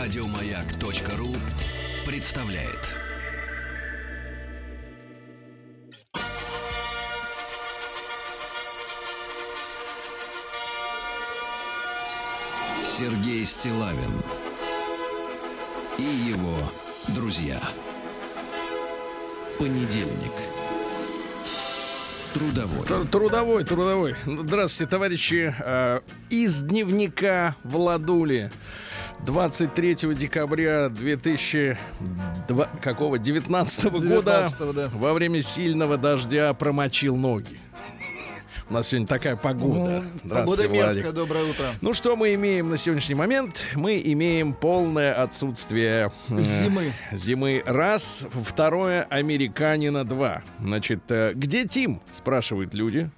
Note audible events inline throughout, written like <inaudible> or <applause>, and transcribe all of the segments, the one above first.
Радиомаяк.ру представляет. Сергей Стилавин и его друзья. Понедельник. Трудовой. Тр- Трудовой, трудовой. Здравствуйте, товарищи. Э, Из дневника Владули. 23 декабря 2000 какого 19 года 19-го, да. во время сильного дождя промочил ноги. У нас сегодня такая погода. Ну, Погода мерзкая, доброе утро. Ну что мы имеем на сегодняшний момент? Мы имеем полное отсутствие э, Зимы. Зимы раз, второе американина два. Значит, э, где Тим? Спрашивают люди.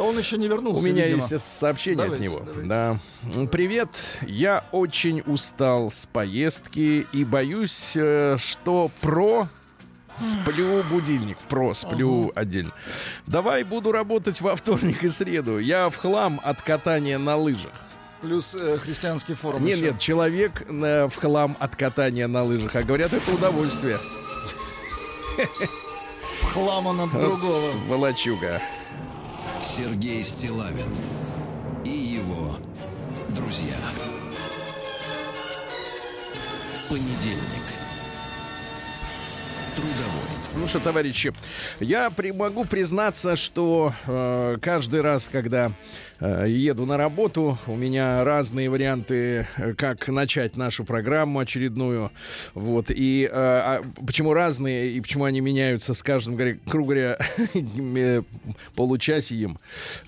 Он еще не вернулся, У меня видимо. есть сообщение Давайте, от него. давайте. Да. Привет. Я очень устал с поездки и боюсь, э, что про Сплю будильник, про сплю отдельно. Давай буду работать во вторник и среду. Я в хлам от катания на лыжах. Плюс э, христианский форум Нет, еще. нет, человек э, в хлам от катания на лыжах. А говорят, это удовольствие. В хлам он от другого. Сволочуга. Сергей Стилавин и его друзья. Понедельник. Трудовой. Ну что, товарищи, я при- могу признаться, что э, каждый раз, когда еду на работу, у меня разные варианты, э, как начать нашу программу очередную. Вот. И э, а почему разные, и почему они меняются с каждым, грубо говоря, <laughs> э, получасием.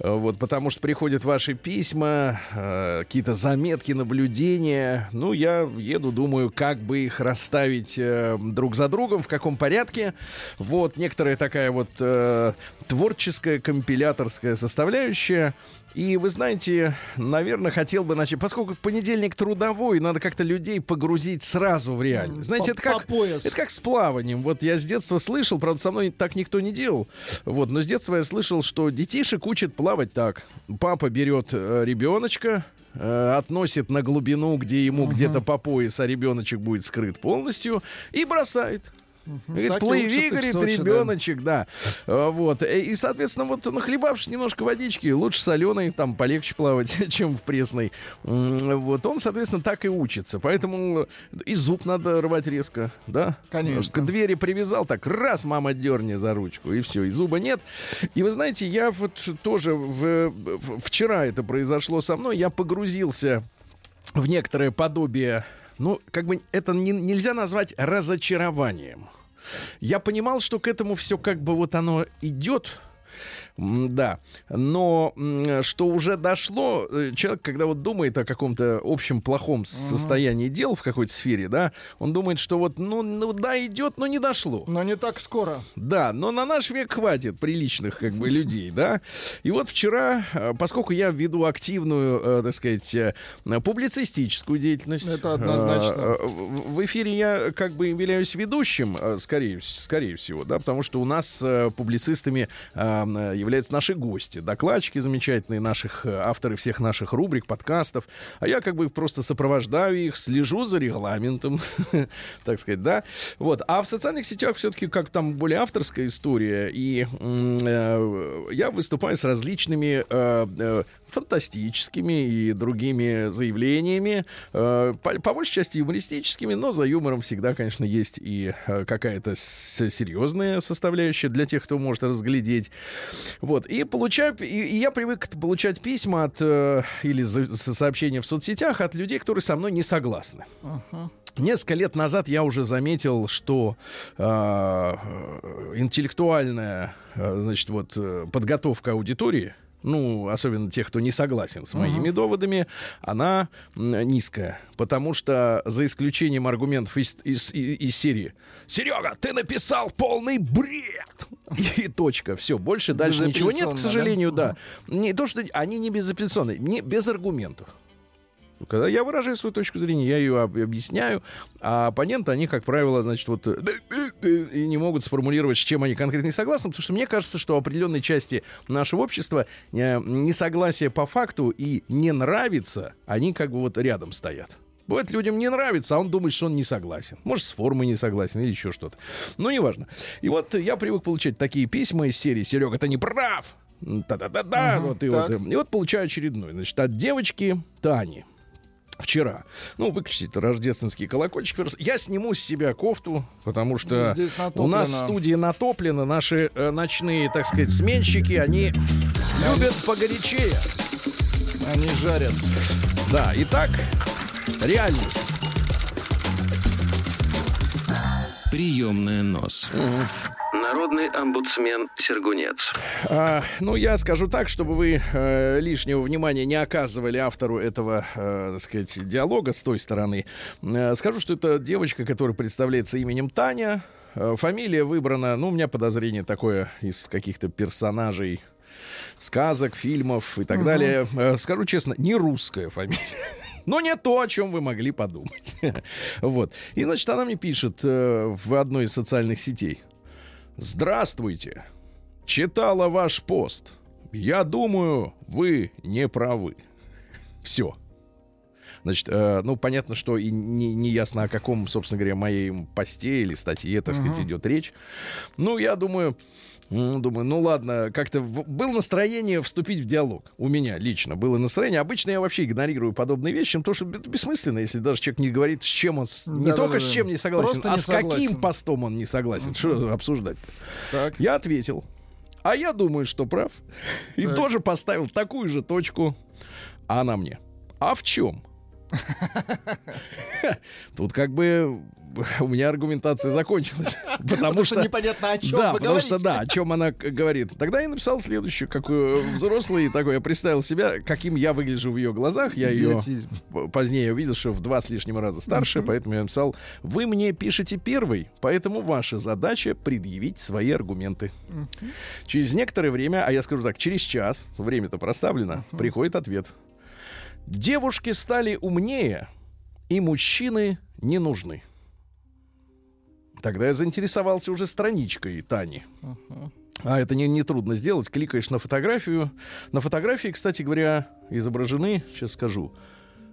Э, Вот, потому что приходят ваши письма, э, какие-то заметки, наблюдения. Ну, я еду, думаю, как бы их расставить э, друг за другом, в каком порядке. Вот, некоторая такая вот э, творческая, компиляторская составляющая. И вы знаете, наверное, хотел бы начать, поскольку понедельник трудовой, надо как-то людей погрузить сразу в реальность. Знаете, По- это как, это как с плаванием. Вот я с детства слышал, правда, со мной так никто не делал. Вот, но с детства я слышал, что детишек учат плавать так. Папа берет э, ребеночка, э, относит на глубину, где ему где-то по пояс, а ребеночек будет скрыт полностью, и бросает. Говорит, Так плыви, говорит, Сочи, да. ребеночек, да. А, Вот. Э, И, соответственно, вот нахлебавшись немножко водички, лучше соленой, там полегче плавать, <laughs> чем в пресной. Вот. Он, соответственно, так и учится. Поэтому и зуб надо рвать резко, да? Конечно. К двери привязал, так раз, мама, дерни за ручку, и все, и зуба нет. И вы знаете, я вот тоже в- вчера это произошло со мной, я погрузился в некоторое подобие, ну, как бы это не- нельзя назвать разочарованием. Я понимал, что к этому все как бы вот оно идет, Да, но что уже дошло, э, человек, когда вот думает о каком-то общем плохом состоянии дел в какой-то сфере, да, он думает, что вот, ну, ну да, идет, но не дошло. Но не так скоро. Да, но на наш век хватит приличных как бы людей, да. И вот вчера, э, поскольку я веду активную, э, так сказать, публицистическую деятельность. Это однозначно. В эфире я как бы являюсь ведущим, скорее, скорее всего, да, потому что у нас публицистами являются наши гости, докладчики замечательные, наших э, авторы всех наших рубрик, подкастов. А я как бы просто сопровождаю их, слежу за регламентом, <laughs> так сказать, да. Вот. А в социальных сетях все-таки как там более авторская история, и э, я выступаю с различными э, фантастическими и другими заявлениями, э, по, по большей части юмористическими, но за юмором всегда, конечно, есть и э, какая-то серьезная составляющая для тех, кто может разглядеть. Вот. И получаю, и, и я привык получать письма от э, или за- сообщения в соцсетях от людей, которые со мной не согласны. Несколько лет назад я уже заметил, что э, интеллектуальная, э, значит, вот подготовка аудитории, ну, особенно тех, кто не согласен с моими доводами, она низкая. Потому что, за исключением аргументов из, из- из- из серии «Серега, ты написал полный бред!» И точка. Все, больше дальше ничего нет, к сожалению, да? да. Не то, что они не безапелляционные, не без аргументов. Когда я выражаю свою точку зрения, я ее об- объясняю, а оппоненты, они, как правило, значит, вот и не могут сформулировать, с чем они конкретно не согласны, потому что мне кажется, что у определенной части нашего общества э, несогласие по факту и не нравится, они как бы вот рядом стоят. Бывает, людям не нравится, а он думает, что он не согласен. Может, с формой не согласен или еще что-то. Но неважно. И вот я привык получать такие письма из серии «Серега, ты не прав!» Та-да-да-да. Ага, вот, и, так. вот, и вот получаю очередной. Значит, от девочки Тани. Вчера. Ну, выключите рождественский колокольчик. Я сниму с себя кофту, потому что Здесь у нас в студии натоплено. Наши э, ночные, так сказать, сменщики, они любят погорячее. Они жарят. Да, итак, реальность. Приемная нос. Народный омбудсмен Сергунец. А, ну, я скажу так, чтобы вы э, лишнего внимания не оказывали автору этого, э, так сказать, диалога с той стороны. Э, скажу, что это девочка, которая представляется именем Таня. Э, фамилия выбрана, ну, у меня подозрение такое из каких-то персонажей сказок, фильмов и так далее. Э, скажу честно, не русская фамилия. Но не то, о чем вы могли подумать. <laughs> вот. И, значит, она мне пишет э, в одной из социальных сетей. Здравствуйте. Читала ваш пост. Я думаю, вы не правы. Все. Значит, э, ну, понятно, что и не, не ясно, о каком, собственно говоря, моей посте или статье, так сказать, идет речь. Ну, я думаю, думаю, ну ладно, как-то было настроение вступить в диалог. У меня лично было настроение. Обычно я вообще игнорирую подобные вещи, потому что это бессмысленно, если даже человек не говорит, с чем он... с- не Да-да-да-да. только с чем не согласен, Просто а не с каким согласен. постом он не согласен. Что обсуждать Так. я ответил. А я думаю, что прав. И Так. тоже поставил такую же точку. А она мне. А в чем? <laughs> Тут как бы <laughs> у меня аргументация закончилась. <laughs> Потому что... непонятно, о чем Да, потому что да, о чем она говорит. Тогда я написал следующее, как э, взрослый такой, я представил себя, каким я выгляжу в ее глазах. Я ее позднее увидел, что в два с лишним раза старше, поэтому я написал, вы мне пишете первый, поэтому ваша задача предъявить свои аргументы. Через некоторое время, а я скажу так, через час, время-то проставлено, приходит ответ. Девушки стали умнее, и мужчины не нужны. Тогда я заинтересовался уже страничкой Тани. А это не, не трудно сделать. Кликаешь на фотографию. На фотографии, кстати говоря, изображены, сейчас скажу,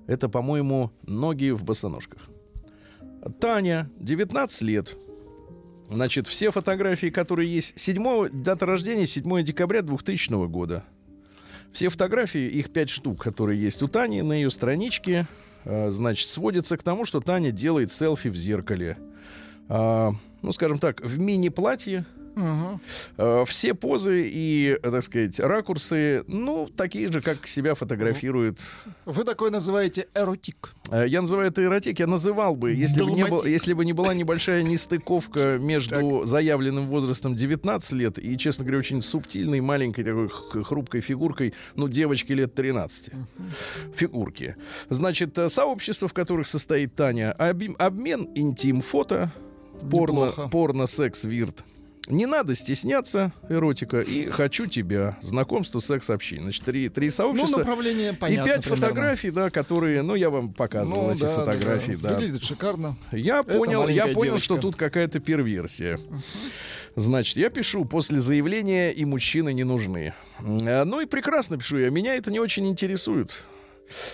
это, по-моему, ноги в босоножках. Таня, 19 лет. Значит, все фотографии, которые есть, 7, дата рождения 7 декабря 2000 года. Все фотографии, их 5 штук, которые есть у Тани на ее страничке, э, значит, сводятся к тому, что Таня делает селфи в зеркале. А, ну, скажем так, в мини-платье, Мгм. Э, Все позы и, э, так сказать, ракурсы, ну, такие же, как себя фотографирует. Вы такой называете эротик. Э, Я называю это эротик, я называл бы, если бы, не был, если бы не была небольшая нестыковка <laughs> между заявленным возрастом 19 лет и, честно говоря, очень субтильной, маленькой такой хрупкой фигуркой, ну, девочки лет 13. Фигурки. Значит, э, сообщества, в которых состоит Таня, обмен интим-фото, порно, порно, секс, вирт. Не надо стесняться, эротика, и хочу тебя. Знакомство, секс, общение. Значит, три, три Ну, сообщества. направление понятно. и пять примерно. фотографий, да, которые, ну, я вам показывал Ну, эти да, да, фотографии, да. Выглядит шикарно. Я Это понял, я понял, девочка. что тут какая-то перверсия. Значит, я пишу после заявления, и мужчины не нужны. А, Ну и прекрасно пишу я. Меня это не очень интересует.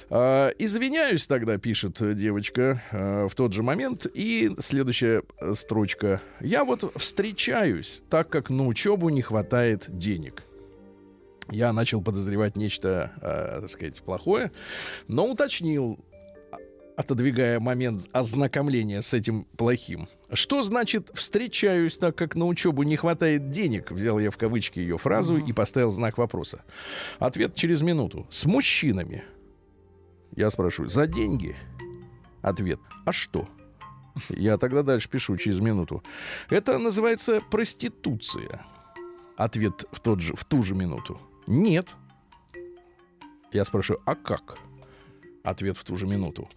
А, Извиняюсь тогда, пишет девочка э, в тот же момент. И следующая э, строчка. Я вот встречаюсь, так как на учебу не хватает денег. Я начал подозревать нечто, э, так сказать, плохое, но уточнил, а- отодвигая момент ознакомления с этим плохим. Что значит «встречаюсь, так как на учебу не хватает денег»? Взял я в кавычки ее фразу и поставил знак вопроса. Ответ через минуту. С мужчинами. Я спрашиваю, за деньги? Ответ. А что? Я тогда дальше пишу через минуту. Это называется проституция. Ответ в, тот же, в ту же минуту. Нет. Я спрашиваю, а как? Ответ в ту же минуту.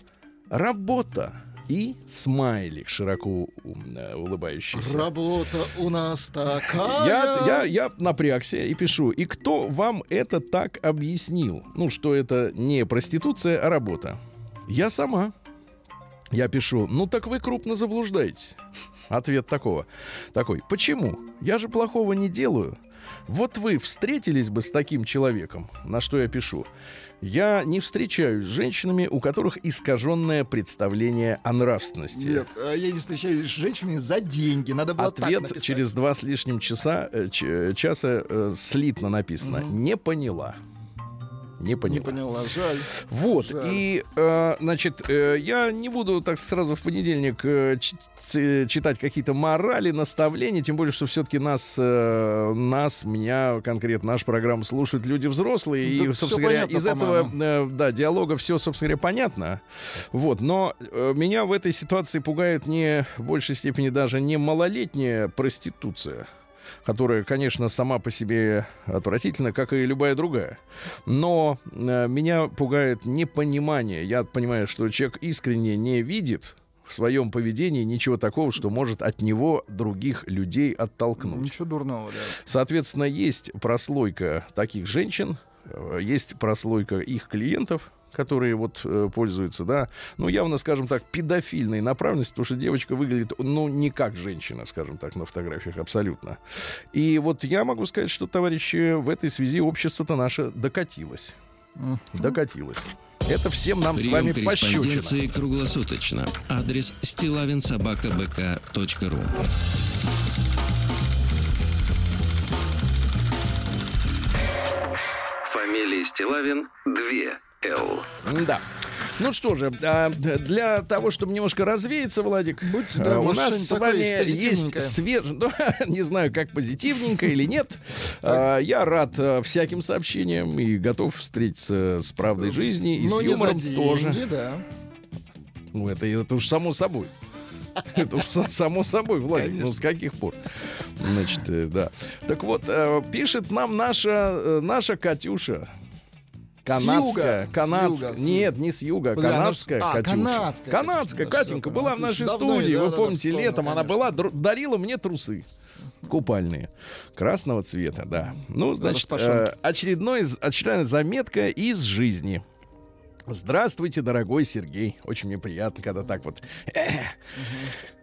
Работа. И смайлик широко э, улыбающийся. Работа у нас такая. Я, я, я напрягся и пишу. И кто вам это так объяснил? Ну, что это не проституция, а работа. Я сама. Я пишу, ну так вы крупно заблуждаетесь. Ответ такого. Такой, почему? Я же плохого не делаю. Вот вы встретились бы с таким человеком, на что я пишу. Я не встречаюсь с женщинами, у которых искаженное представление о нравственности. Нет, а я не встречаюсь с женщинами за деньги. Надо было так Ответ написать. через два с лишним часа, э, ч- часа э, слитно написано. Не поняла. Не поняла. Не поняла, жаль. Вот, Жаль. и, э, значит, э, я не буду так сразу в понедельник э, читать какие-то морали, наставления, тем более, что все-таки нас, э, нас, меня, конкретно нашу программу слушают люди взрослые, Да и, собственно говоря, понятно, из этого, э, да, диалога все, собственно говоря, понятно. Вот, но э, меня в этой ситуации пугает не в большей степени даже не малолетняя проституция, которая, конечно, сама по себе отвратительна, как и любая другая. Но э, меня пугает непонимание. Я понимаю, что человек искренне не видит в своем поведении ничего такого, что может от него других людей оттолкнуть. Ничего дурного, да. Соответственно, есть прослойка таких женщин, э, есть прослойка их клиентов, которые вот э, пользуются, да, ну, явно, скажем так, педофильной направленностью, потому что девочка выглядит, ну, не как женщина, скажем так, на фотографиях, абсолютно. И вот я могу сказать, что, товарищи, в этой связи общество-то наше докатилось. Докатилось. Это всем нам с Прием вами пощечина. корреспонденции круглосуточно. Адрес стилавинсобакабк.ру Фамилия Стилавин 2 Л. Да. Ну что же, а, для того, чтобы немножко развеяться, Владик, Будьте, да, у нас с вами есть свежий, ну, <laughs> не знаю, как позитивненько или нет. А, Я рад а, всяким сообщениям и готов встретиться с правдой жизни и Ну, с юмором деньги, тоже. да. Ну, это, это уж само собой. <laughs> Это уж са- само собой, Владик. Ну, с каких пор? Значит, э, да. Так вот, э, пишет нам наша, э, наша Катюша. Канадская, юга, с канадская. юга, с Нет, не с юга, ж- канадская а, Катюша. канадская Канадская, Катюша, да, Катенька всё, была в нашей Давно, студии, да, вы да, помните, вспомнил, летом она была, дарила мне трусы. Купальные. Красного цвета, да. Ну, значит, э, очередной, очередная заметка из жизни. Здравствуйте, дорогой Сергей. Очень мне приятно, когда так вот. Эх.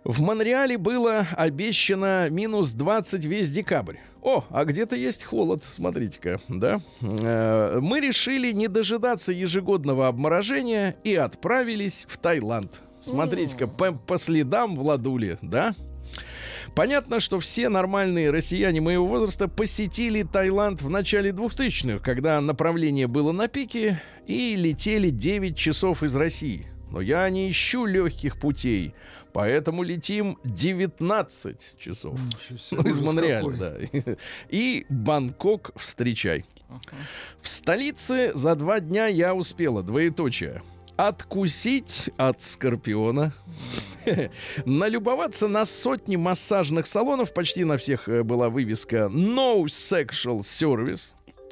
В Монреале было обещано минус 20 весь декабрь. О, а где-то есть холод, смотрите-ка, да? Э, Мы решили не дожидаться ежегодного обморожения и отправились в Таиланд. Смотрите-ка, по, по следам Владули, да? Понятно, что все нормальные россияне моего возраста посетили Таиланд в начале 2000-х, когда направление было на пике, и летели 9 часов из России. Но я не ищу легких путей, поэтому летим 19 часов. Ну, из Монреаля, какой. да. <laughs> И Бангкок встречай. В столице за два дня я успела, двоеточие. Откусить от скорпиона. <laughs> Налюбоваться на сотни массажных салонов. Почти на всех э, была вывеска No Sexual Service.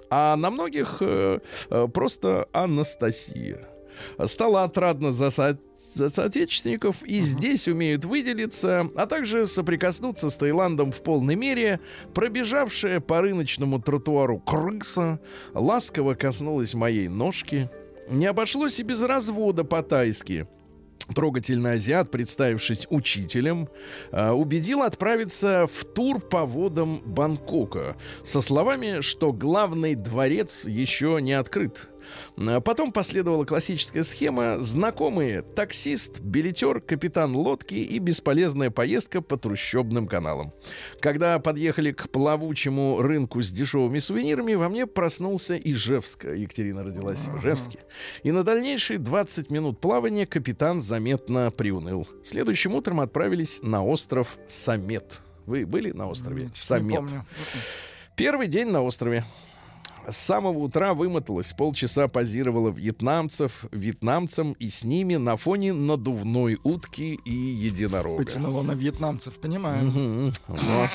А на многих э, э, просто Анастасия. Стало отрадно за, со- за соотечественников, и здесь умеют выделиться, а также соприкоснуться с Таиландом в полной мере. Пробежавшая по рыночному тротуару крыса ласково коснулась моей ножки. Не обошлось и без развода по-тайски. Трогательный азиат, представившись учителем, э, убедил отправиться в тур по водам Бангкока со словами, что главный дворец еще не открыт. Э, Потом последовала классическая схема. Знакомые таксист, билетер, капитан лодки и бесполезная поездка по трущобным каналам. Когда подъехали к плавучему рынку с дешевыми сувенирами, во мне проснулся Ижевск. Екатерина родилась в Ижевске. И на дальнейшие 20 минут плавания капитан заметно приуныл. Следующим утром отправились на остров Самет. Вы были на острове Самет? помню. Первый день на острове. С самого утра вымоталась, полчаса позировала вьетнамцев, вьетнамцам и с ними на фоне надувной утки и единорога. Потянуло на вьетнамцев, понимаю. Вот.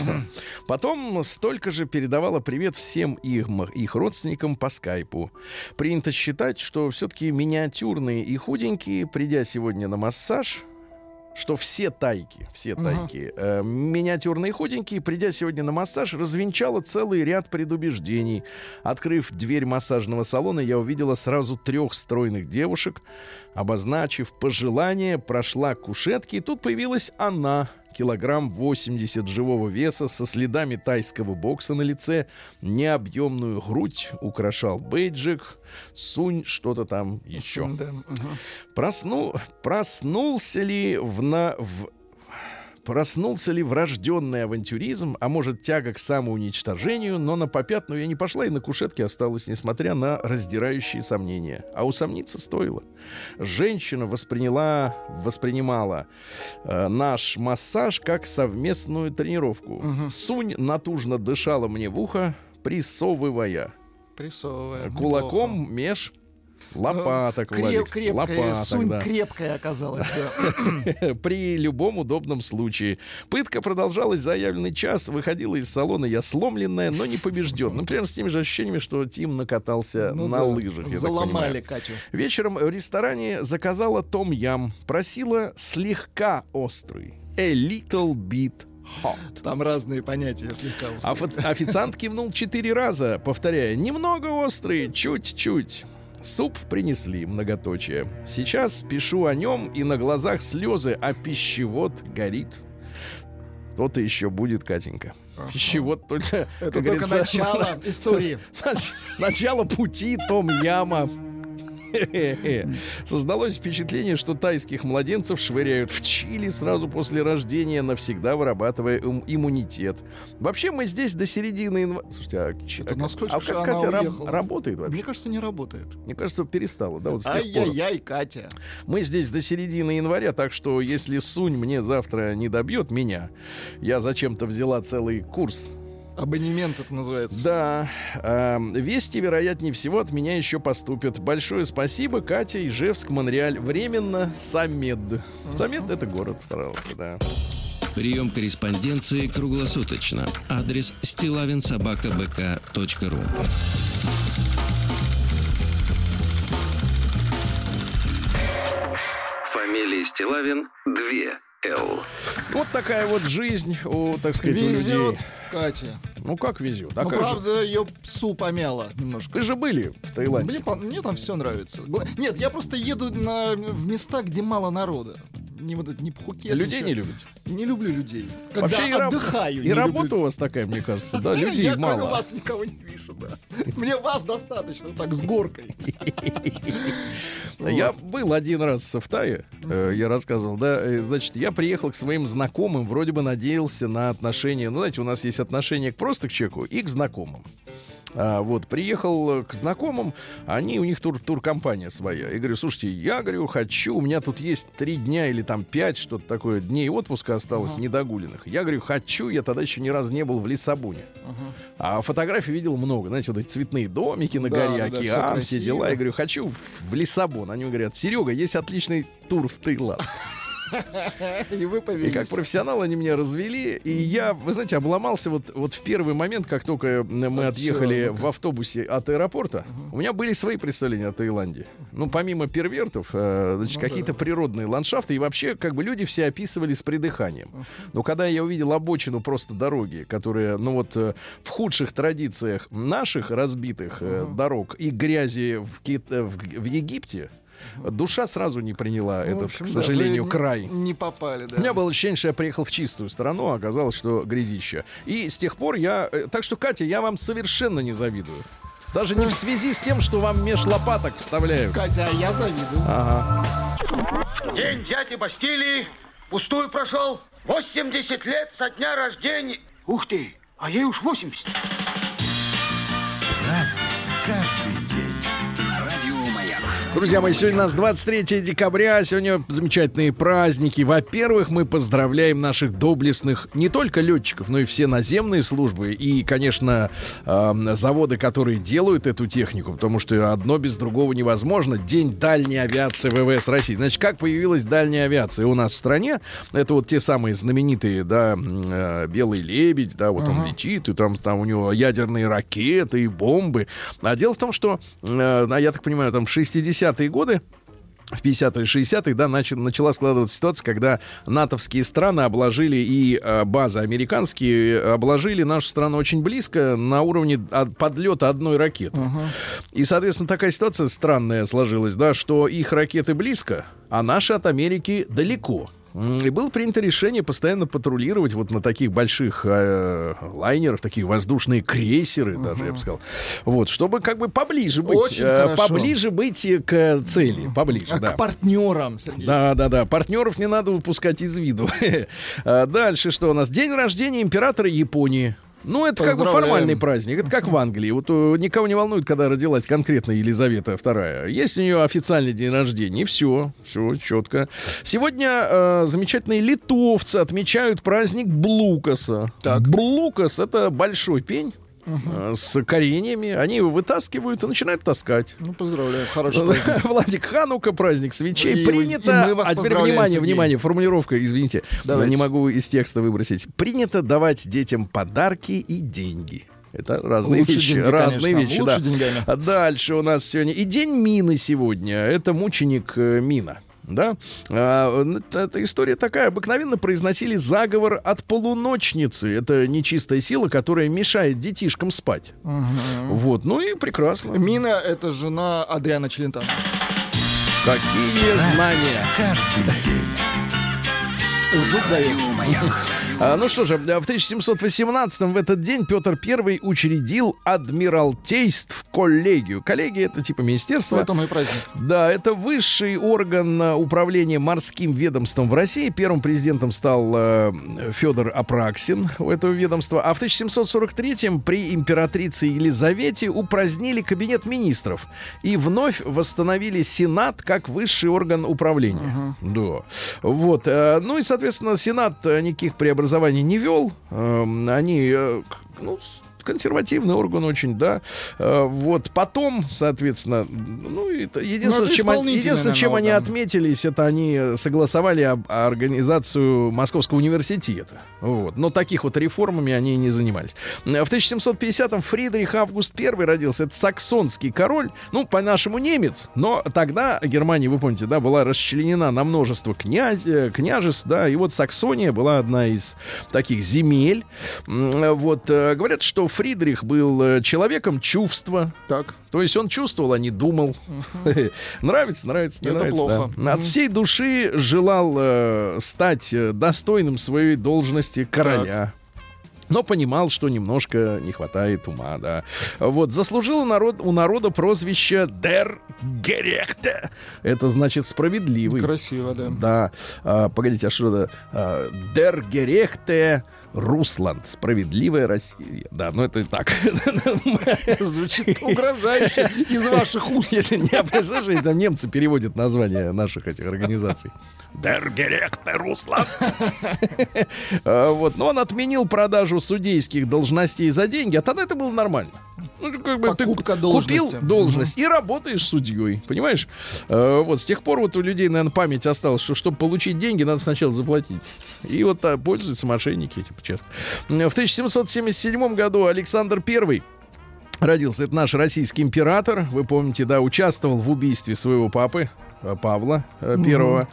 Потом столько же передавала привет всем их, их родственникам по скайпу. Принято считать, что все-таки миниатюрные и худенькие, придя сегодня на массаж, что все тайки, все Ага. тайки, э, миниатюрные худенькие, придя сегодня на массаж, развенчала целый ряд предубеждений. Открыв дверь массажного салона, я увидела сразу трех стройных девушек. Обозначив пожелание, прошла к кушетке, и тут появилась она, килограмм 80 живого веса, со следами тайского бокса на лице, необъемную грудь, украшал бейджик, сунь что-то там еще. Да. Просну... Проснулся ли в, на... в Проснулся ли врожденный авантюризм, а может тяга к самоуничтожению, но на попятную я не пошла и на кушетке осталась, несмотря на раздирающие сомнения. А усомниться стоило. Женщина восприняла, воспринимала э, наш массаж как совместную тренировку. Угу. Сунь натужно дышала мне в ухо, присовывая Прессовывая. кулаком Неплохо. меж лопаток, Креп- Владик. крепкая, Лопаток, сунь да. крепкая оказалась. да. <laughs> при любом удобном случае. Пытка продолжалась заявленный час. Выходила из салона я сломленная, но не побежден. Ну, примерно с теми же ощущениями, что Тим накатался Ну на да, лыжах. Заломали. Катю. Вечером в ресторане заказала том ям. Просила слегка острый. A little bit hot. Там разные понятия слегка устроены. фа- официант кивнул четыре раза, повторяя, немного острый, чуть-чуть. Суп принесли, многоточие. Сейчас пишу о нем, и на глазах слезы, а пищевод горит. То-то еще будет, Катенька. Пищевод только, Это только начало <laughs> истории. нач- начало пути Том Яма. <laughs> Создалось впечатление, что тайских младенцев швыряют в Чили сразу после рождения, навсегда вырабатывая им- иммунитет. Вообще мы здесь до середины января... Слушайте, а, Это а насколько как же она Катя раб- работает вообще? Мне кажется, не работает. Мне кажется, перестала, да, вот с тех пор. Ай-яй-яй, Катя. Мы здесь до середины января, так что если Сунь мне завтра не добьет меня, я зачем-то взяла целый курс Абонемент это называется. Да, эм, вести, вероятнее всего, от меня еще поступят. Большое спасибо, Катя, Ижевск, Монреаль. Временно Самед. Самед — это город, пожалуйста, да. Прием корреспонденции круглосуточно. Адрес стилавинсобакабк.ру Фамилия Стилавин 2 Вот такая вот жизнь у, так сказать, у Везет людей. Катя. Ну, как везет? А Ну, как же? правда, ее псу помяло немножко. Вы же были в Таиланде. Мне, мне там все нравится. Нет, я просто еду на, в места, где мало народа. Не вот это, не Пхукет. Людей ничего. не любите? Не люблю людей. Когда Вообще и, отдыхаю, и работа люблю. у вас такая, мне кажется, да? Людей я мало. вас никого не вижу, да. Мне вас достаточно, так, с горкой. Я был один раз в Тае, э, я рассказывал, да, э, значит, я приехал к своим знакомым, вроде бы надеялся на отношения, ну, знаете, у нас есть отношения просто к человеку и к знакомым. А, вот, приехал э, к знакомым, они, у них тур, туркомпания своя. И говорю, слушайте, я, говорю, хочу, у меня тут есть три дня или там пять, что-то такое, дней отпуска осталось Ага. недогуленных. Я, говорю, хочу, я тогда еще ни разу не был в Лиссабоне. Ага. А фотографий видел много. Знаете, вот эти цветные домики на Да, горе, да, океан, все красиво. дела. Я говорю, хочу в Лиссабон. Они говорят, Серега, есть отличный тур в Таиланд. <laughs> И вы И повелись. как профессионал они меня развели. И я, вы знаете, обломался вот, вот в первый момент, как только мы А отъехали чё, в автобусе от аэропорта. У меня были свои представления о Таиланде. Ну, помимо первертов, э, значит, Ну какие-то да. природные ландшафты. И вообще, как бы люди все описывали с придыханием. Но когда я увидел обочину просто дороги, которые, ну вот, э, в худших традициях наших разбитых Ага. дорог и грязи в, Кит- в, в Египте, душа сразу не приняла Ну, этот, общем, к да, сожалению, вы край. Не попали, да. У меня было ощущение, что я приехал в чистую страну, а оказалось, что грязища. И с тех пор я... э, Так что, Катя, я вам совершенно не завидую. Даже не в связи с тем, что вам меж лопаток вставляют. Катя, а я завидую. Ага. День дяди Бастилии пустую прошел. 80 лет со дня рождения. Ух ты, а ей уж 80. Друзья мои, сегодня у нас 23 декабря, сегодня замечательные праздники. Во-первых, мы поздравляем наших доблестных не только летчиков, но и все наземные службы и, конечно, эм, заводы, которые делают эту технику, потому что одно без другого невозможно. День дальней авиации ВВС России. Значит, как появилась дальняя авиация у нас в стране? Это вот те самые знаменитые, да, э, белый лебедь, да, вот uh-huh. он летит, и там, там у него ядерные ракеты и бомбы. А дело в том, что, э, я так понимаю, там 60 50-е годы в 50-е, 60-е, да, начал, начала складываться ситуация, когда натовские страны обложили и э, базы американские э, обложили нашу страну очень близко на уровне от, подлета одной ракеты. Uh-huh. И, соответственно, такая ситуация странная сложилась, да, что их ракеты близко, а наши от Америки далеко. И было принято решение постоянно патрулировать вот на таких больших э, лайнерах, такие воздушные крейсеры, даже я бы сказал. Вот, чтобы как бы поближе быть, Очень э, поближе быть э, к цели, поближе, А да. к партнерам, Сергей. Да, да, да. Партнеров не надо выпускать из виду. А <laughs> Дальше что у нас? День рождения императора Японии. Ну, это как бы формальный праздник. Это как в Англии. Вот э, никого не волнует, когда родилась конкретно Елизавета II. Есть у нее официальный день рождения, и все. Все четко. Сегодня э, замечательные литовцы отмечают праздник Блукаса. Так. Блукас — это большой пень э, с кореньями. Они его вытаскивают и начинают таскать. Ну, поздравляю, хороший <laughs> праздник. Владик Ханука, праздник свечей. И- Принято. и мы вас а теперь внимание, Сергей. внимание, формулировка, извините, Давайте. не могу из текста выбросить. Принято давать детям подарки и деньги. Это разные Лучше вещи. деньги, разные конечно, вещи, лучше да. деньгами. А дальше у нас сегодня и день мины сегодня. Это мученик э, Мина. Да? Н- эта история такая. Обыкновенно произносили заговор от полуночницы. Это нечистая сила, которая мешает детишкам спать. Вот. Ну и прекрасно. Мина — это жена Адриана Челентана. Какие знания. Каждый день. Зуб дает. А, ну что же, в 1718 в этот день Петр I учредил адмиралтейств коллегию. Коллегия это типа министерство. Поэтому и праздник. Да, это высший орган а, управления морским ведомством в России. Первым президентом стал э, Федор Апраксин у этого ведомства. А в 1743-м при императрице Елизавете упразднили кабинет министров и вновь восстановили Сенат как высший орган управления. Да. Вот. ну и, соответственно, Сенат никаких преобразований не вел. Эм, Они, э, ну, консервативный орган очень, да. Э, Вот потом, соответственно, ну, это единственное, Ну, это чем, они, единственное, чем они отметились, это они согласовали об- организацию Московского университета. Вот. Но таких вот реформами они не занимались. Э, В 1750-м Фридрих Август I родился. Это саксонский король, ну, по-нашему немец, но тогда Германия, вы помните, да, была расчленена на множество князь, э, княжеств, да, и вот Саксония была одна из таких земель. Вот, говорят, что Фридрих был э, человеком чувства, Так. то есть он чувствовал, а не думал. <laughs> Нравится, нравится, не Это нравится. плохо. да. От всей души желал э, стать э, достойным своей должности короля. Но понимал, что немножко не хватает ума, да. Вот, заслужил у, народ, у народа прозвище «Дер Герехте». Это значит «справедливый». Красиво, да. Да. А, погодите, а что это? А, «Дер Герехте Русланд». Справедливая Россия. Да, ну это и так. <laughs> Звучит угрожающе из ваших уст. Если не обижаешь, там немцы переводят название наших этих организаций. Der Gerechte Руслан. А, Вот, но он отменил продажу судейских должностей за деньги, а тогда это было нормально. Ну, как бы ты Покупка ку- должности. купил должность и работаешь судьей, понимаешь? А, Вот с тех пор вот у людей, наверное, память осталась, что чтобы получить деньги, надо сначала заплатить. И вот а, пользуются мошенники этим часто. В 1777 году Александр I родился. Это наш российский император. Вы помните, да, участвовал в убийстве своего папы. Э, Павла э, первого.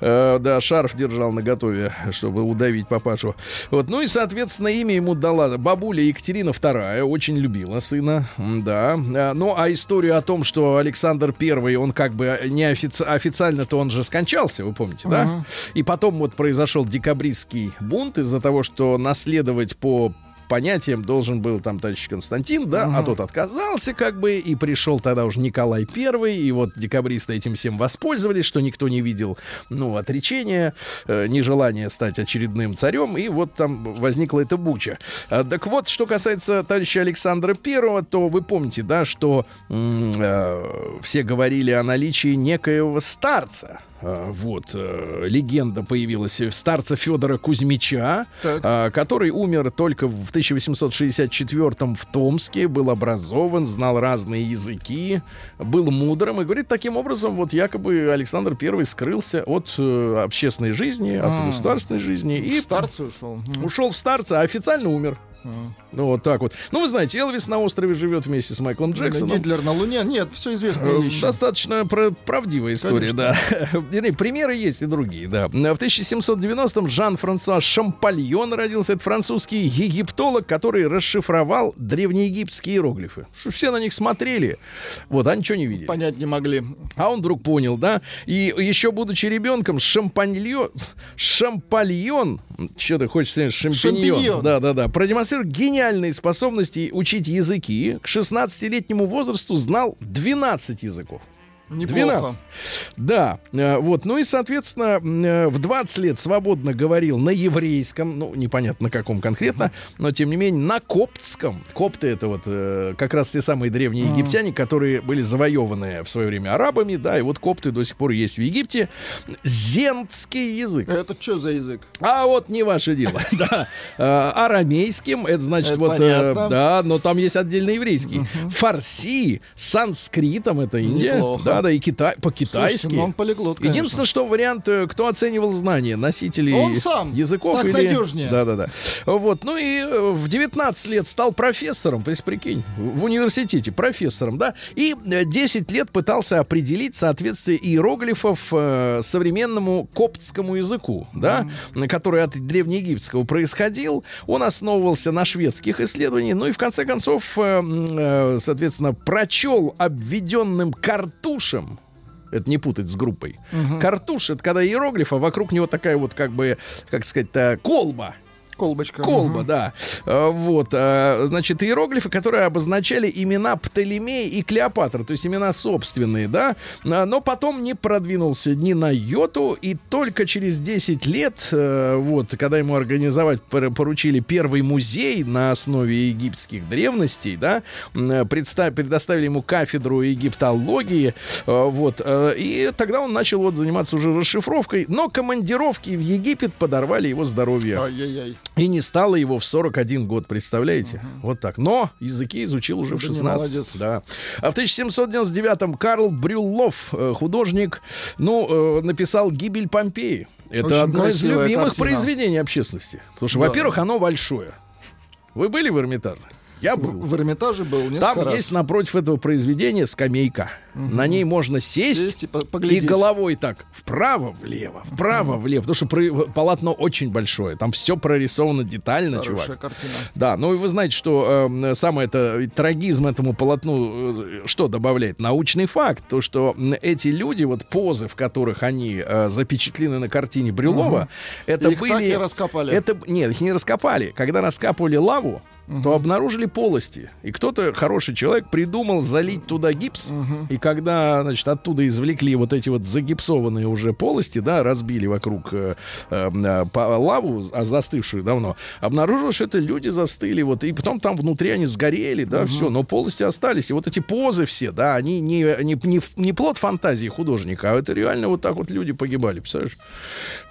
Э, да, шарф держал на готове, чтобы удавить папашу. Вот, ну и, соответственно, имя ему дала бабуля Екатерина II, очень любила сына, да. Ну, а историю о том, что Александр I, он как бы не офици- официально-то он же скончался, вы помните, да? И потом вот произошел декабристский бунт из-за того, что наследовать по понятием должен был там товарищ Константин, да, а тот отказался как бы, и пришел тогда уже Николай Первый, и вот декабристы этим всем воспользовались, что никто не видел, ну, отречения, э, нежелания стать очередным царем, и вот там возникла эта буча. А, так вот, что касается товарища Александра Первого, то вы помните, да, что э, все говорили о наличии некоего старца, Вот, э, легенда появилась э, старца Федора Кузьмича, Так. а, который умер только в 1864 в Томске, был образован, знал разные языки, был мудрым. И говорит, таким образом, вот якобы Александр I скрылся от э, общественной жизни, от А. государственной жизни. И Старцы ушел. Ушел в старца, а официально умер. Ну, вот так вот. Ну, вы знаете, Элвис на острове живет вместе с Майклом Джексоном. Гитлер на Луне. Нет, все известные Э, вещи. Достаточно про- правдивая история, да. <laughs> Вернее, примеры есть и другие, да. В 1790-м Жан-Франсуа Шампальон родился. Это французский египтолог, который расшифровал древнеегипетские иероглифы. Что все на них смотрели, вот, а ничего не видели. Понять не могли. А он вдруг понял, да? И еще будучи ребенком, шампаньон, шампальон, что ты хочешь сказать, шампиньон, Шампиньон. да, да, продемонстрировал гениальные способности учить языки. К 16-летнему возрасту знал 12 языков. Неплохо. 12. Да, э, вот. Ну и, соответственно, э, в 20 лет свободно говорил на еврейском, ну, непонятно на каком конкретно, но, тем не менее, на коптском. Копты — это вот э, как раз те самые древние египтяне, которые были завоеваны в свое время арабами, да, и вот копты до сих пор есть в Египте. Зендский язык. Это что за язык? А вот не ваше дело. <laughs> Да. Арамейским, это значит вот... Да, но там есть отдельно еврейский. Фарси, санскритом это Индия. Да, да, и Китай, Слушайте, по-китайски. ну он полиглот, конечно. Единственное, что вариант, э, кто оценивал знания, носителей Он сам. языков Так или... надежнее. Да, да, да. Вот, ну и э, в 19 лет стал профессором, прикинь, в университете профессором, да, и э, 10 лет пытался определить соответствие иероглифов э, современному коптскому языку, да, который от древнеегипетского происходил. Он основывался на шведских исследованиях, ну и в конце концов, э, э, соответственно, прочел обведенным картушем это не путать с группой. Картуш это когда иероглиф, а вокруг него такая вот как бы, как сказать-то, колба. Колбочка. Колба, Мгм. да. А, Вот, а, значит, иероглифы, которые обозначали имена Птолемея и Клеопатра, то есть имена собственные, да. А, Но потом не продвинулся ни на йоту, и только через 10 лет, э, вот, когда ему организовать пор- поручили первый музей на основе египетских древностей, да, предоставили ему кафедру египтологии, э, вот, э, и тогда он начал вот заниматься уже расшифровкой, но командировки в Египет подорвали его здоровье. Ай-яй-яй. И не стало его в 41 год, представляете? Вот так. Но языки изучил уже в Да не 16. молодец. Да. А в 1799-м Карл Брюллов, э, художник, ну, э, написал «Гибель Помпеи». Это Очень одно из любимых картина. произведений общественности. Потому что, Да. во-первых, оно большое. Вы были в Эрмитаже? Я был. В Эрмитаже был несколько Там раз. есть напротив этого произведения скамейка. На ней можно сесть, Сесть и по- и поглядеть. головой так вправо-влево, вправо-влево. Потому что про- полотно очень большое. Там все прорисовано детально, Хорошая чувак. картина. Да, ну и вы знаете, что э, самое это трагизм этому полотну э, что добавляет? Научный факт, то что эти люди, вот позы, в которых они э, запечатлены на картине Брюлова, это Их были... так и раскопали. Это, нет, их не раскопали. Когда раскапывали лаву, то обнаружили полости. И кто-то, хороший человек, придумал залить туда гипс. И когда, значит, оттуда извлекли вот эти вот загипсованные уже полости, да, разбили вокруг э, э, э, по- лаву, а застывшую давно, обнаружилось, что это люди застыли. Вот, и потом там внутри они сгорели, да, все, но полости остались. И вот эти позы все, да, они не, не, не, не плод фантазии художника, а это реально вот так вот люди погибали, представляешь?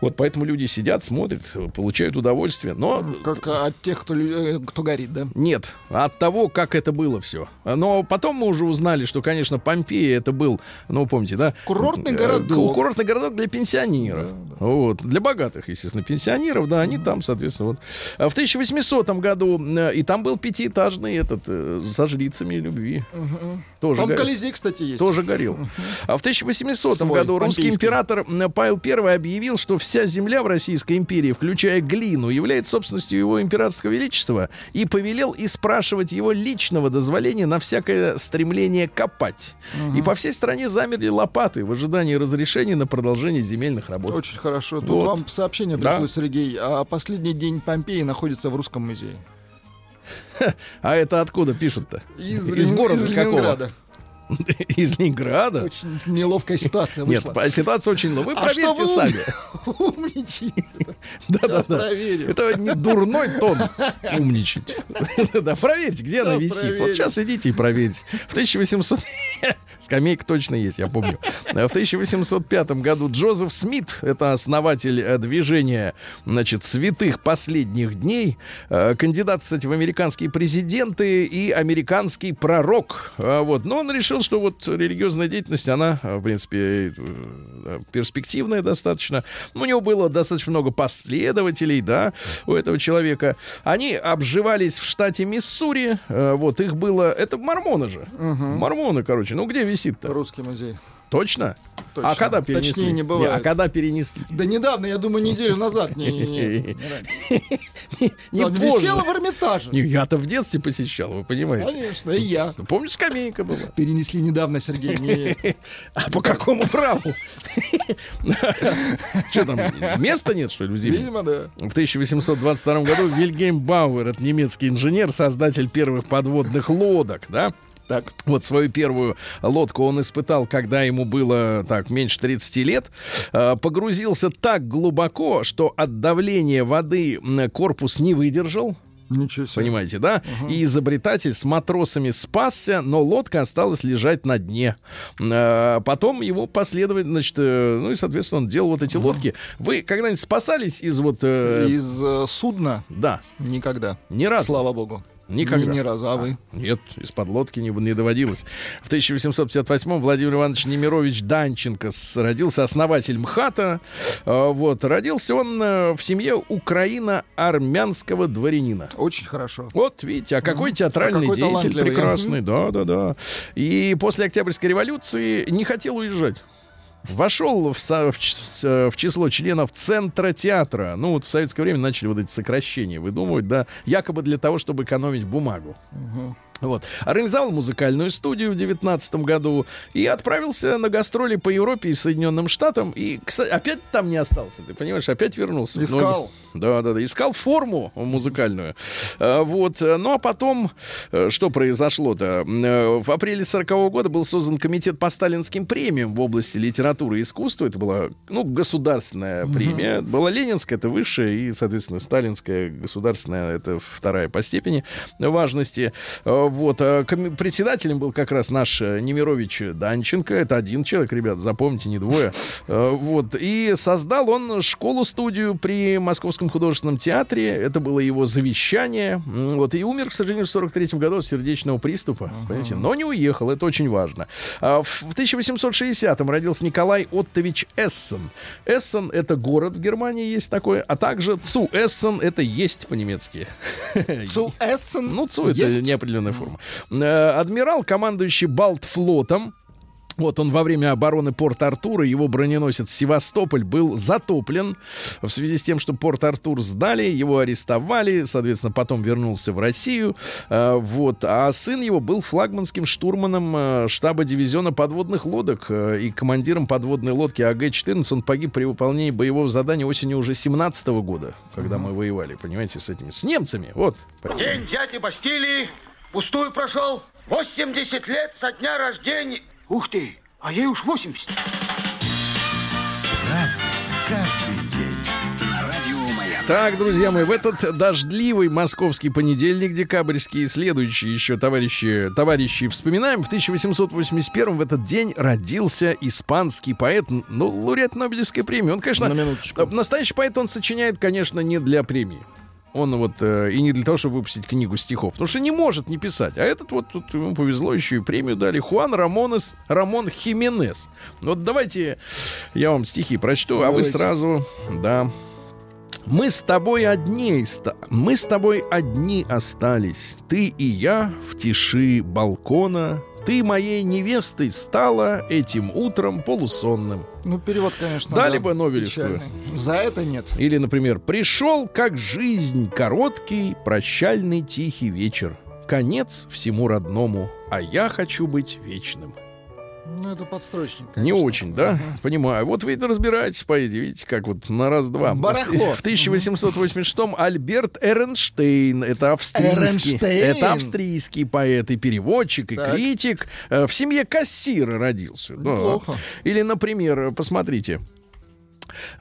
Вот поэтому люди сидят, смотрят, получают удовольствие. Но Как от тех, кто, э, кто горит, да? нет, от того, как это было все. Но потом мы уже узнали, что, конечно, Помпея это был, ну, помните, да? Курортный Э, городок. Курортный городок для пенсионеров. Вот. Для богатых, естественно, пенсионеров, да, они там, соответственно, вот. А в 1800 году, э, и там был пятиэтажный этот, э, со жрицами любви. Тоже Там горел. Колизей, кстати, есть. Тоже горел. А в 1800 Свой, году русский помпейский. император Павел I объявил, что вся земля в Российской империи, включая глину, является собственностью его императорского величества и повелел и спрашивать его личного дозволения на всякое стремление копать. И по всей стране замерли лопаты в ожидании разрешения на продолжение земельных работ. Очень хорошо. Тут Вот. вам сообщение Да. пришло, Сергей. А последний день Помпеи находится в Русском музее. <laughs> А это откуда пишут-то? Из, Из города из какого? <laughs> Из Ленинграда? Очень неловкая ситуация Нет, вышла. по- ситуация очень... Вы А что проверьте вы сами. умничаете? Да-да-да. проверю. Это не дурной тон <laughs> умничать. Да, проверьте, где она висит. Вот сейчас идите и проверьте. В 1800... <laughs> Скамейка точно есть, я помню. В В 1805 году Джозеф Смит, это основатель э, движения, значит, святых последних дней, э, кандидат, кстати, в американские президенты и американский пророк. А Вот. Но он решил, что вот религиозная деятельность, она, э, в принципе, э, перспективная достаточно. У него было достаточно много последователей, да, у этого человека. Они обживались в штате Миссури. Э, Вот, их было... Это мормоны же. Мормоны, короче. Ну, где висит-то? Русский музей. Точно? Точно. А когда перенесли? Точнее не бывает. а когда перенесли? Да недавно, я думаю, неделю назад. Не-не-не. Не Он позже. <laughs> висела в Эрмитаже. Не, Я-то в детстве посещал, вы понимаете. Конечно, и я. Ну, Помню, скамейка была. Перенесли недавно, Сергей. Не- <laughs> А по какому праву? <laughs> Что там, места нет, что ли, в зиме? Видимо, да. В 1822 году Вильгельм Бауэр, это немецкий инженер, создатель первых подводных лодок, да? Так. Вот свою первую лодку он испытал, когда ему было так меньше 30 лет. Э, Погрузился так глубоко, что от давления воды корпус не выдержал. Ничего себе. Понимаете, да? И изобретатель с матросами спасся, но лодка осталась лежать на дне. Э, Потом его последовательно, значит, э, ну и, соответственно, он делал вот эти лодки. Вы когда-нибудь спасались из вот... э, Из э, судна Да, никогда. ни разу. Слава богу. Никогда. Ни, ни разу. А вы? Нет, из-под лодки не, не доводилось. В 1858-м Владимир Иванович Немирович Данченко родился основатель МХАТа. Э, Вот. Родился он э, в семье украино-армянского дворянина. Очень хорошо. Вот, видите, а какой театральный А какой деятель прекрасный. Да, да, да. И после Октябрьской революции не хотел уезжать. Вошел в, в в число членов Центра театра. Ну, вот в советское время начали вот эти сокращения выдумывать, да, якобы для того, чтобы экономить бумагу. Вот. Организовал музыкальную студию в 19 году и отправился на гастроли по Европе и Соединенным Штатам. И, кстати, опять там не остался, ты понимаешь, опять вернулся. Искал. Да, да, да. Искал форму музыкальную. А, Вот. Ну, а потом, э, что произошло-то? Э, В апреле 40 года был создан комитет по сталинским премиям в области литературы и искусства. Это была, ну, государственная премия. Была ленинская, это высшая, и, соответственно, сталинская государственная, это вторая по степени важности. Э, Вот. Коми- Председателем был как раз наш э, Немирович Данченко. Это один человек, ребят, запомните, не двое. Э, Вот. И создал он школу-студию при Московском художественном театре. Это было его завещание. Вот. И умер, к сожалению, в 43 году от сердечного приступа. Понимаете? Но не уехал, это очень важно. А В в 1860-м родился Николай Оттович Эссен. Эссен — это город в Германии, есть такой. А также Цу Эссен — это есть по-немецки. Цу <laughs> Эссен Ну, ЦУ это есть? неопределенная форма. Э, Адмирал, командующий Балтфлотом, вот он во время обороны Порт-Артура, его броненосец Севастополь был затоплен в связи с тем, что Порт-Артур сдали, его арестовали, соответственно, потом вернулся в Россию. Э, Вот. А сын его был флагманским штурманом э, штаба дивизиона подводных лодок и командиром подводной лодки АГ-14. Он погиб при выполнении боевого задания осенью уже 17 года, когда мы воевали, понимаете, с этими, с немцами. Вот. День дяди Бастилии пустую прошел. 80 лет со дня рождения. Ух ты, а ей уж 80. Так, друзья мои, в этот дождливый московский понедельник, декабрьский, следующий еще, товарищи, товарищи, вспоминаем, в 1881 в этот день родился испанский поэт, ну, лауреат Нобелевской премии. Он, конечно, На минуточку. э, настоящий поэт, он сочиняет, конечно, не для премии. Он вот э, и не для того, чтобы выпустить книгу стихов, потому что не может не писать. А этот вот тут ему повезло, еще и премию дали. Хуан Рамонес, Рамон Хименес. Вот давайте я вам стихи прочту, а вы Давайте. сразу, да. Мы с тобой одни, мы с тобой одни остались. Ты и я в тиши балкона. Ты моей невестой стала этим утром полусонным. Ну, перевод, конечно. Дали бы Нобелевскую. печальный. За это нет. Или, например, «Пришел, как жизнь, короткий, прощальный тихий вечер. Конец всему родному, а я хочу быть вечным». Ну, это подстрочник. Не конечно. очень, да? Понимаю. Вот вы это разбираетесь, поэзии, видите, как вот на раз-два. Барахло. В 1886-м Альберт Эренштейн, это австрийский, Эренштейн. это австрийский поэт и переводчик, и Так. критик. Э, В семье кассира родился. да. Неплохо. Или, например, посмотрите.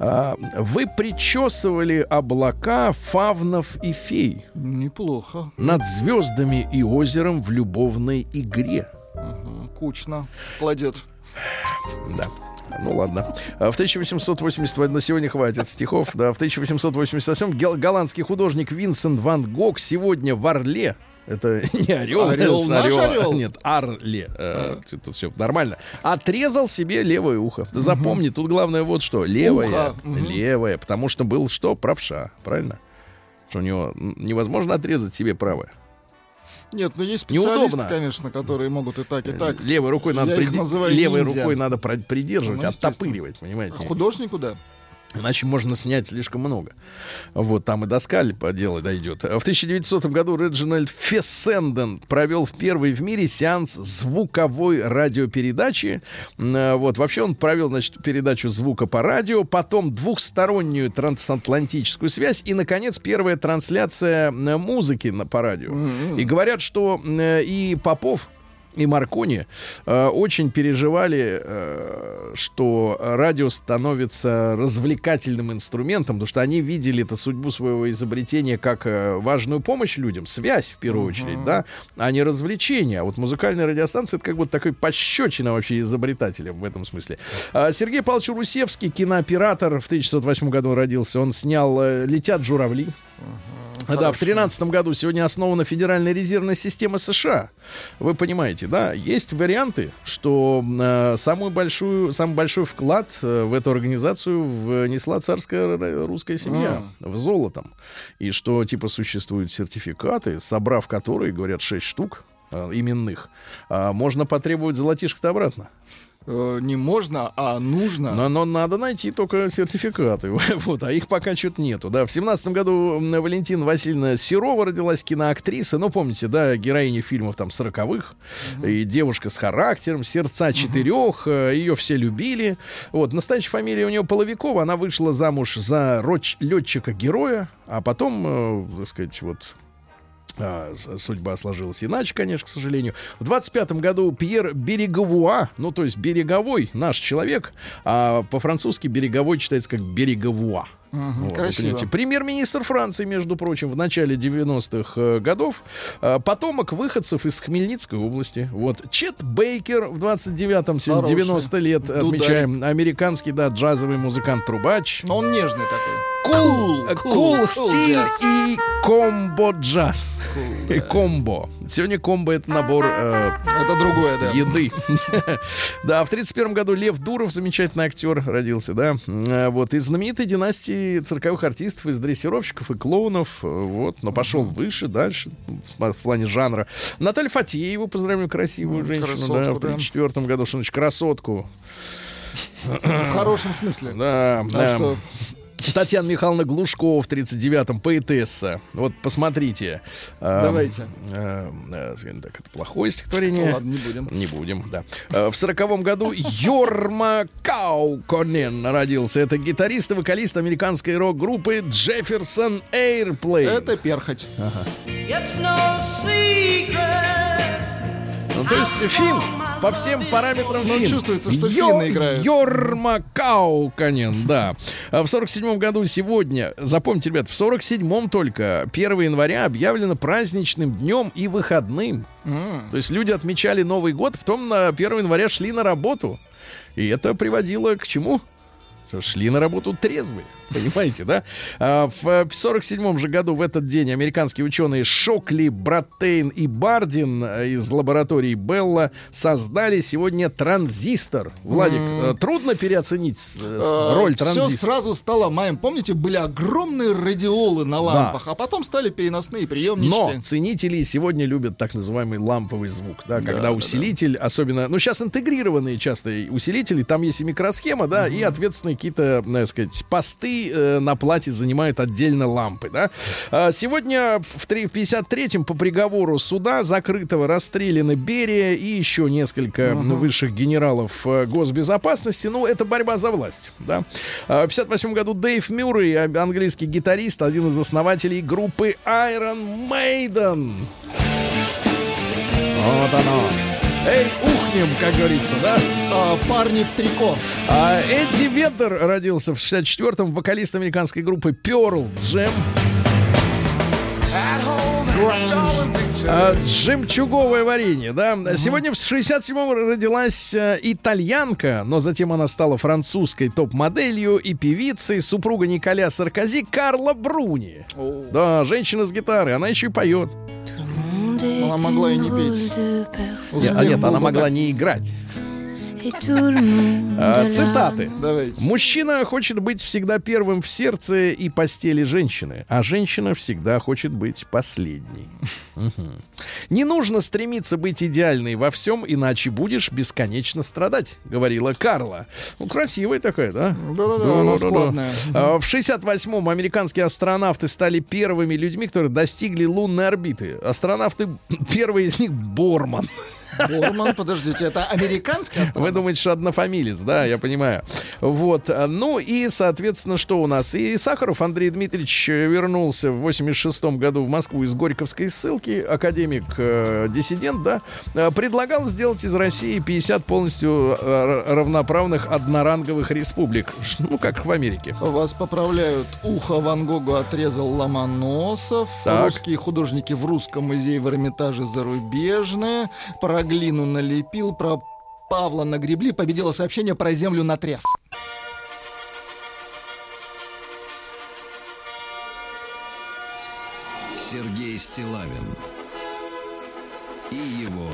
А, Вы причесывали облака фавнов и фей Неплохо. над звездами и озером в любовной игре. Ага, Кучно. Кладет. Да. Ну ладно. А В 1888 на сегодня хватит стихов. Да, в 1888 гел- голландский художник Винсент Ван Гог сегодня в Орле. Это <laughs> не орел, Орел наш орела. орел? Нет, Орле. Э, Тут все нормально. Отрезал себе левое ухо. Ты запомни, тут главное вот что. Левое. Ухо. Левое. Потому что был что? Правша. Правильно? Что у него невозможно отрезать себе правое. Нет, ну есть специалисты, Неудобно. конечно, которые могут и так, и так. Левой рукой надо, Я их приди- левой ниндзя. рукой надо придерживать, Ну, оттопыривать, понимаете? А художнику, да. Иначе можно снять слишком много. Вот там и до скальпа дело дойдет. В 1900 году Реджинальд Фессенден провел в первый в мире сеанс звуковой радиопередачи. А, Вот. Вообще он провел, значит, передачу звука по радио, потом двухстороннюю трансатлантическую связь и, наконец, первая трансляция музыки на, по радио. И говорят, что м, и Попов, и Маркони э, очень переживали, э, что радио становится развлекательным инструментом, потому что они видели это судьбу своего изобретения как э, важную помощь людям, связь в первую очередь, да, а не развлечение. А вот музыкальная радиостанция это как будто такой пощечина вообще изобретателям в этом смысле. А Сергей Павлович Русевский, кинооператор, в 1908 году родился, он снял э, «Летят журавли». Да, в 2013 году сегодня основана Федеральная резервная система США. Вы понимаете, да? Есть варианты, что э, самую большую, самый большой вклад э, в эту организацию внесла царская русская семья в золотом. И что, типа, существуют сертификаты, собрав которые, говорят, 6 штук э, именных, а можно потребовать золотишко-то обратно. Э, Не можно, а нужно. Но, но надо найти только сертификаты. <laughs> вот, а их пока что-то нету. Да. В семнадцатом году Валентина Васильевна Серова родилась киноактриса. Ну, помните, да, героиня фильмов там сороковых. И девушка с характером, сердца четырех. э, Ее все любили. Вот, настоящая фамилия у нее Половикова. Она вышла замуж за летчика-героя. А потом, э, так сказать, вот а, судьба сложилась иначе, конечно, к сожалению. В 25 году Пьер Береговуа, ну, то есть береговой, наш человек, а по-французски береговой читается как береговуа. Мгм, Вот, красиво. Премьер-министр Франции, между прочим, в начале 90-х э, годов. Э, потомок выходцев из Хмельницкой области. Вот. Чет Бейкер в 29-м, сегодня Хороший. 90 лет Дударь. отмечаем. Американский, да, джазовый музыкант-трубач. Но он нежный такой. Кул, кул cool стиль и комбо джаз. Cool, <laughs> И да. комбо. Сегодня комбо это набор э, Это другое, да. еды. <laughs> да, в 31 году Лев Дуров, замечательный актер, родился, да. Э, Вот, из знаменитой династии цирковых артистов, из дрессировщиков и клоунов. э, Вот, но пошел выше, дальше, в, в плане жанра. Наталья Фатеева, поздравляю, красивую женщину, красотку, да, в да. 34 году, что значит, красотку. В хорошем смысле. Да, А да. что? Татьяна Михайловна Глушкова в 39-м, поэтесса. Вот посмотрите. Эм, Давайте. э, э, скажем так, это плохое Ну стихотворение. ладно, не будем. Не будем, да. Э, В сороковом году Йорма Кауконен родился. Это гитарист и вокалист американской рок-группы Джефферсон Airplane. Это перхоть. It's no secret. Ну, то есть фин. По всем параметрам Ну, фин. чувствуется, что Йо- финны играют. Йорма Кауканен, да. А В 47 году сегодня, запомните, ребят, в 47-м только 1 января объявлено праздничным днем и выходным. М. То есть люди отмечали Новый год, потом на 1 января шли на работу. И это приводило к чему? Шли на работу трезвые. <laughs> Понимаете, да? А, в 47 же году в этот день американские ученые Шокли, Браттейн и Бардин э, из лаборатории Белла создали сегодня транзистор. Владик, э, трудно переоценить с- роль Все транзистора. сразу стало маем. Помните, были огромные радиолы на лампах, а потом стали переносные Но приемнички. ценители сегодня любят так называемый ламповый звук, да, когда да, усилитель, особенно, ну сейчас интегрированные часто усилители, там есть и микросхема, да, и ответственные какие-то, так сказать, посты э, на плате занимают отдельно лампы, да. А, сегодня в три- в 53-м по приговору суда закрытого расстреляны Берия и еще несколько высших генералов э, госбезопасности. Ну, это борьба за власть, да. А, В 58 году Дэйв Мюррей, а- английский гитарист, один из основателей группы Iron Maiden. Вот оно. Эй, ухнем, как говорится, да? А, парни в трико. А Эдди Веддер родился в 64-м, вокалист американской группы Pearl Jam. А, жемчуговое варенье, да. Сегодня в 67-м родилась э, итальянка, но затем она стала французской топ-моделью и певицей, супруга Николя Саркози Карла Бруни. Да, женщина с гитарой, она еще и поет. Она могла и не петь. Нет, а нет, она могла не играть. А, цитаты. Давайте. Мужчина хочет быть всегда первым в сердце и постели женщины, а женщина всегда хочет быть последней. Не нужно стремиться быть идеальной во всем, иначе будешь бесконечно страдать, говорила Карла. Ну, красивая такая, да? Да-да-да, она складная. А, В 68-м американские астронавты стали первыми людьми, которые достигли лунной орбиты. Астронавты, первый из них Борман. Борман, подождите, это американский Вы астронавт? думаете, что однофамилец, да, я понимаю. Вот. а, Ну и, соответственно, что у нас? И Сахаров Андрей Дмитриевич э, вернулся в 86 году в Москву из Горьковской ссылки. Академик, э, да, э, предлагал сделать из России 50 полностью э, равноправных одноранговых республик. Ну, как в Америке. Вас поправляют. Ухо Ван Гогу отрезал Ломоносов. Так. Русские художники в Русском музее в Эрмитаже зарубежные. Про глину налепил, про Павла нагребли. Победило сообщение про землю натряс. Сергей Стилавин и его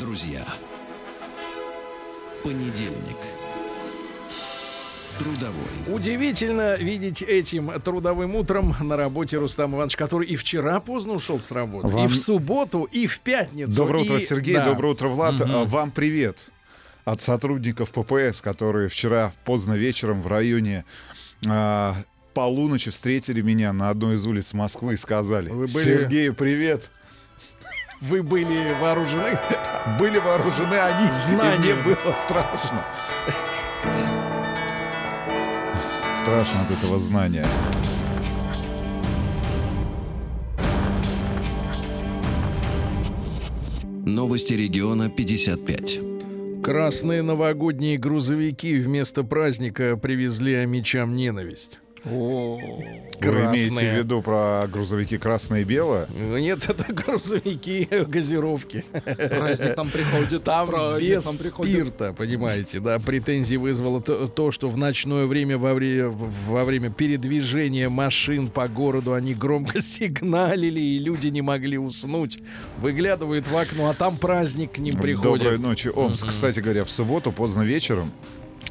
друзья. Понедельник. Трудовой. Удивительно видеть этим трудовым утром на работе Рустам Иванович, который и вчера поздно ушел с работы, и Вам- в субботу, и в пятницу. Доброе и- утро, Сергей. да. Доброе утро, Влад. А, Вам привет от сотрудников ППС, которые вчера поздно вечером в районе а, полуночи встретили меня на одной из улиц Москвы и сказали: Вы были- Сергей, привет. Вы были вооружены? Были вооружены они, и Знанием. мне было страшно. Страшно от этого знания. Новости региона 55. Красные новогодние грузовики вместо праздника привезли мечам ненависть. О, Вы имеете в виду про грузовики красное и белое? Нет, <laughs> это грузовики газировки. праздник там приходит. Там праздник без там приходит. спирта, понимаете, да. Претензии вызвало то, то, что в ночное время во, вре- во время передвижения машин по городу они громко <laughs> сигналили, и люди не могли уснуть. Выглядывают в окно, а там праздник к ним приходит. Доброй ночи, Омск. Кстати говоря, в субботу поздно вечером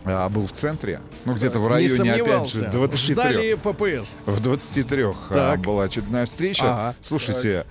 а, был в центре, ну где-то в районе, не опять же, 23. Ждали ППС. В 23 а, Так. была очередная встреча. Ага. Слушайте,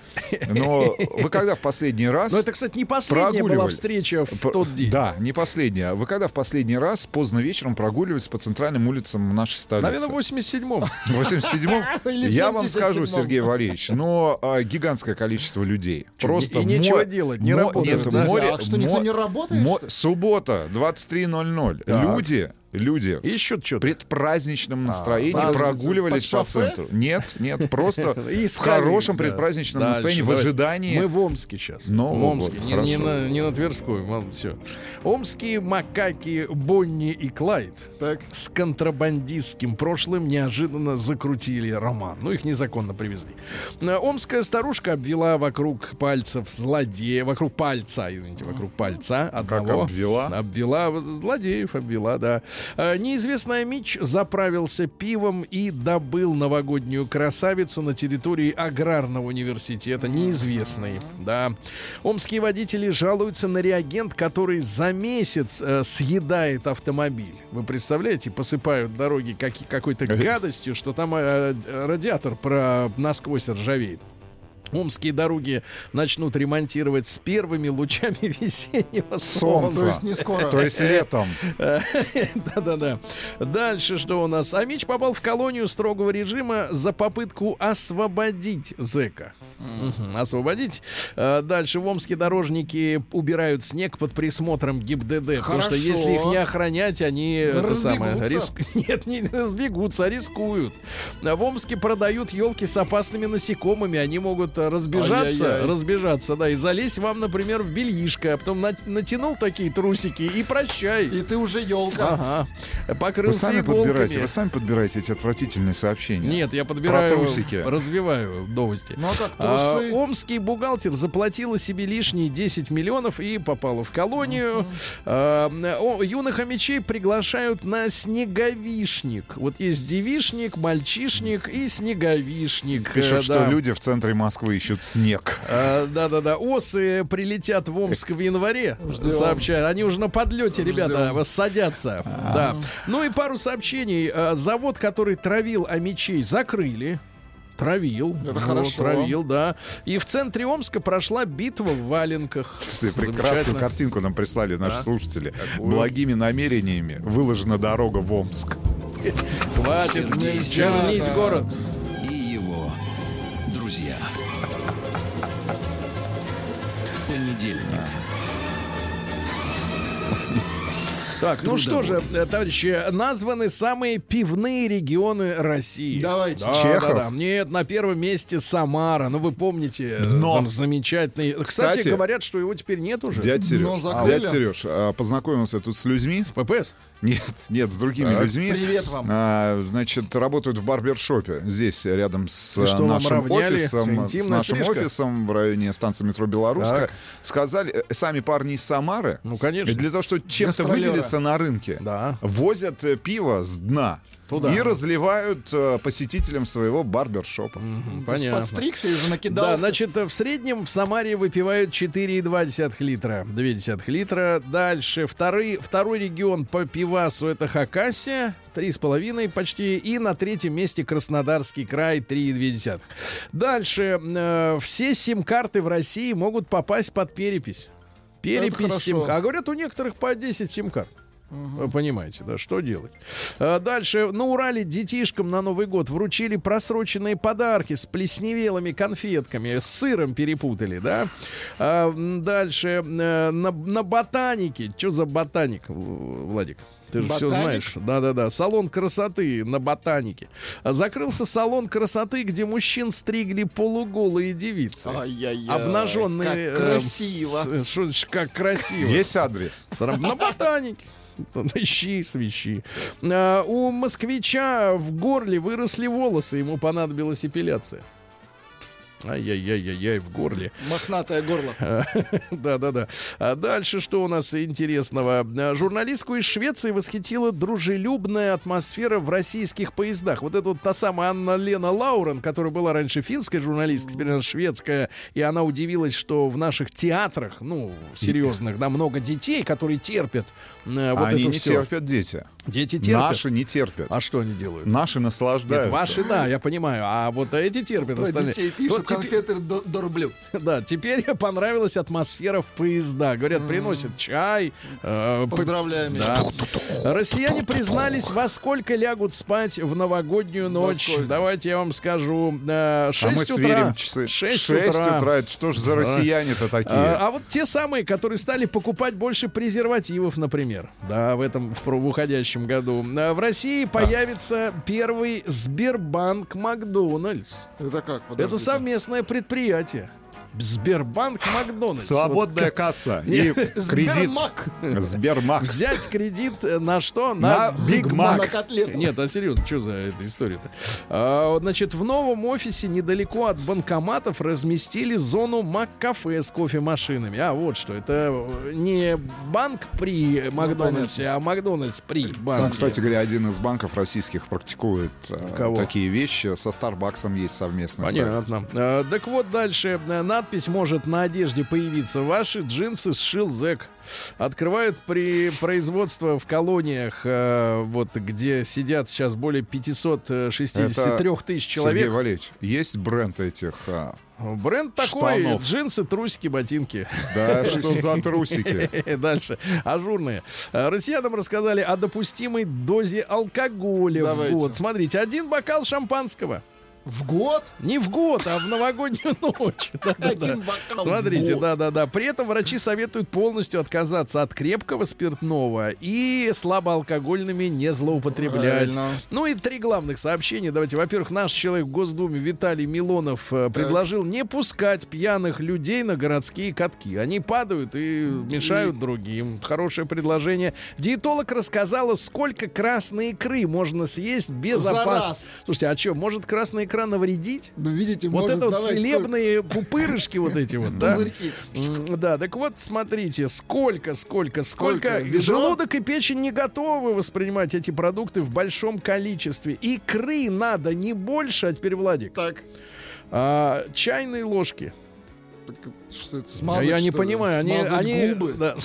но вы <laughs> когда в последний раз... Но это, кстати, не последняя была встреча в П- тот день. Да, не последняя. Вы когда в последний раз поздно вечером прогуливались по центральным улицам нашей столицы? Наверное, в 87-м. В 87-м? <laughs> Или в Я вам 77-м. скажу, Сергей Валерьевич, но а, гигантское количество людей. Чё, Просто и нечего делать, не работают, Нет, да? море... А что, никто не работает, мо- что? Суббота, 23.00. Так. Люди, люди И еще в что-то. предпраздничном настроении а, прогуливались под по центру. Нет, нет, просто <laughs> в хорошем предпраздничном настроении, в ожидании... Мы в Омске сейчас. Нового в Омске, не, на, не на все. Омские макаки Бонни и Клайд Так. с контрабандистским прошлым неожиданно закрутили роман. Ну, их незаконно привезли. Э, Омская старушка обвела вокруг пальцев злодея, вокруг пальца, извините, вокруг пальца одного. обвела? Обвела, злодеев обвела, да. Э, Неизвестная Мич заправился пивом и добыл новогоднюю красавицу на территории аграрного университета, неизвестной, да. Омские водители жалуются на реагент, который за месяц э, съедает автомобиль. Вы представляете, посыпают дороги каки- какой-то гадостью, что там э, э, радиатор про насквозь ржавеет. Омские дороги начнут ремонтировать с первыми лучами <laughs> весеннего Солнце. То есть не скоро. То есть летом. <laughs> Да-да-да. Дальше что у нас? Амич попал в колонию строгого режима за попытку освободить зэка. Освободить. А, Дальше в Омске дорожники убирают снег под присмотром ГИБДД. Потому что если их не охранять, они это самое, <laughs> Нет, не разбегутся, а рискуют. А В Омске продают елки с опасными насекомыми. Они могут разбежаться, Ай-яй-яй. разбежаться, да, и залезть вам, например, в бельишко, а потом нат- натянул такие трусики и прощай. И ты уже елка. Ага. Вы Покрылся сами подбираете, иголками. вы сами подбираете эти отвратительные сообщения. Нет, я подбираю, трусики. развиваю новости. Ну а как, А, трусы? омский бухгалтер заплатила себе лишние 10 миллионов и попала в колонию. А, о, юных хомячей приглашают на снеговишник. Вот есть девишник, мальчишник и снеговишник. Пишут, Э, что да. люди в центре Москвы ищут снег. А, Да-да-да, осы прилетят в Омск в январе, Ждем. сообщают. Они уже на подлете, ребята, Ждем. садятся. Да. Ну и пару сообщений. А, Завод, который травил амичей, закрыли. Травил. Это Вот, хорошо. Травил, да. И в центре Омска прошла битва в валенках. Слушайте, прекрасную картинку нам прислали наши Да. слушатели. Какую? Благими намерениями выложена дорога в Омск. Хватит чернить город. И его друзья. Понедельник. Так, ну что же, э, товарищи, названы самые пивные регионы России. Давайте. Да, Чехов? да, да. Нет, на первом месте Самара. Ну, вы помните, э, Но. там замечательный. Кстати, Кстати, говорят, что его теперь нет уже. Дядь Но Сереж, закрыли. дядь Сереж, а, познакомился тут с людьми. ППС. Нет, нет, с другими Так. людьми. Привет вам. А, значит, работают в барбершопе. Здесь, рядом с а, что, нашим офисом. С нашим стрижка? офисом в районе станции метро Белорусская. Так. Сказали, э, сами парни из Самары. Ну, конечно. Для того, чтобы чем-то Гастролеры. Выделиться на рынке, Да. возят э, пиво с дна. Туда. И разливают э, посетителям своего барбершопа. Понятно. Подстригся и уже накидался. Да, значит, э, в среднем в Самаре выпивают 4,2 литра. 0,2 литра. Дальше второй, второй регион по пивасу это Хакасия. 3,5 почти. И на третьем месте Краснодарский край 3,2. Дальше. э, все сим-карты в России могут попасть под перепись. Перепись хорошо. сим А говорят, у некоторых по 10 сим-карт. Вы понимаете, да, что делать? А, Дальше. На Урале детишкам на Новый год вручили просроченные подарки с плесневелыми конфетками, с сыром перепутали, да? А, Дальше. э, На, на ботанике. Что за ботаник, Владик? Ты же все Ботаник? знаешь. Да-да-да. Салон красоты на ботанике. А Закрылся салон красоты, где мужчин стригли полуголые девицы. Ай-яй-яй. Обнаженные. Как э, красиво. с- что ж, как красиво. Есть адрес. Срам- На ботанике. <laughs> Ищи, свищи. А, у москвича в горле выросли волосы, ему понадобилась эпиляция. Ай-яй-яй-яй-яй, в горле. Мохнатое горло. <laughs> Да-да-да. А дальше что у нас интересного? А, Журналистку из Швеции восхитила дружелюбная атмосфера в российских поездах. Вот это вот та самая Анна Лена Лаурен, которая была раньше финская журналистка, теперь она шведская, и она удивилась, что в наших театрах, ну, серьезных, да, много детей, которые терпят э, вот Они это не все. терпят, дети. Дети терпят. Наши не терпят. А что они делают? Наши Нет, наслаждаются. ваши, да, я понимаю. А вот эти терпят Про остальные. детей Вот пишут, теперь- конфеты до, до рублю. <laughs> да, теперь <laughs> понравилась атмосфера в поездах. Говорят, приносят чай. э, Поздравляем. Да. Россияне признались, во сколько лягут спать в новогоднюю ночь. Давайте я вам скажу. э, 6 А мы утра. сверим часы. 6, 6 утра. утра. Это что ж за Да. россияне-то такие? А, а вот те самые, которые стали покупать больше презервативов, например, да, в этом в, про- в уходящем году. А, В России появится первый Сбербанк Макдональдс. Это как? Это Подождите. совместное предприятие. Сбербанк Макдональдс. Свободная касса <laughs> и кредит. Сбермак. Сбермак. Взять кредит на что? На Биг На Мак. котлету. Нет, а серьезно, что за эта история-то? А, вот, значит, в новом офисе недалеко от банкоматов разместили зону Мак-кафе с кофемашинами. А вот что, это не банк при Макдональдсе, а Макдональдс при банке. Там, кстати говоря, один из банков российских практикует э, Кого? такие вещи. Со Старбаксом есть совместный проект. Понятно. А, так вот дальше. Э, Надпись может на одежде появиться. Ваши джинсы сшил зэк. Открывают при производство в колониях, э, вот где сидят сейчас более 563 тысяч Сергей человек. Валерьевич, есть бренд этих... а, Бренд такой, Штанов. джинсы, трусики, ботинки. Да, <laughs> что за трусики? Дальше. Ажурные. Э, Россиянам рассказали о допустимой дозе алкоголя Давайте. в год. Смотрите, один бокал шампанского. В год? Не в год, а в новогоднюю ночь. <laughs> Да-да-да. Один бокал Смотрите, да-да-да. При этом врачи советуют полностью отказаться от крепкого спиртного и слабоалкогольными не злоупотреблять. Правильно. Ну и три главных сообщения. Давайте, во-первых, наш человек в Госдуме Виталий Милонов э, предложил не пускать пьяных людей на городские катки. Они падают и мешают другим. Хорошее предложение. Диетолог рассказала, сколько красной икры можно съесть без опасности. Слушайте, а что, может красная икра навредить? Ну, видите, Вот может, это вот целебные пупырышки вот эти вот, да? Да, так вот, смотрите, сколько, сколько, сколько. Желудок и печень не готовы воспринимать эти продукты в большом количестве. Икры надо не больше, а теперь, Владик, Так, а, чайные ложки. Что это смазать, я не понимаю, они, они губы? да,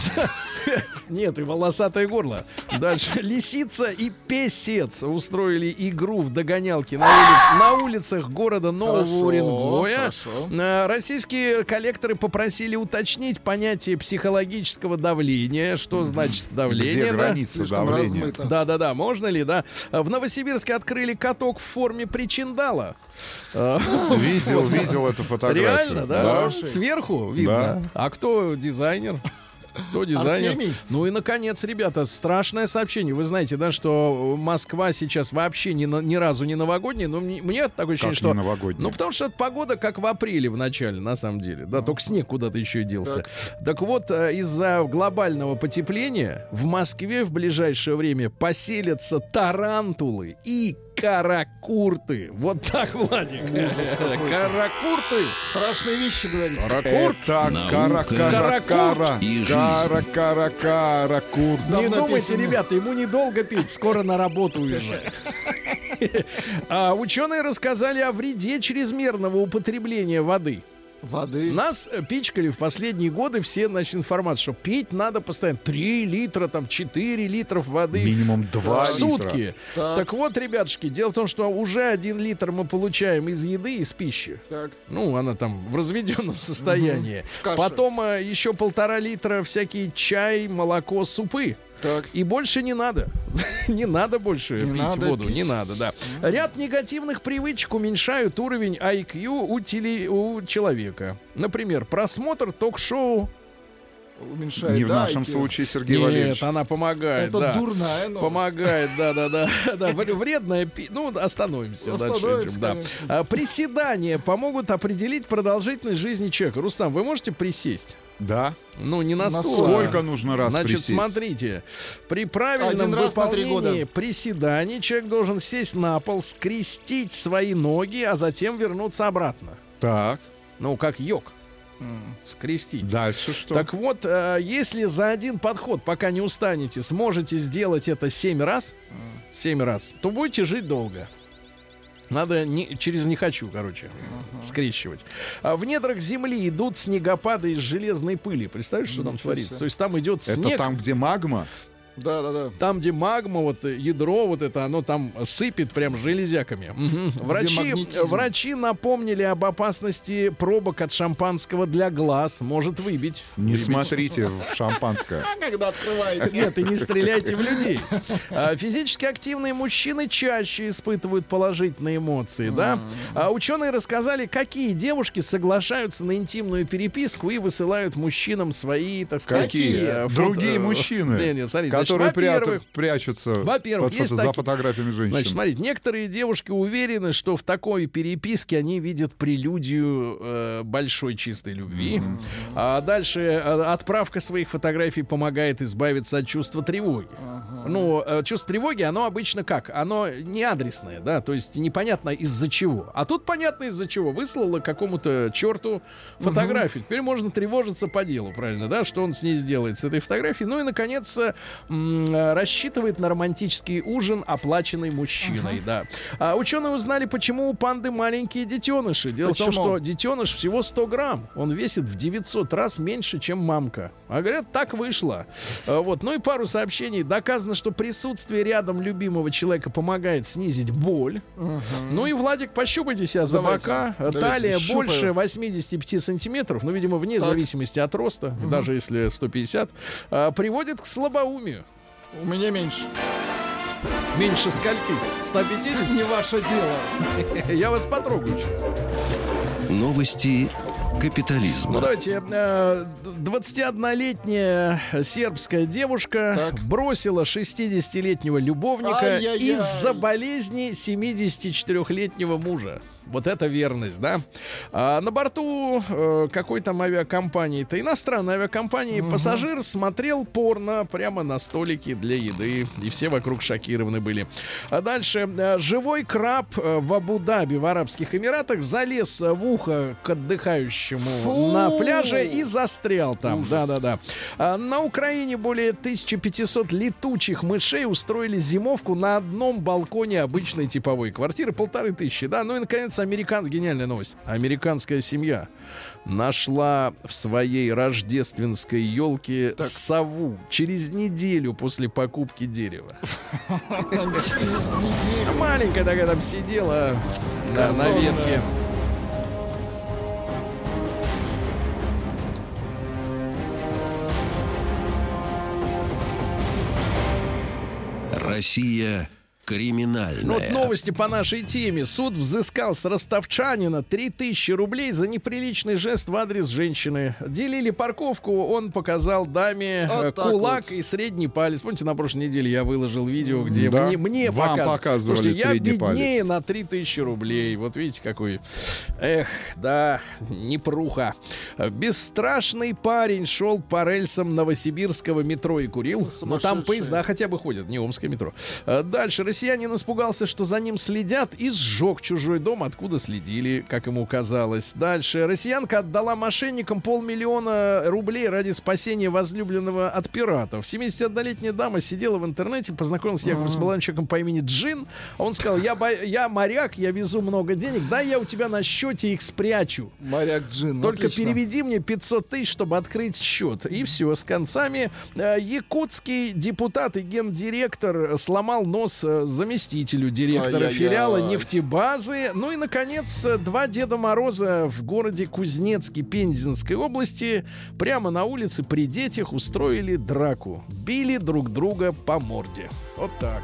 <laughs> нет, и волосатое горло. Дальше <laughs> лисица и песец устроили игру в догонялки на, ули- на улицах города Нового Уренгоя. Э, Российские коллекторы попросили уточнить понятие психологического давления. Что значит давление? Где да? граница давления? размыто. Да, да, да, можно ли, да? В Новосибирске открыли каток в форме причиндала. Видел, видел эту фотографию. Реально, да? Да. Сверху видно. А кто дизайнер? Кто дизайнер? Артемий? Ну и, наконец, ребята, страшное сообщение. Вы знаете, да, что Москва сейчас вообще ни, на- ни разу не новогодняя. Но мне, мне такое ощущение, Как что... не новогодняя? Ну, потому что это погода, как в апреле в начале, на самом деле. Да, только снег куда-то еще и делся. Так, вот, э, из-за глобального потепления в Москве в ближайшее время поселятся тарантулы и каракурты. Вот так, Владик. Каракурты. Страшные вещи говорите. Это Наука. кара-кара-кара. И жизнь. Кара-кара-кара. Курт. Не думайте, ребята, ему недолго пить, скоро на работу уезжать. <laughs> А ученые рассказали о вреде чрезмерного употребления воды. Воды. Нас э, пичкали в последние годы все, значит, информацию, что пить надо постоянно 3 литра, там 4 литров воды Минимум 2 в литра. сутки. Так. Так вот, ребятушки, дело в том, что уже 1 литр мы получаем из еды, из пищи. Так. Ну, она там в разведенном состоянии. Каше. Потом э, еще полтора литра всякий чай, молоко, супы. Так. И больше не надо. <laughs> не надо больше Не пить надо воду. пить. Не надо, да. Ряд негативных привычек уменьшают уровень IQ у, теле- у человека. Например, просмотр ток-шоу. Уменьшает. Не в да, нашем IQ. случае, Сергей Нет, Валерьевич. она помогает. Это да. дурная новость. Помогает, да, да, да, <laughs> да. Вр- Вредная пи- Ну, остановимся. дальше Остановимся, идем, да. А, Приседания помогут определить продолжительность жизни человека. Рустам, вы можете присесть? Да? Ну, не на На стул. а- Сколько нужно раз Значит, присесть? смотрите, при правильном Один раз выполнении приседаний человек должен сесть на пол, скрестить свои ноги, а затем вернуться обратно. Так, Ну, как йог. Скрестить. дальше что? Так вот, э, если за один подход, пока не устанете, сможете сделать это 7 раз, 7 раз, то будете жить долго. Надо не, через не хочу, короче, скрещивать. А в недрах земли идут снегопады из железной пыли. Представляешь, что там Ничего творится? себе. То есть там идет Это снег. там, где магма? Да, да, да. Там, где магма, вот э, ядро, вот это, оно там сыпет прям железяками. Мгм. Врачи, врачи напомнили об опасности пробок от шампанского для глаз. Может выбить. Не Ребят- смотрите в <laughs> шампанское. Когда открываете. Нет, и не стреляйте в людей. А, Физически активные мужчины чаще испытывают положительные эмоции, да? А ученые рассказали, какие девушки соглашаются на интимную переписку и высылают мужчинам свои, так сказать, Какие? Другие мужчины, Не, не, смотрите, которые во-первых, прячутся во-первых, под фото- за фотографиями женщин. Значит, смотрите, некоторые девушки уверены, что в такой переписке они видят прелюдию э, большой чистой любви. А дальше э, отправка своих фотографий помогает избавиться от чувства тревоги. Ну, э, чувство тревоги, оно обычно как? Оно не адресное, да, то есть непонятно из-за чего. А тут понятно из-за чего. Выслала какому-то черту фотографию. Теперь можно тревожиться по делу, правильно, да, что он с ней сделает с этой фотографией. Ну и, наконец, э, рассчитывает на романтический ужин, оплаченный мужчиной, да. А ученые узнали, почему у панды маленькие детеныши. Дело в том, Почему? что детеныш всего 100 грамм. Он весит в 900 раз меньше, чем мамка. А говорят, так вышло. А, Вот. Ну и пару сообщений. Доказано, что присутствие рядом любимого человека помогает снизить боль. Ну и, Владик, пощупайте себя за Давайте. бока. Давайте, Талия щупаю. больше 85 сантиметров, ну, видимо, вне Так. зависимости от роста, даже если 150, а, приводит к слабоумию. У меня меньше. Меньше скольки? 150? Не ваше дело. <laughs> Я вас потрогаю сейчас. Новости Ну, капитализма. давайте. э, 21-летняя сербская девушка Так. бросила 60-летнего любовника из-за болезни 74-летнего мужа. Вот это верность, да? А на борту э, какой там авиакомпании-то, иностранной авиакомпании, пассажир смотрел порно прямо на столике для еды. И все вокруг шокированы были. А дальше. э, живой краб э, в Абу-Даби, в Арабских Эмиратах, залез в ухо к отдыхающему Фу! на пляже и застрял там. Да-да-да. А на Украине более 1500 летучих мышей устроили зимовку на одном балконе обычной типовой квартиры. Полторы тысячи, да. Ну и, наконец, американ... Гениальная новость. Американская семья нашла в своей рождественской елке сову через неделю после покупки дерева. Через неделю. Маленькая такая там сидела на ветке. Россия Ну, вот новости по нашей теме. Суд взыскал с ростовчанина 3000 рублей за неприличный жест в адрес женщины. Делили парковку, он показал даме Вот э, так кулак вот. и средний палец. Помните, на прошлой неделе я выложил видео, где Да. мне, мне Вам показ- показывали Слушайте, я средний беднее палец. на 3000 рублей. Вот видите, какой... Эх, да, непруха. Бесстрашный парень шел по рельсам новосибирского метро и курил. Но там Сумасшедший. поезда хотя бы ходят, не омское метро. А Дальше. Россиянин испугался, что за ним следят и сжег чужой дом, откуда следили, как ему казалось. Дальше. Россиянка отдала мошенникам полмиллиона рублей ради спасения возлюбленного от пиратов. 71-летняя дама сидела в интернете, познакомилась с якобы с молодым человеком по имени Джин. Он сказал, я, бо- я моряк, я везу много денег, дай я у тебя на счете их спрячу. Моряк Джин. Только отлично. переведи мне 500 тысяч, чтобы открыть счет. И все, с концами. Э, Якутский депутат и гендиректор сломал нос э, заместителю директора филиала нефтебазы. Ну и, наконец, два Деда Мороза в городе Кузнецке Пензенской области прямо на улице при детях устроили драку. Били друг друга по морде. Вот так.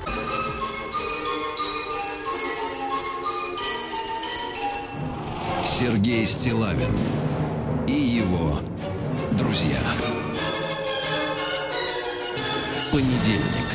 Сергей Стилавин и его друзья. Понедельник.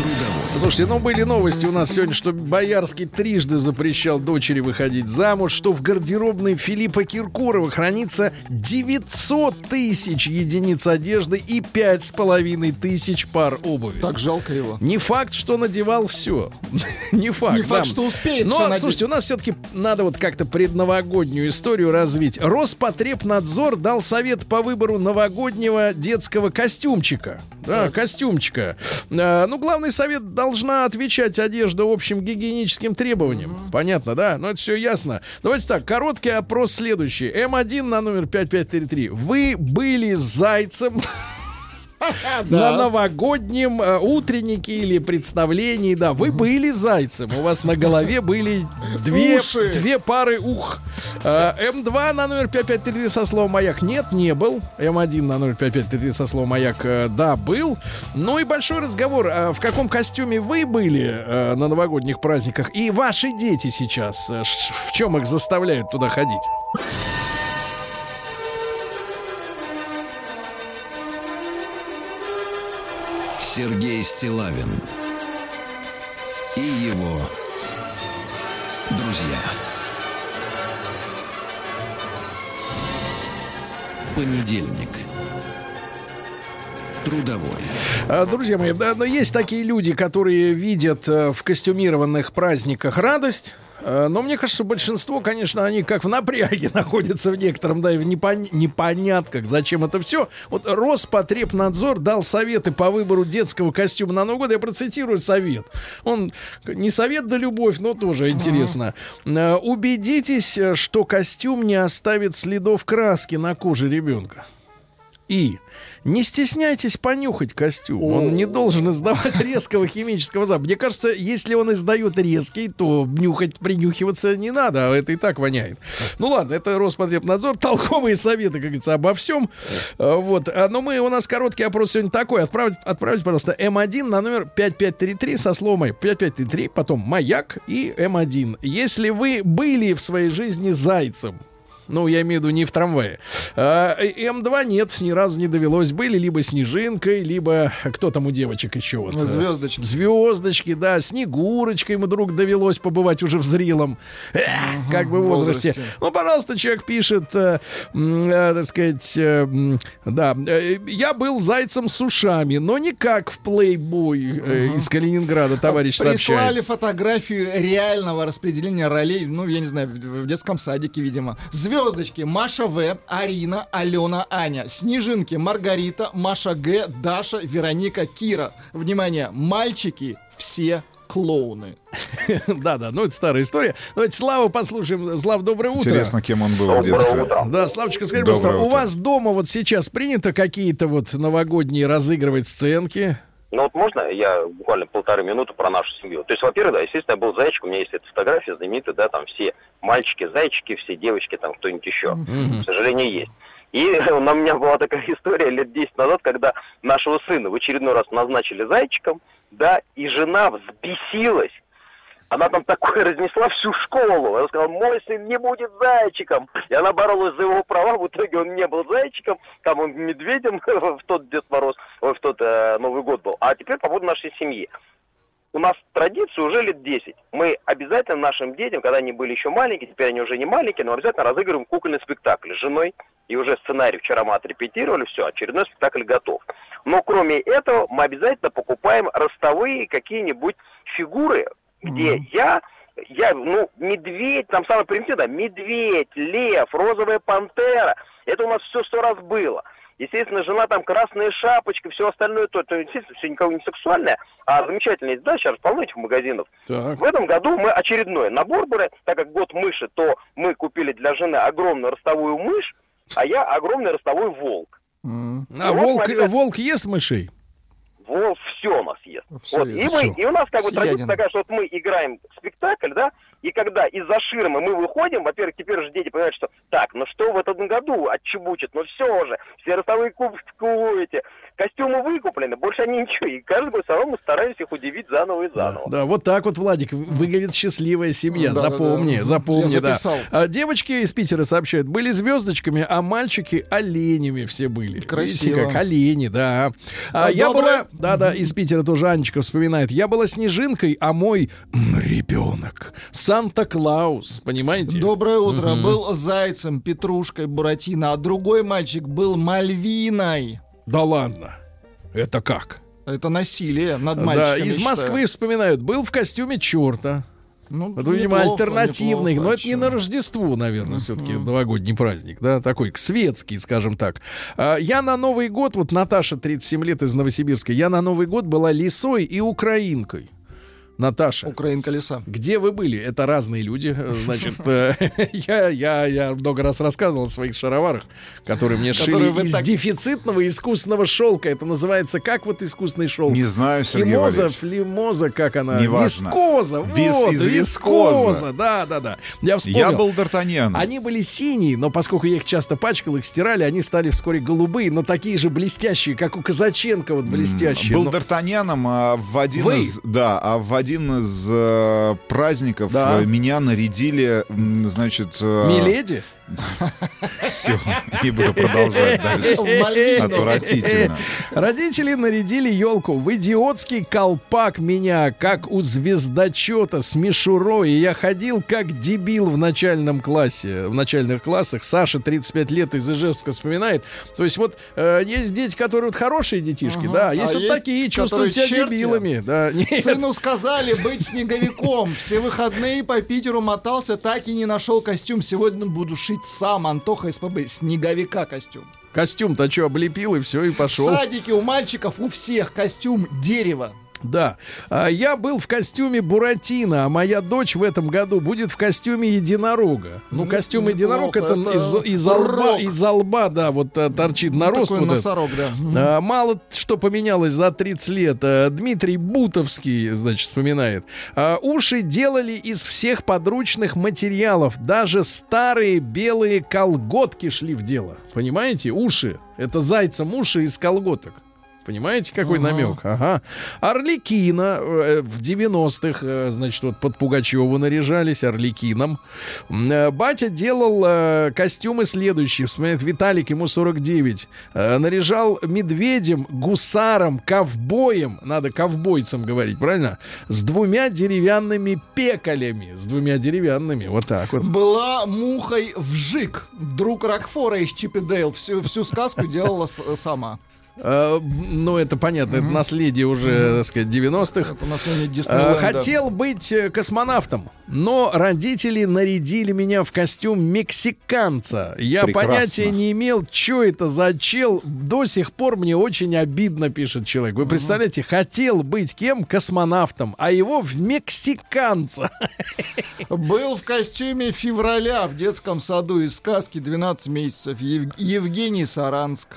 Трудовой. Слушайте, ну были новости у нас сегодня, что Боярский трижды запрещал дочери выходить замуж, что в гардеробной Филиппа Киркорова хранится 900 тысяч единиц одежды и пять с половиной тысяч пар обуви. Так жалко его. Не факт, что надевал все. <laughs> Не факт. Не факт, что успеет Но, всё надеть. слушайте, у нас все-таки надо вот как-то предновогоднюю историю развить. Роспотребнадзор дал совет по выбору новогоднего детского костюмчика. Да, костюмчика. А, ну, главный совет должна отвечать одежда общим гигиеническим требованиям. Понятно, да? Ну, это все ясно. Давайте так, короткий опрос следующий. М1 на номер 5533. Вы были зайцем <laughs> на новогоднем э, утреннике или представлении, да, вы были зайцем, у вас на голове были две, две пары ух. Э, М2 на номер 5533 со словом «Маяк» нет, не был. М1 на номер 5533 со словом «Маяк» э, да, был. Ну и большой разговор, в каком костюме вы были на новогодних праздниках и ваши дети сейчас, в чем их заставляют туда ходить? Сергей Стилавин и его друзья. Понедельник. Трудовой. А, Друзья мои, да, но есть такие люди, которые видят э, в костюмированных праздниках радость. Э, Но мне кажется, большинство, конечно, они как в напряге <laughs> находятся в некотором, да, и в непон- непонятках, зачем это все. Вот Роспотребнадзор дал советы по выбору детского костюма на Новый год. Я процитирую совет. Он не совет да любовь, но тоже интересно. Э, Убедитесь, э, что костюм не оставит следов краски на коже ребенка. И не стесняйтесь понюхать костюм. Он не должен издавать <laughs> резкого химического запаха. Мне кажется, если он издает резкий, то нюхать, принюхиваться не надо, а это и так воняет. Ну ладно, это Роспотребнадзор. Толковые советы, как говорится, обо всем. А, Вот. А, Но мы, у нас короткий опрос сегодня такой. Отправить, отправить пожалуйста, М1 на номер 5533 со словом 5533, потом маяк и М1. Если вы были в своей жизни зайцем, ну, я имею в виду не в трамвае. А, и М2 нет, ни разу не довелось. Были либо снежинкой, либо кто там у девочек еще вот. э, Звездочки. Звездочки, да, Снегурочкой ему вдруг довелось побывать уже в зрелом, эх, как бы в возрасте. возрасте. Ну, пожалуйста, человек пишет, э, э, так сказать, э, да, э, я был зайцем с ушами, но не как в плейбой э, из Калининграда, товарищ Прислали сообщает. фотографию реального распределения ролей, ну, я не знаю, в, в детском садике, видимо. Звездочки Маша В, Арина, Алена, Аня. Снежинки Маргарита, Маша Г, Даша, Вероника, Кира. Внимание, мальчики все клоуны. <laughs> Да-да, ну это старая история. Давайте Славу послушаем. Слав, доброе утро. Интересно, кем он был в детстве. Да, Славочка, скажи, Доброе пожалуйста, у вас дома вот сейчас принято какие-то вот новогодние разыгрывать сценки? Ну вот можно я буквально полторы минуты про нашу семью? То есть, во-первых, да, естественно, я был зайчик, у меня есть эта фотография знаменитая, да, там все мальчики зайчики, все девочки, там кто-нибудь еще. К сожалению, есть. И <laughs> у меня была такая история лет 10 назад, когда нашего сына в очередной раз назначили зайчиком, да, и жена взбесилась, она там такое разнесла всю школу. Она сказала, мой сын не будет зайчиком. И она боролась за его права. В итоге он не был зайчиком. Там он медведем <laughs> в тот Дед Мороз, в тот э, Новый год был. А теперь по поводу нашей семьи. У нас традиция уже лет 10. Мы обязательно нашим детям, когда они были еще маленькие, теперь они уже не маленькие, но обязательно разыгрываем кукольный спектакль с женой. И уже сценарий вчера мы отрепетировали, все, очередной спектакль готов. Но кроме этого мы обязательно покупаем ростовые какие-нибудь фигуры, где я, я, ну, медведь, там самое примитивное, медведь, лев, розовая пантера. Это у нас все сто раз было. Естественно, жена там красная шапочка, все остальное, то, то естественно, все никого не сексуальное, а замечательно есть, да, сейчас полно этих магазинов. Так. В этом году мы очередной набор брали, так как год мыши, то мы купили для жены огромную ростовую мышь, а я огромный ростовой волк. М. А волк, волк ест мышей? Волк все нас ест. Всё вот, и, мы, и у нас как бы традиция такая, что вот мы играем спектакль, да, и когда из-за ширмы мы выходим, во-первых, теперь же дети понимают, что так, ну что в этом году отчебучат, ну все же, все ростовые кубки эти, костюмы выкуплены, больше они ничего, и каждый год все равно мы стараемся их удивить заново и заново. Да, вот так вот, Владик, выглядит счастливая семья. Да, да, запомни, да. запомни, Я да. А девочки из Питера сообщают, были звездочками, а мальчики оленями все были. Красиво. Видите, как олени, да. А, А я доброе- была, да, да, из Питера тоже Анечка вспоминает. Я была снежинкой, а мой ребенок Санта-Клаус, понимаете? Доброе утро. Был зайцем, петрушкой, буратино, а другой мальчик был мальвиной. Да ладно. Это как? Это насилие над Да, мальчиками. из я Москвы вспоминают. Был в костюме черта. Ну, Это, видимо, неплохо, альтернативный. неплохо, но это не на Рождество, наверное, все-таки новогодний праздник, да, такой светский, скажем так. А, Я на Новый год, вот Наташа, 37 лет из Новосибирска, я на Новый год была лисой и украинкой. Наташа, Украинка леса. где вы были? Это разные люди. э, Значит, э, <laughs> я, я, я много раз рассказывал о своих шароварах, которые мне Которые шили из так- дефицитного искусственного шелка. Это называется как вот искусственный шелк? Не знаю, Сергей Химоза, флемоза, как она? Неважно. Вискоза. Вис- вот, из вискоза. вискоза. Да, да, да. Я вспомнил. Я был Д'Артаньян. Они были синие, но поскольку я их часто пачкал, их стирали, они стали вскоре голубые, но такие же блестящие, как у Казаченко, вот блестящие. Был Но- Д'Артаньяном, а в один Вы? из да, а в один из э, праздников Да. э, меня нарядили, значит, э, Миледи? Все, не буду продолжать дальше. Отвратительно. Родители нарядили елку в идиотский колпак меня, как у звездочета с мишурой. И я ходил как дебил в начальном классе, в начальных классах. Саша, 35 лет, из Ижевска вспоминает. То есть вот э, есть дети, которые вот хорошие детишки, Ага. да, есть А вот есть, такие, чувствуют себя черти. дебилами. Да, нет. Сыну сказали быть снеговиком. Все выходные по Питеру мотался, так и не нашел костюм. Сегодня буду шить сам. Антоха СПБ. Снеговика костюм. Костюм-то что, облепил и все, и В пошел. садике у мальчиков у всех костюм дерево. Да. А, Я был в костюме Буратино, а моя дочь в этом году будет в костюме единорога. Ну, костюм единорог это, это из, из, лба, из лба, да, вот а, торчит нарост. Такой вот этот. носорог, да. А, Мало что поменялось за 30 лет. А, Дмитрий Бутовский, значит, вспоминает. А, Уши делали из всех подручных материалов. Даже старые белые колготки шли в дело. Понимаете? Уши. Это зайцам уши из колготок. Понимаете, какой намек? Ага. Орликина э, в 90-х, э, значит, вот под Пугачева наряжались Орликином. Э, Батя делал костюмы следующие. Вспоминает Виталик, ему 49. Э, наряжал медведем, гусаром, ковбоем. Надо ковбойцам говорить, правильно? С двумя деревянными пекалями. С двумя деревянными. Вот так вот. Была мухой вжик. Друг Рокфора из Чип и Дейл. Всю, всю сказку делала сама. Э, ну, это понятно, это наследие уже, так сказать, 90-х. Это наследие Э. Хотел быть э, космонавтом, но родители нарядили меня в костюм мексиканца. Я Прекрасно. понятия не имел, что это за чел. До сих пор мне очень обидно, пишет человек. Вы представляете, хотел быть кем? Космонавтом, а его в мексиканца. Был в костюме февраля в детском саду из сказки «12 месяцев». Ев- Евгений Саранск.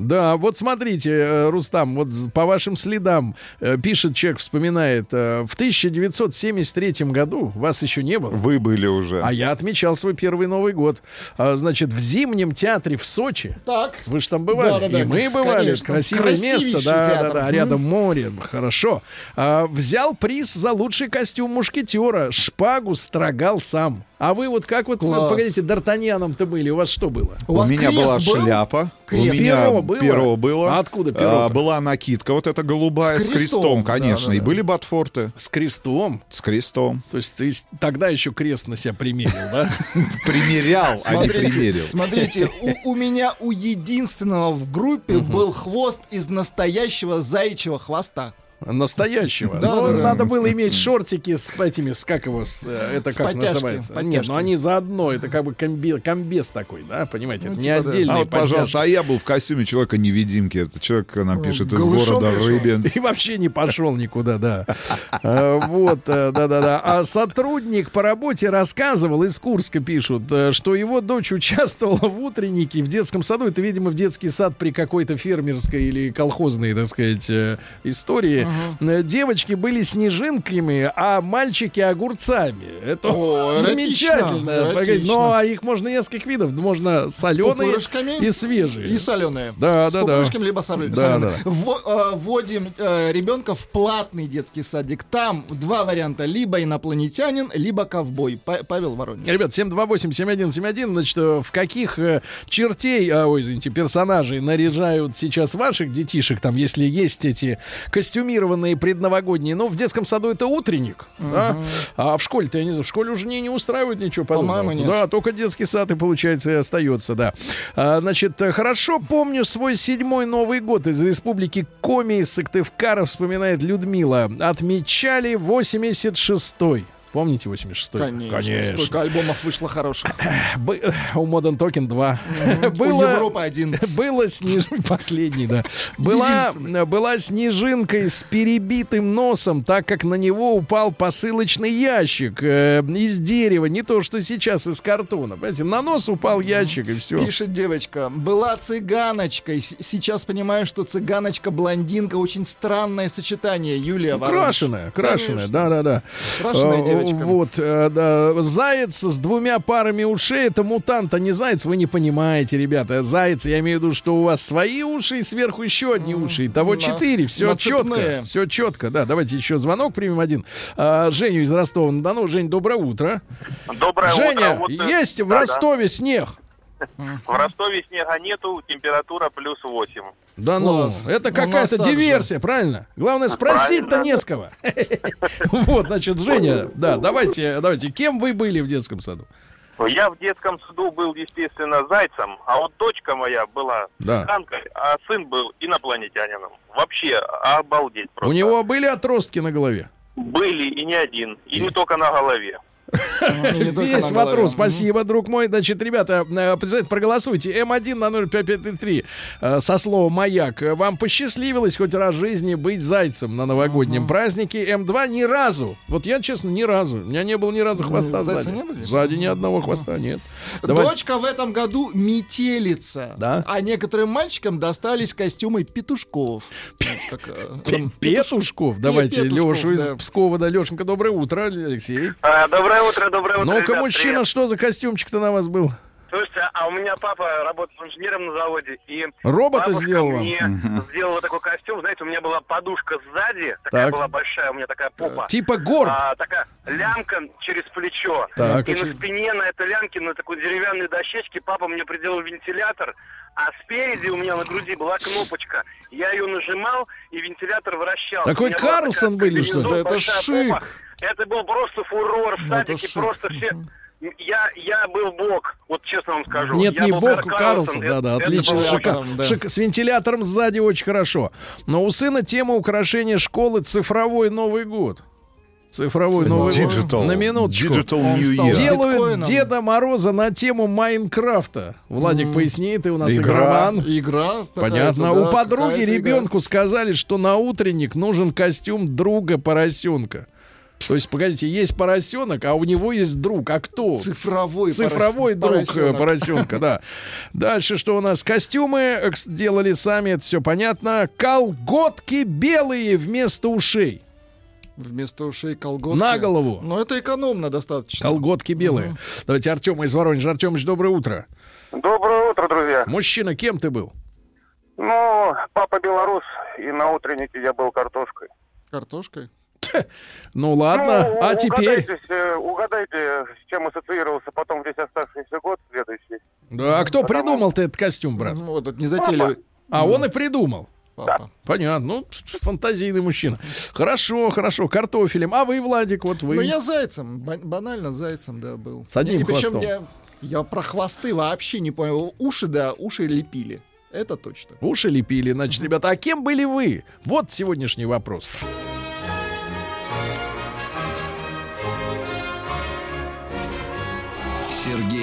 Да, вот смотрите, э, Рустам, вот по вашим следам э, пишет человек, вспоминает, э, в 1973 году вас еще не было. Вы были уже. А я отмечал свой первый Новый год. А, значит, в зимнем театре в Сочи. Так. Вы же там бывали. Да-да-да, и мы бывали. конечно. Красивое место. Да, да, театр. да. Мгм. Рядом море. Хорошо. А, взял приз за лучший костюм мушкетера. Шпагу строгал сам. А вы вот как вот, Класс. погодите, Д'Артаньяном-то были? У вас что было? У У вас меня была был? шляпа, Крест. у меня Перо было? перо было. А откуда перо-то? А, была накидка, вот эта голубая С с, крестом, крестом, да, конечно. да, И да. были ботфорты С крестом. с крестом. То есть ты тогда еще крест на себя примерил, да? <laughs> Примерял, а не примерил. смотрите, у, у меня у единственного в группе был хвост из настоящего заячьего хвоста. Настоящего. Да, Ну, да, да. надо было иметь шортики с этими, с как его, с, э, это С как подтяжкой, называется? Нет, подтяжкой. ну они заодно, это как бы комби- комбез такой, да, понимаете? Ну, это типа, не да. отдельный А вот, пожалуйста, а я был в костюме человека-невидимки. Это человек нам пишет из города? Рыбинск. И вообще не пошел никуда, да. Э, Вот, э, да-да-да. А сотрудник по работе рассказывал, из Курска пишут, э, что его дочь участвовала в утреннике в детском саду. Это, видимо, в детский сад при какой-то фермерской или колхозной, так сказать, э, истории. Э, Девочки были снежинками, а мальчики огурцами. Это О, замечательно. эротично, эротично. Но а их можно нескольких видов. Можно соленые и свежие. И соленые. Да, С да, да. либо Да, соленые. да. Вво- э, Вводим э, ребенка в платный детский садик. Там два варианта. Либо инопланетянин, либо ковбой. Па- Павел Воронин. Ребят, 728-7171, значит, в каких э, чертей, а, ой, извините, персонажей наряжают сейчас ваших детишек, там, если есть эти костюмированные предновогодние, ну, в детском саду это утренник, да? а в школе-то, я не знаю, в школе уже не, не устраивают ничего подобного. По-моему, нет. Да, только детский сад и, получается, и остается, да. А, значит, хорошо помню свой седьмой Новый год из республики Коми из Сыктывкара, вспоминает Людмила. Отмечали 86-й. Помните 86-й? Конечно. Столько альбомов вышло хороших. <clears throat> У Modern Token 2. <laughs> У Было, Европы один. <laughs> было сниж... <laughs> Последний, да. Была, была снежинкой с перебитым носом, так как на него упал посылочный ящик э, из дерева. Не то, что сейчас из картона. Понимаете, на нос упал ящик, и все. Пишет девочка. Была цыганочкой. Сейчас понимаю, что цыганочка-блондинка очень странное сочетание. Юлия Воронеж. Крашеная, крашеная, Конечно. да-да-да. Крашеная Э, девочка. Вот, э, да. Заяц с двумя парами ушей, это мутант, а не заяц, вы не понимаете, ребята. Заяц, я имею в виду, что у вас свои уши и сверху еще одни уши. Итого на- четыре, все четко. Все четко, да. Давайте еще звонок примем один. А, Женю из Ростова-на-Дону. Жень, доброе утро. Доброе Женя, утро. Вот, э, есть в да, да. Ростове снег? В Ростове снега нету, температура плюс 8. Да ну, Класс. это У какая-то диверсия, правильно? Главное, спросить-то не с кого. <laughs> Вот, значит, Женя, да, давайте, давайте, кем вы были в детском саду? Я в детском саду был, естественно, зайцем, а вот дочка моя была Да. цыганкой, а сын был инопланетянином. Вообще обалдеть просто. У него были отростки на голове? Были и не один, и. И не только на голове. Вопрос. Мгм. Спасибо, друг мой. Значит, ребята, э, представляете, проголосуйте. М1 на 0553 э, со словом «Маяк». Э, Вам посчастливилось хоть раз в жизни быть зайцем на новогоднем празднике. М2 ни разу. Вот я, честно, ни разу. У меня не было ни разу хвоста зайца сзади. Сзади ни одного хвоста нет. Дочка в этом году метелица. Да? А некоторым мальчикам достались костюмы петушков. Э, Петушков. Давайте Лешу из. Пскова. Да, Лешенька, доброе утро, Алексей. А, доброе утро, доброе утро. Ну-ка, ребят, мужчина, привет. что за костюмчик-то на вас был? Слушайте, а у меня папа работает инженером на заводе, и Робота сделал мне сделала такой костюм. Знаете, у меня была подушка сзади, такая Так. была большая, у меня такая попа. Типа горб. А, такая лямка через плечо. Так. И на спине на этой лямке, на такой деревянной дощечке, папа мне приделал вентилятор, а спереди у меня на груди была кнопочка. Я ее нажимал, и вентилятор вращался. Такой Карлсон такая были, что ли? комбинезон, Да это шик. попа. Это был просто фурор в Ну, садике, шик. просто все... Я, я был бог, вот честно вам скажу. Нет, Я не бок Карлсон, Карлсон, да-да, это отлично, шика- да. шик- с вентилятором сзади очень хорошо. Но у сына тема украшения школы цифровой Новый год. Цифровой Новый год. Digital. На минуточку. Digital New Year. Делают Биткоином. Деда Мороза на тему Майнкрафта. Владик, поясни, ты у нас Игра. игроман. Игра. Понятно. да, у подруги какая-то игра. ребенку сказали, что на утренник нужен костюм друга поросенка. То есть, погодите, есть поросенок, а у него есть друг. А кто? Цифровой, Цифровой порос- друг э, поросенок. поросенка, да. Дальше что у нас? Костюмы э, делали сами, это все понятно. Колготки белые вместо ушей. Вместо ушей колготки. На голову. Но это экономно достаточно. Колготки белые. Давайте Артема из Воронежа. Артемыч, доброе утро. Доброе утро, друзья. Мужчина, кем ты был? Ну, папа белорус, и на утреннике я был картошкой. Картошкой. Ну ладно, Ну, а теперь? Угадайте, э, угадайте, с чем ассоциировался потом весь оставшийся год следующий. Да, а кто Потому- придумал-то этот костюм, брат? Ну, вот этот незатейливый А он и придумал. папа. Понятно, ну, фантазийный мужчина. Хорошо, хорошо, картофелем. А вы, Владик, вот вы. Ну, я зайцем, ба- банально зайцем, да, был. С одним И причем хвостом. я, я про хвосты вообще не понял. Уши, да, уши лепили. Это точно. Уши лепили. Значит, ребята, а кем были вы? Вот сегодняшний вопрос. Сергей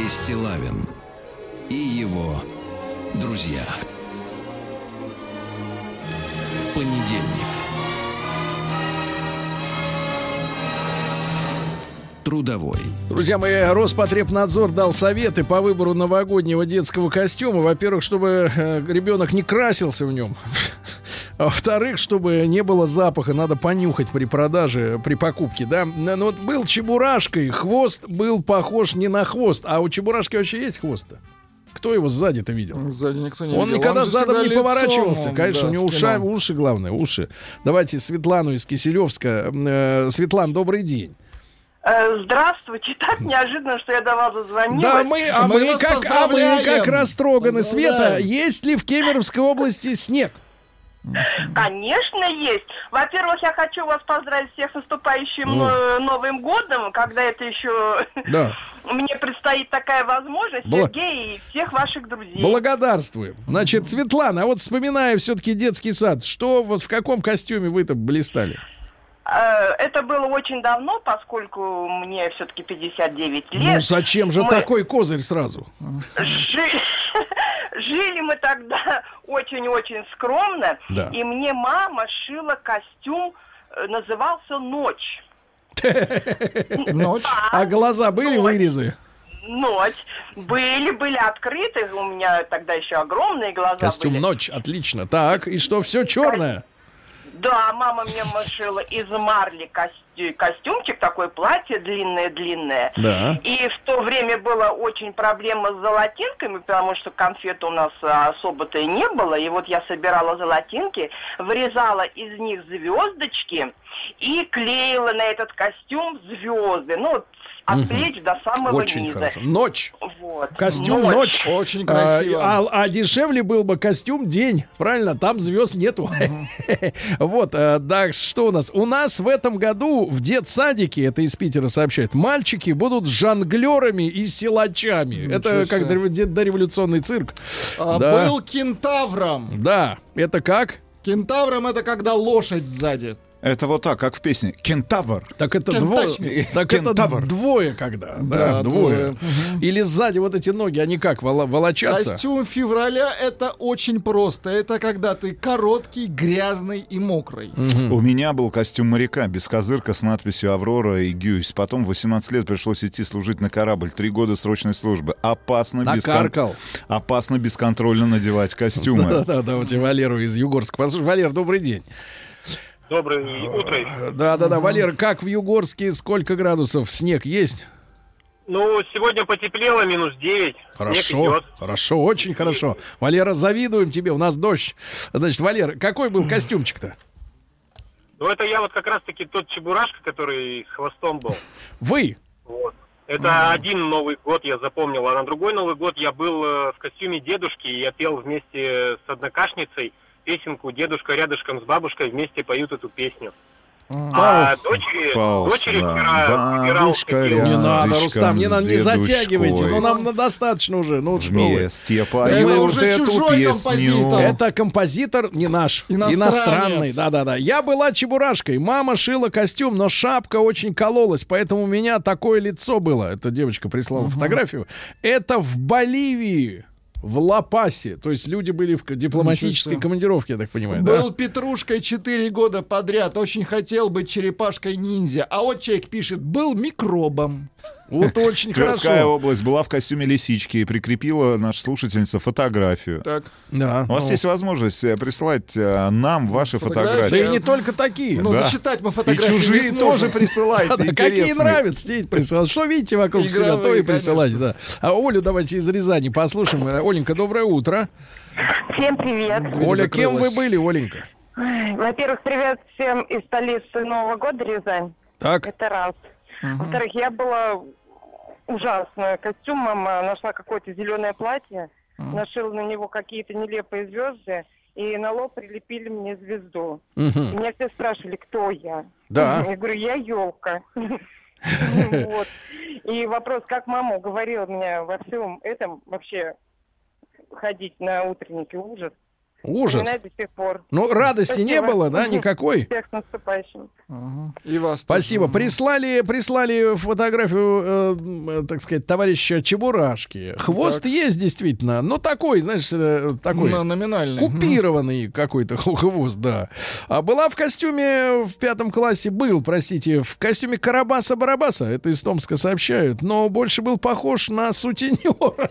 Стилавин и его друзья. Понедельник. Трудовой. Друзья мои, Роспотребнадзор дал советы по выбору новогоднего детского костюма. Во-первых, чтобы э, ребенок не красился в нем. <laughs> Во-вторых, чтобы не было запаха, надо понюхать при продаже, при покупке, да. Ну вот был чебурашкой, хвост был похож не на хвост, а у чебурашки вообще есть хвост-то? Кто его сзади-то видел? Сзади никто не Он видел. никогда же задом всегда не лицом, поворачивался. он, Конечно, да, у него кино. уши, главное, уши. Давайте Светлану из Киселевска. Э, Светлан, добрый день. Э, Здравствуйте, <laughs> так неожиданно, что я до вас зазвонила. Да, мы, а Мы мы, как, а мы как растроганы. Света, есть ли в Кемеровской области снег? Конечно, есть. Во-первых, я хочу вас поздравить всех с наступающим Ну. э, Новым годом, когда это еще Да. <laughs> мне предстоит такая возможность, Бла- Сергей и всех ваших друзей. Благодарствуем. Значит, Светлана, а вот вспоминая все-таки детский сад, что вот в каком костюме вы-то блистали? Э, Это было очень давно, поскольку мне все-таки 59 Ну, лет. зачем же Мы- такой козырь сразу? Жи- <laughs> Жили мы тогда очень-очень скромно, Да. и мне мама шила костюм, э, назывался «Ночь». <laughs> Ночь. А глаза были вырезы? Ночь. Были, были открыты, у меня тогда еще огромные глаза Костюм были. ночь, отлично. Так, и что, все черное? Да, мама мне шила из марли костю- костюмчик, такое платье длинное-длинное. Да. И в то время была очень проблема с золотинками, потому что конфет у нас а, особо-то и не было. И вот я собирала золотинки, вырезала из них звездочки и клеила на этот костюм звезды. Ну, вот от Мгм. плеч до самого Очень низа. хорошо. Ночь. Вот. Костюм ночь. Очень красиво. А, а- а дешевле был бы костюм день. Правильно, там звезд нету. <laughs> Вот, э, да, что у нас? У нас в этом году в детсадике, это из Питера сообщают, мальчики будут жонглерами и силачами. Это как себе. дорев- де- дореволюционный цирк. А, Да. Был кентавром. Да, это как? Кентавром это когда лошадь сзади. Это вот так, как в песне. Кентавр. Так это Кентач- двое. Так это Кентавр. двое когда. Да, Да, двое. двое. Или сзади вот эти ноги, они как, вола- волочатся? Костюм февраля это очень просто. Это когда ты короткий, грязный и мокрый. У меня был костюм моряка, без козырка с надписью «Аврора» и «Гюйс». Потом в 18 лет пришлось идти служить на корабль. Три года срочной службы. Опасно, бескон- Накаркал. Опасно бесконтрольно надевать костюмы. <laughs> Да-да-да, вот и Валеру из Югорска. Послушай, Валер, добрый день. Доброе утро. Да-да-да, Валер, как в Югорске, сколько градусов? Снег есть? Ну, сегодня потеплело, минус 9. Хорошо, хорошо, очень хорошо. Валера, завидуем тебе, у нас дождь. Значит, Валер, какой был костюмчик-то? Ну, это я вот как раз-таки тот чебурашка, который с хвостом был. Вы? Вот. Это один Новый год я запомнил, а на другой Новый год я был э, в костюме дедушки, и я пел вместе с однокашницей песенку «Дедушка рядышком с бабушкой вместе поют эту песню». А дочери, Паус, дочери да. вчера Бабушка хотел- Не надо, Рустам, не надо, не затягивайте. Ну, нам на- достаточно уже. Ну. Вместе Это поют уже эту песню. композитор. Это композитор не наш, иностранный, да-да-да. Я была чебурашкой, мама шила костюм, но шапка очень кололась, поэтому у меня такое лицо было. Эта девочка прислала фотографию. Это в Боливии. В Ла-Пасе. То есть люди были в дипломатической Ничего командировке, я так понимаю, да? Был петрушкой 4 года подряд. Очень хотел быть черепашкой-ниндзя. А вот человек пишет, был микробом. Вот очень Тверская хорошо. область была в костюме лисички и прикрепила наша слушательница фотографию. Так. Да. У вас есть возможность э, присылать э, нам ваши Фотографии. Да фотографии. и не только такие. Ну, Да. зачитать мы И фотографии не чужие тоже присылайте. Какие нравятся, те и присылать. Что видите вокруг себя, Игровые, то и присылайте, да. А Олю давайте из Рязани послушаем. Э, Оленька, доброе утро. Всем привет. Оля, кем вы были, Оленька? Во-первых, привет всем из столицы Нового года, Рязань. Так, Это раз. Во-вторых, я была ужасная. Костюмом а, нашла какое-то зеленое платье, нашила на него какие-то нелепые звезды, и на лоб прилепили мне звезду. Мгм. меня все спрашивали, кто я. Да. Я говорю, я елка. <laughs> Вот. И вопрос, как мама уговорила меня во всем этом вообще ходить на утренники, ужас. ужас. До сих пор. Ну, радости не Спасибо. было, да, никакой? Всех наступающим. Ага. И вас тоже. Спасибо. Прислали, прислали фотографию, э, так сказать, товарища Чебурашки. Хвост Так. есть действительно, но такой, знаешь, э, такой На- номинальный. купированный какой-то <laughs> хвост, да. А была в костюме в пятом классе, был, простите, в костюме Карабаса-Барабаса, это из Томска сообщают, но больше был похож на сутенера.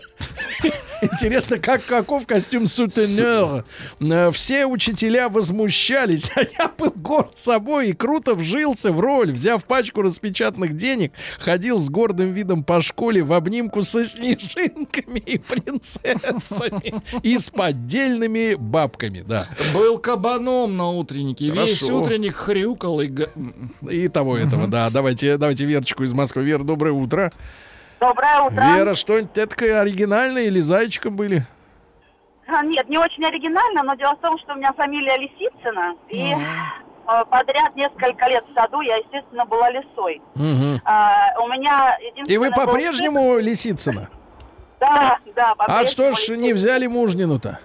<laughs> Интересно, как каков костюм сутенера? Э, Все учителя возмущались, <laughs> а я был горд собой и круто вжился в роль. Взяв пачку распечатанных денег, ходил с гордым видом по школе в обнимку со снежинками и принцессами и с поддельными бабками, да. Был кабаном на утреннике. Весь Хорошо. утренник хрюкал и... И того этого, да. Давайте, давайте Верочку из Москвы. Вера, доброе утро. Доброе утро. Вера, что-нибудь такое оригинальное или зайчиком были? А, Нет, не очень оригинально, но дело в том, что у меня фамилия Лисицына, и подряд несколько лет в саду я, естественно, была лисой. Мгм. А, у меня И вы был по-прежнему Лисицына? сын- Да, да, А что ж Лисицына. не взяли мужнину-то?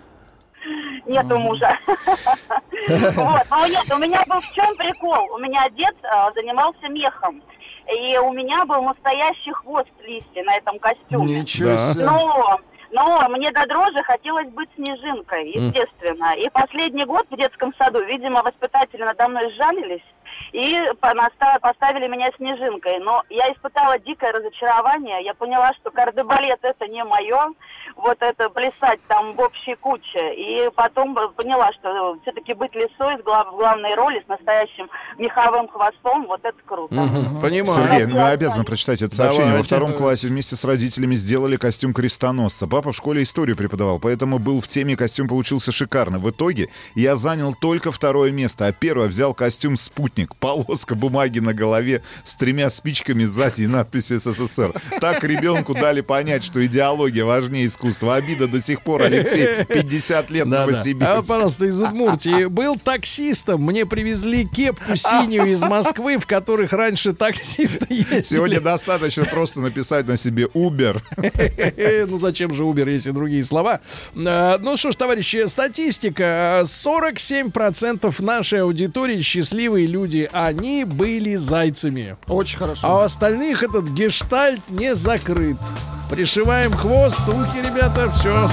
Нету мужа. <laughs> Вот, но нет, у меня был в чем прикол? У меня дед а, занимался мехом. И у меня был настоящий хвост листья на этом костюме. Ничего себе. Но, но мне до дрожи хотелось быть снежинкой, естественно. И последний год в детском саду, видимо, воспитатели надо мной сжалились и поставили меня снежинкой. Но я испытала дикое разочарование. Я поняла, что кардебалет это не мое. Вот это плясать там в общей куче. И потом поняла, что все-таки быть лисой в глав- в главной роли с настоящим меховым хвостом, вот это круто. Мгм, Понимаю. Сергей, ну, вы обязаны прочитать это сообщение. Во Давайте. втором классе вместе с родителями сделали костюм крестоносца. Папа в школе историю преподавал, поэтому был в теме, костюм получился шикарно. В итоге я занял только второе место, а первое взял костюм «Спутник». Полоска бумаги на голове с тремя спичками сзади и надпись «СССР». Так ребенку дали понять, что идеология важнее искусства. Обида до сих пор, Алексей, 50 лет Да-да. Новосибирск. А, пожалуйста, из Удмуртии. Был таксистом. Мне привезли кепку синюю из Москвы, в которых раньше таксисты ездили. Сегодня достаточно просто написать на себе Uber. <laughs> Ну зачем же Uber, если другие слова? А, Ну что ж, товарищи, статистика. 47% нашей аудитории счастливые люди. Они были зайцами. Очень хорошо. А у остальных этот гештальт не закрыт. Пришиваем хвост, ухи, ребята, все.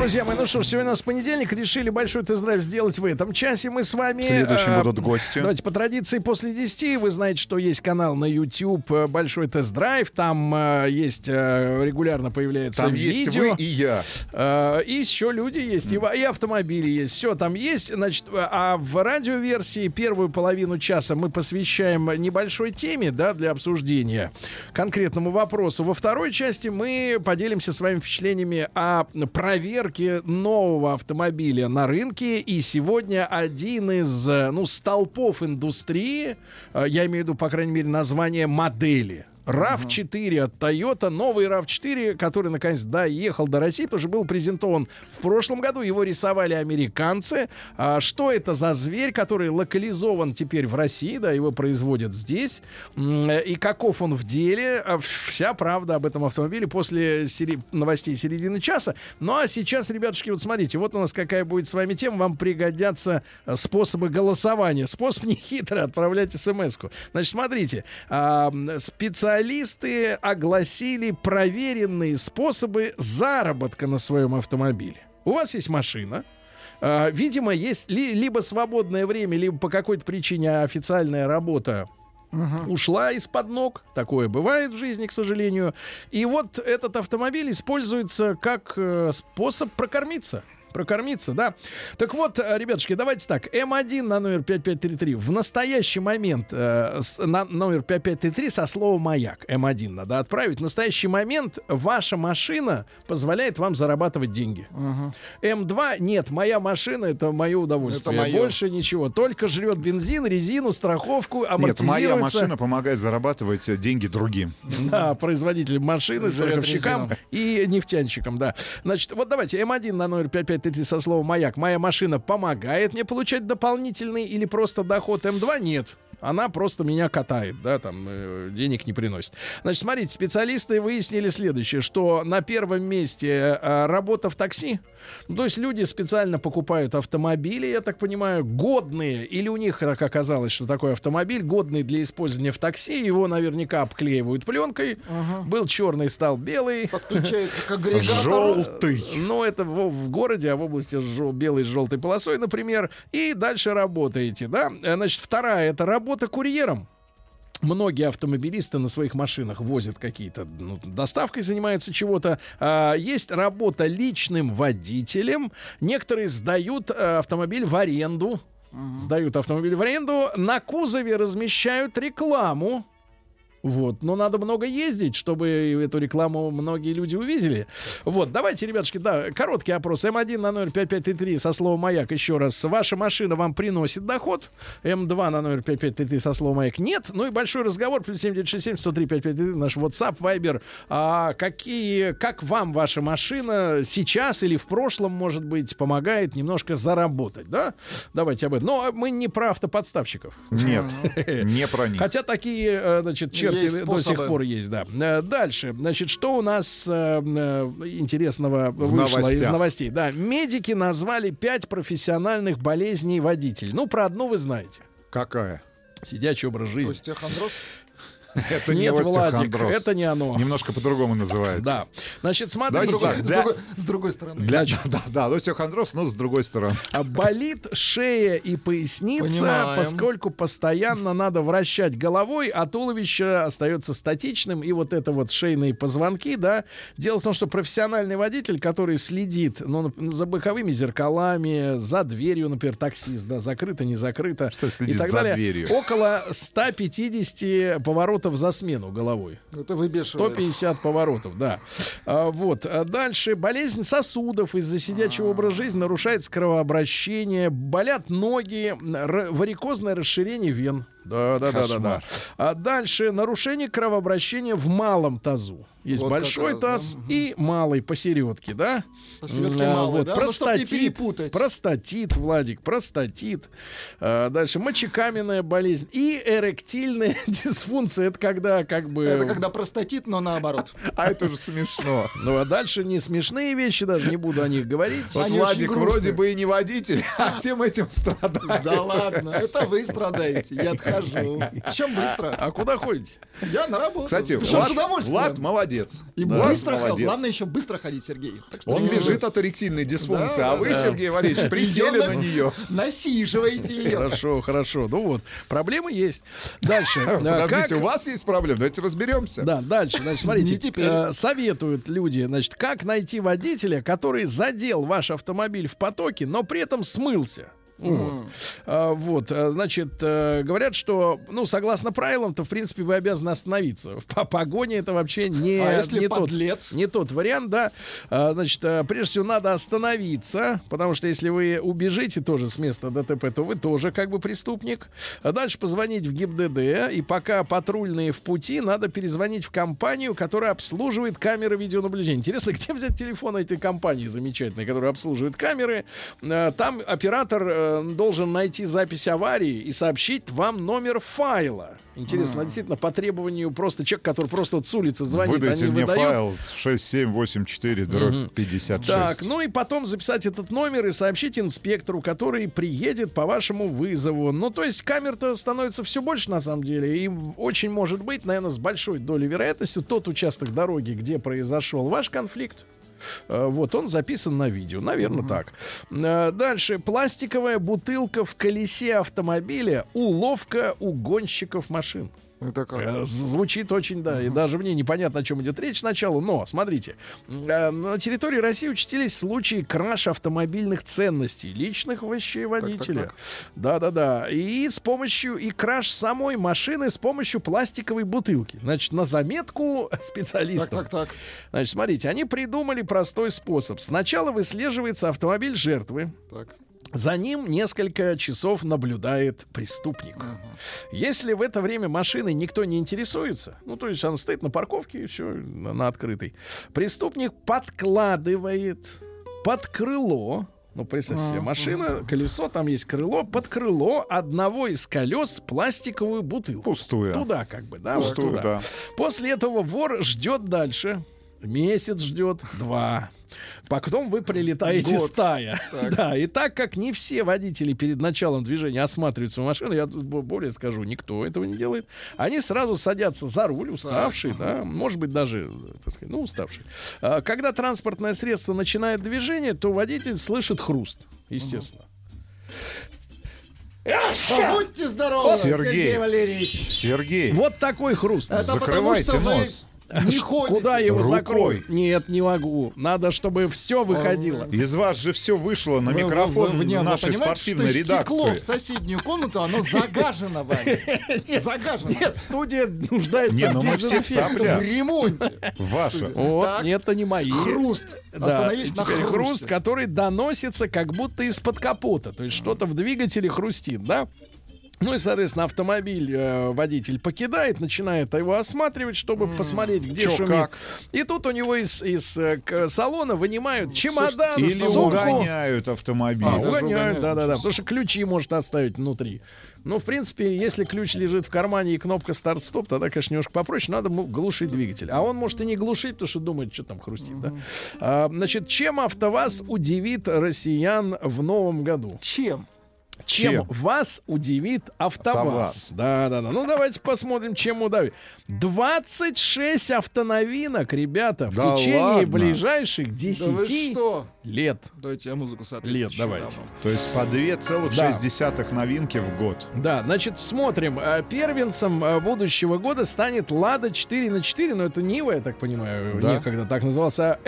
Друзья мои, ну что ж, сегодня у нас понедельник. Решили большой тест-драйв сделать в этом часе. Мы с вами... В следующем э, будут гости. Давайте по традиции после 10. Вы знаете, что есть канал на YouTube э, Большой тест-драйв. Там э, есть э, регулярно появляется Там видео. есть вы и я. Э, И еще люди есть, и, во- и автомобили есть. Все там есть. Значит, э, а в радиоверсии первую половину часа мы посвящаем небольшой теме, да, для обсуждения конкретному вопросу. Во второй части мы поделимся с вами впечатлениями о проверке нового автомобиля на рынке. И сегодня один из, э, ну, столпов индустрии, э, я имею в виду, по крайней мере, название модели. RAV4 от Toyota, новый RAV4, который наконец доехал до России, тоже был презентован в прошлом году, его рисовали американцы. А, что это за зверь, который локализован теперь в России, да, его производят здесь, и каков он в деле, А, вся правда об этом автомобиле после сери- новостей середины часа. Ну а сейчас, ребятушки, вот смотрите, вот у нас какая будет с вами тема, вам пригодятся э, способы голосования. Способ <laughs> нехитрый, отправлять смс-ку. Значит, смотрите, а, м, специалисты огласили проверенные способы заработка на своем автомобиле. У вас есть машина, а, видимо, есть ли- либо свободное время, либо по какой-то причине официальная работа ушла из-под ног. Такое бывает в жизни, к сожалению. И вот этот автомобиль используется как э, способ прокормиться. Прокормиться, да. Так вот, э, ребятушки, давайте так. М1 на номер 5533 в настоящий момент э, с- на номер 5533 со словом «маяк». М1 надо отправить. В настоящий момент ваша машина позволяет вам зарабатывать деньги. М2 нет, моя машина это мое удовольствие. Это моё. Больше ничего. Только жрет бензин, резину, страховку, Нет, амортизируется. моя машина помогает зарабатывать деньги другим. <laughs> Да, производителям машины, страховщикам и нефтянщикам, да. Значит, вот давайте, М1 на номер 5533 со словом «Маяк». Моя машина помогает мне получать дополнительный или просто доход М2? Нет. Она просто меня катает, да, там э, денег не приносит. Значит, смотрите, специалисты выяснили следующее, что на первом месте э, работа в такси. Ну, то есть люди специально покупают автомобили, я так понимаю, годные, или у них так оказалось, что такой автомобиль годный для использования в такси, его наверняка обклеивают пленкой. Был черный, стал белый. Подключается к агрегатору. Желтый. Ну, это в, в городе, а в области жел- белой с желтой полосой, например. И дальше работаете, да? Э, Значит, вторая — это работа курьером. Многие автомобилисты на своих машинах возят какие-то, ну, доставкой занимаются чего-то. А, есть работа личным водителем. Некоторые сдают э, автомобиль в аренду. Сдают автомобиль в аренду. На кузове размещают рекламу. Вот, но надо много ездить, чтобы эту рекламу многие люди увидели. Вот, давайте, ребятушки, да, короткий опрос. М1 на номер 5533 со словом «Маяк». Еще раз, ваша машина вам приносит доход. М2 на номер 5533 со словом «Маяк» нет. Ну и большой разговор. Плюс 7967 103 5533 наш WhatsApp, Viber. А какие, как вам ваша машина сейчас или в прошлом, может быть, помогает немножко заработать, да? Давайте об этом. Но мы не про автоподставщиков. Нет, не про них. Хотя такие, э, значит, Есть до сих пор есть, да. Э, Дальше, значит, что у нас э, э, интересного вышло из новостей? Да, медики назвали пять профессиональных болезней водителей. Ну, про одну вы знаете. Какая? Сидячий образ жизни. Остеохондроз? <laughs> Это не Нет, Владик, это не оно. Немножко по-другому называется. Да. Значит, смотрите. С другой- стороны. Для, <laughs> да, да, остеохондроз, но с другой стороны. А болит шея и поясница, поскольку постоянно надо вращать головой, а туловище остается статичным. И вот это вот шейные позвонки, да. Дело в том, что профессиональный водитель, который следит ну, за боковыми зеркалами, за дверью, например, таксист, да, закрыто, не закрыто Что и следит так за далее. дверью? Около 150 поворотов поворотов за смену головой. Это выбешивает. 150 поворотов, да. А, вот. А дальше болезнь сосудов из-за сидячего образа жизни нарушается кровообращение, болят ноги, варикозное расширение вен. Да, да, да, да, да. А дальше нарушение кровообращения в малом тазу. Есть Вот большой раз, да. таз и малый посередке, да? Посередке А, малый, вот, да? Ну, простатит, перепутать. простатит, Владик, простатит. А, дальше мочекаменная болезнь и эректильная <laughs> дисфункция. Это когда как бы... Это когда простатит, но наоборот. <laughs> А это же смешно. Ну а дальше не смешные вещи, даже не буду о них говорить. Вот Владик вроде бы и не водитель, <laughs> а всем этим страдает. Да ладно, это вы страдаете, я отхожу. Причем быстро. А куда ходите? Я на работу. Кстати, Влад. Влад молодец. И Влад быстро молодец. Главное еще быстро ходить, Сергей. Так что Он бежит от эректильной дисфункции, Да, а вы, да. Сергей Валерьевич, <laughs> присели на нее. Насиживаете ее. Хорошо, хорошо. Ну вот, проблемы есть. Дальше. <laughs> А, Подождите, у вас есть проблемы? Давайте разберемся. Да, дальше, значит, смотрите, <laughs> Не теперь. э, советуют люди, значит, как найти водителя, который задел ваш автомобиль в потоке, но при этом смылся. Вот. А, вот, а, значит, э, говорят, что, ну, согласно правилам-то, в принципе, вы обязаны остановиться. По погоне это вообще не, А если не, тот, подлец? не тот вариант, да. А, значит, э, прежде всего, надо остановиться, потому что если вы убежите тоже с места ДТП, то вы тоже как бы преступник. А дальше позвонить в ГИБДД, и пока патрульные в пути, надо перезвонить в компанию, которая обслуживает камеры видеонаблюдения. Интересно, <laughs> где взять телефон этой компании замечательной, которая обслуживает камеры? Э, Там оператор э, должен найти запись аварии и сообщить вам номер файла. Интересно, действительно, по требованию просто человек, который просто вот с улицы звонит, Выдайте они мне выдают. файл 6784 дробь 56. Так, ну и потом записать этот номер и сообщить инспектору, который приедет по вашему вызову. Ну, то есть камер-то становится все больше, на самом деле. И очень может быть, наверное, с большой долей вероятностью, тот участок дороги, где произошел ваш конфликт, вот он записан на видео, наверное, так. Э, Дальше пластиковая бутылка в колесе автомобиля, уловка у гонщиков машин. Это как? Э, Звучит очень, да, и даже мне непонятно, о чем идет речь сначала, но, смотрите, э, на территории России учтились случаи краша автомобильных ценностей, личных вещей водителя. так. Да-да-да. И с помощью, и краш самой машины с помощью пластиковой бутылки. Значит, на заметку <laughs> Так, специалистов. так, так. Значит, смотрите, они придумали простой способ. Сначала выслеживается автомобиль жертвы, Так. За ним несколько часов наблюдает преступник. Если в это время машиной никто не интересуется, ну, то есть она стоит на парковке все, на, на открытой, преступник подкладывает под крыло, ну, представьте себе, машина, колесо, там есть крыло, под крыло одного из колес пластиковую бутылку. Пустую. Туда как бы, да, вот Пустую, туда. да. После этого вор ждет дальше. Месяц ждет, два. Потом вы прилетаете Год. стая. Так. Да, и так как не все водители перед началом движения осматривают свою машину, я тут бо- более скажу, никто этого не делает. Они сразу садятся за руль, уставшие, да, может быть, даже, так сказать, ну, уставшие. А, Когда транспортное средство начинает движение, то водитель слышит хруст, естественно. Будьте здоровы, Сергей. Сергей Валерьевич. Сергей, Вот такой хруст. Это Закрывайте потому, что вы нос. Не ходите. Куда его Рукой. закрой? Нет, не могу. Надо, чтобы все выходило. из вас же все вышло на Вы- микрофон вы- не, вы нашей спортивной что стекло редакции. в соседнюю комнату, оно загажено вами. <laughs> Загажено. Нет, студия нуждается Не, ну в в дезинфекции. В ремонте. Ваша. Вот, нет, это не мои. Хруст. Да, Остановились и на теперь хруст, хрусте. который доносится как будто из-под капота. То есть что-то в двигателе хрустит, да? Ну и, соответственно, автомобиль э, водитель покидает, начинает его осматривать, чтобы посмотреть, где Чё, шумит. как? И тут у него из, из э, к- салона вынимают чемодан, Или сумку. угоняют автомобиль. А, угоняют, да-да-да. Потому что ключи может оставить внутри. Ну, в принципе, если ключ лежит в кармане и кнопка старт-стоп, тогда, конечно, немножко попроще. Надо глушить двигатель. А он может и не глушить, потому что думает, что там хрустит, да? А, значит, чем АвтоВАЗ удивит россиян в новом году? Чем? Чем, Чем? вас удивит АвтоВАЗ? АвтоВАЗ. Да, да, да. Ну, давайте посмотрим, чем удавит. 26 автоновинок, ребята, в Да течение ладно? ближайших Да вы 10 что? лет. Давайте я музыку Лет, соответствующую давайте. дам. То есть по 2,6 новинки в год. Да, значит, смотрим. Э, Первенцем э, будущего года станет Лада 4 на 4, но это Нива, я так понимаю, Да. некогда так назывался, а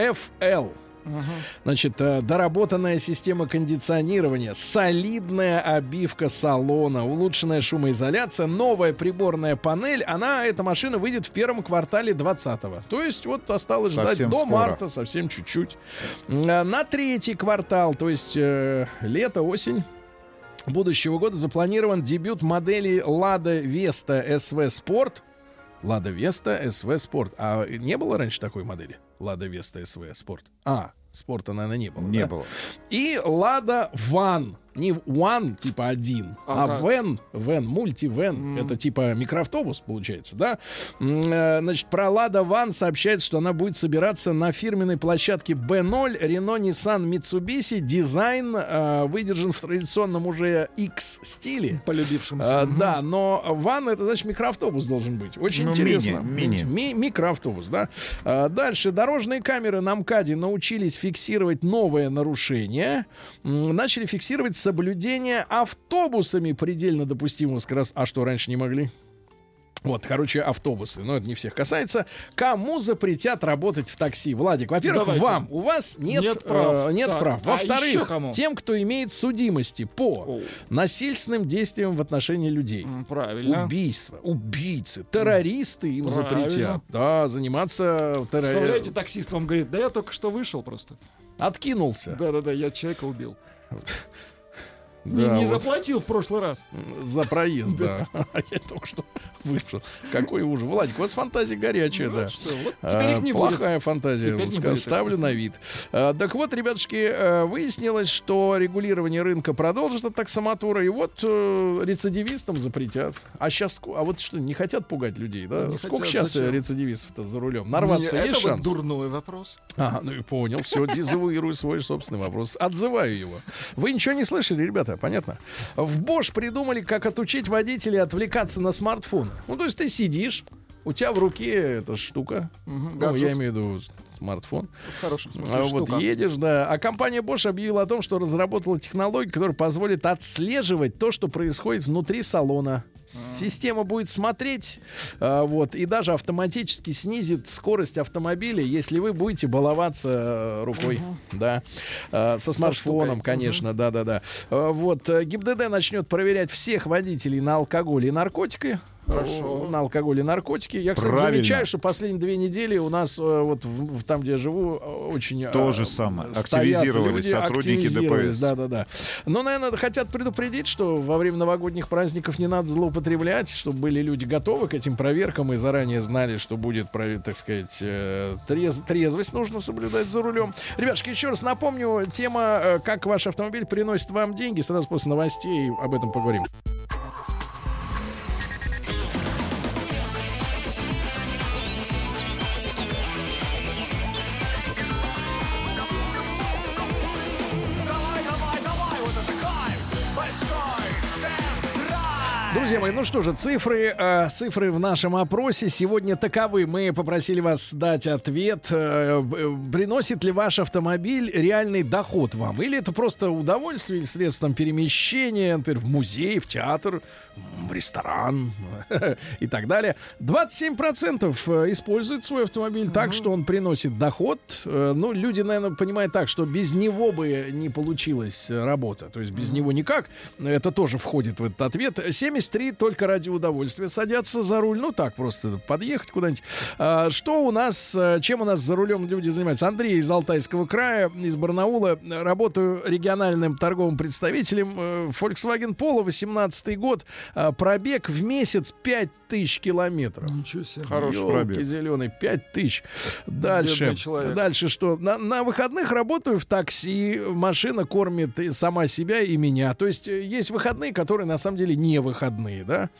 Значит, э, доработанная система кондиционирования, солидная обивка салона, улучшенная шумоизоляция, новая приборная панель. Она, эта машина, выйдет в первом квартале 20-го. То есть вот осталось ждать Совсем до скоро. марта, совсем чуть-чуть. Э, На третий квартал, то есть э, лето, осень, будущего года запланирован дебют модели Lada Vesta SV Sport. Lada Vesta SV Sport. А не было раньше такой модели? Lada Vesta SV Sport. А, спорта, наверное, не было. Не да? было. И Lada Van. Не One, типа один, а Ага. Van, Van, мультивен. Это типа микроавтобус, получается, да? Э, Значит, про Lada Van сообщается, что она будет собираться на фирменной площадке B0 Renault Nissan Mitsubishi. Дизайн э, выдержан в традиционном уже X-стиле. Полюбившимся. А, да, но ван это значит микроавтобус должен быть. Очень Ну, интересно. мини, мини. Ми- микроавтобус, да. А, дальше дорожные камеры на МКАДе научились фиксировать новое нарушение. Начали фиксировать соблюдение автобусами предельно допустимого скоростного. А что раньше не могли? Вот, короче, автобусы. Но это не всех касается. Кому запретят работать в такси? Владик, во-первых, вам. У вас нет, Нет прав. э, нет Так, прав. а Во-вторых, кому? тем, кто имеет судимости по О. насильственным действиям в отношении людей. Правильно. Убийства, убийцы, террористы им Правильно. запретят. Да, заниматься Представляете, террористом. таксист вам говорит, да я только что вышел просто. Откинулся. Да-да-да, я человека убил. <laughs> Да, не не вот. заплатил в прошлый раз. За проезд, да. <laughs> Я только что вышел. Какой ужас. Владик, у вас фантазия горячая, Вот да. что, вот А, теперь их не будет. Плохая фантазия, Теперь не ска- будет их. ставлю на вид. А, так вот, ребятушки, э, выяснилось, что регулирование рынка продолжит от таксомотора, и вот э, рецидивистам запретят. А сейчас, а вот что, не хотят пугать людей, да? Не Сколько хотят, сейчас зачем? рецидивистов-то за рулем? Нарваться Не, есть это вот шанс? дурной вопрос. Ага, ну и понял. Все, дезавуирую свой собственный вопрос. Отзываю его. Вы ничего не слышали, ребята? Понятно? В Bosch придумали, как отучить водителей отвлекаться на смартфон. Ну, то есть ты сидишь, у тебя в руке эта штука. Мгм, Ну, гаджет. я имею в виду смартфон. В хорошем смысле А вот штука. едешь, да. А компания Bosch объявила о том, что разработала технологию, которая позволит отслеживать то, что происходит внутри салона. Система будет смотреть, а, вот, и даже автоматически снизит скорость автомобиля, если вы будете баловаться э, рукой, да, А, со смартфоном, штукой. конечно, да-да-да. А, Вот, э, ГИБДД начнет проверять всех водителей на алкоголь и наркотики. Хорошо. На алкоголь и наркотики. Я, кстати, Правильно. замечаю, что последние две недели у нас э, вот в- в- там, где я живу, э, очень... То же самое. Активизировались люди, сотрудники активизировались, ДПС. Да-да-да. Но, наверное, хотят предупредить, что во время новогодних праздников не надо злоупотреблять, чтобы были люди готовы к этим проверкам и заранее знали, что будет, так сказать, трез- трезвость нужно соблюдать за рулем. Ребятушки, еще раз напомню, тема «Как ваш автомобиль приносит вам деньги». Сразу после новостей об этом поговорим. Друзья мои, ну что же, цифры, э, цифры в нашем опросе сегодня таковы. Мы попросили вас дать ответ, э, б- приносит ли ваш автомобиль реальный доход вам, или это просто удовольствие, или средством перемещения, например, в музей, в театр, в ресторан <laughs> и так далее. 27% э, используют свой автомобиль так, что он приносит доход. Э, Ну, люди, наверное, понимают так, что без него бы не получилась э, работа. То есть без него никак. Это тоже входит в этот ответ. 73 только ради удовольствия садятся за руль. Ну, так, просто подъехать куда-нибудь. А, Что у нас, э, чем у нас за рулем люди занимаются? Андрей из Алтайского края, из Барнаула. Работаю региональным торговым представителем э, Volkswagen Polo, 18 год. А, Пробег в месяц 5000 километров. Ничего себе. Хороший пробег. зеленый, 5 тысяч. Дальше, Бедный человек. дальше что? На, на выходных работаю в такси, машина кормит и сама себя и меня. То есть э, есть выходные, которые на самом деле не выходные, да?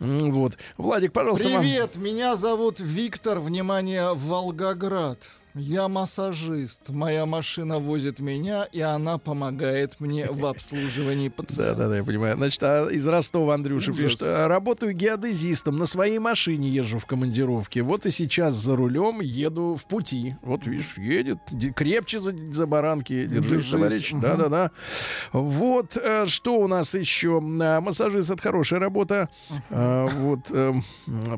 М, Вот. Владик, пожалуйста, вам- Привет, меня зовут Виктор, внимание, Волгоград. Я массажист. Моя машина возит меня, и она помогает мне в обслуживании <laughs> Да, пациента. да, да, я понимаю. Значит, а из Ростова Андрюша Ужас. пишет. «А, Работаю геодезистом. На своей машине езжу в командировке. Вот и сейчас за рулем еду в пути. Вот, видишь, едет. Крепче за, за баранки. Держись, Держись. товарищ. Мгм. Да, да, да. Вот, э, что у нас еще? А, Массажист — это хорошая работа. А, Вот, эм,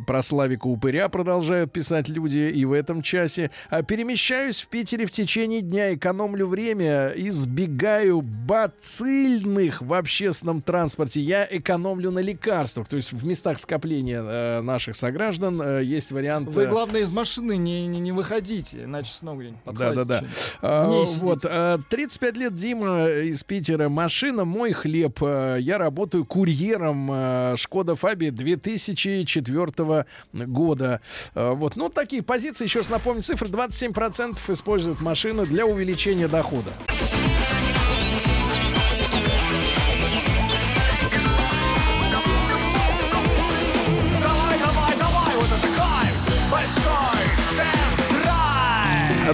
про Славика Упыря продолжают писать люди и в этом часе. А, перемещаюсь в Питере в течение дня, экономлю время, избегаю бацильных в общественном транспорте. Я экономлю на лекарствах. То есть в местах скопления э, наших сограждан э, есть вариант... Вы, э, главное, из машины не, не, не выходите, иначе снова где-нибудь Да, подхватите да, да. что-нибудь. А, вот, а, 35 лет Дима из Питера. Машина мой хлеб. А, Я работаю курьером а, Шкода Фаби 2004 года. Вот, ну, такие позиции. Еще раз напомню, цифры 27% используют машину для увеличения дохода.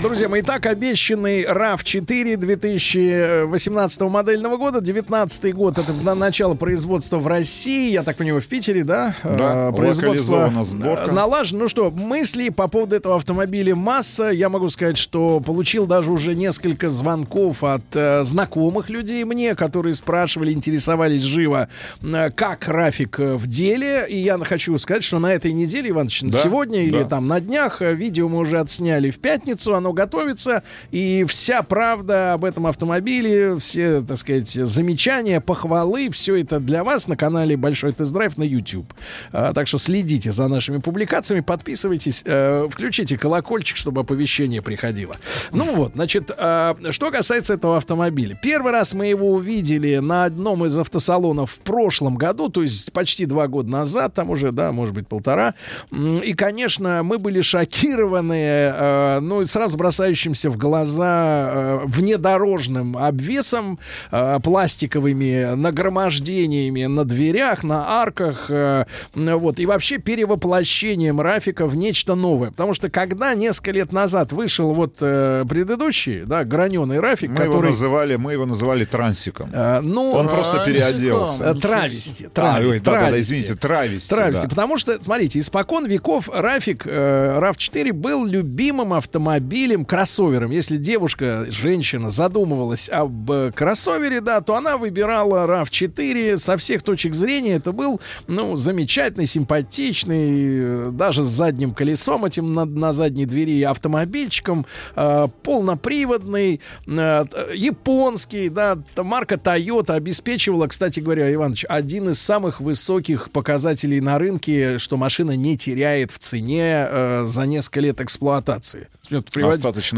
Друзья мои, так обещанный RAV4 2018 модельного года, 19 год, это на начало производства в России, я так понимаю, в Питере, да? Да, А, локализована сборка. э, налажена. Ну что, мыслей по поводу этого автомобиля масса. Я могу сказать, что получил даже уже несколько звонков от э, знакомых людей мне, которые спрашивали, интересовались живо, э, как Рафик э, в деле. И я хочу сказать, что на этой неделе, Иванович, Да, сегодня или да. там на днях, э, видео мы уже отсняли в пятницу, оно готовится, и вся правда об этом автомобиле, все, так сказать, замечания, похвалы, все это для вас на канале Большой Тест-Драйв на YouTube. А, так что следите за нашими публикациями, подписывайтесь, э, включите колокольчик, чтобы оповещение приходило. Ну вот, значит, а, что касается этого автомобиля. Первый раз мы его увидели на одном из автосалонов в прошлом году, то есть почти два года назад, там уже, да, может быть, полтора. И, конечно, мы были шокированы, э, ну, и сразу бросающимся в глаза э, внедорожным обвесом, э, пластиковыми нагромождениями на дверях, на арках, э, вот, и вообще перевоплощением Рафика в нечто новое. Потому что когда несколько лет назад вышел вот э, предыдущий, да, граненый Рафик, Мы его, который... называли, мы его называли трансиком. э, ну, Он просто переоделся. э, травести. А, травести, ой, да, да, да, травести. извините, травести. Травести, да. потому что, смотрите, испокон веков Рафик, э, RAV4 был любимым автомобилем, кроссовером. Если девушка, женщина задумывалась об э, кроссовере, да, то она выбирала RAV4 со всех точек зрения. Это был, ну, замечательный, симпатичный, э, даже с задним колесом этим на, на задней двери автомобильчиком, э, полноприводный, э, японский, да, марка Toyota обеспечивала, кстати говоря, Иванович, один из самых высоких показателей на рынке, что машина не теряет в цене э, за несколько лет эксплуатации. Вот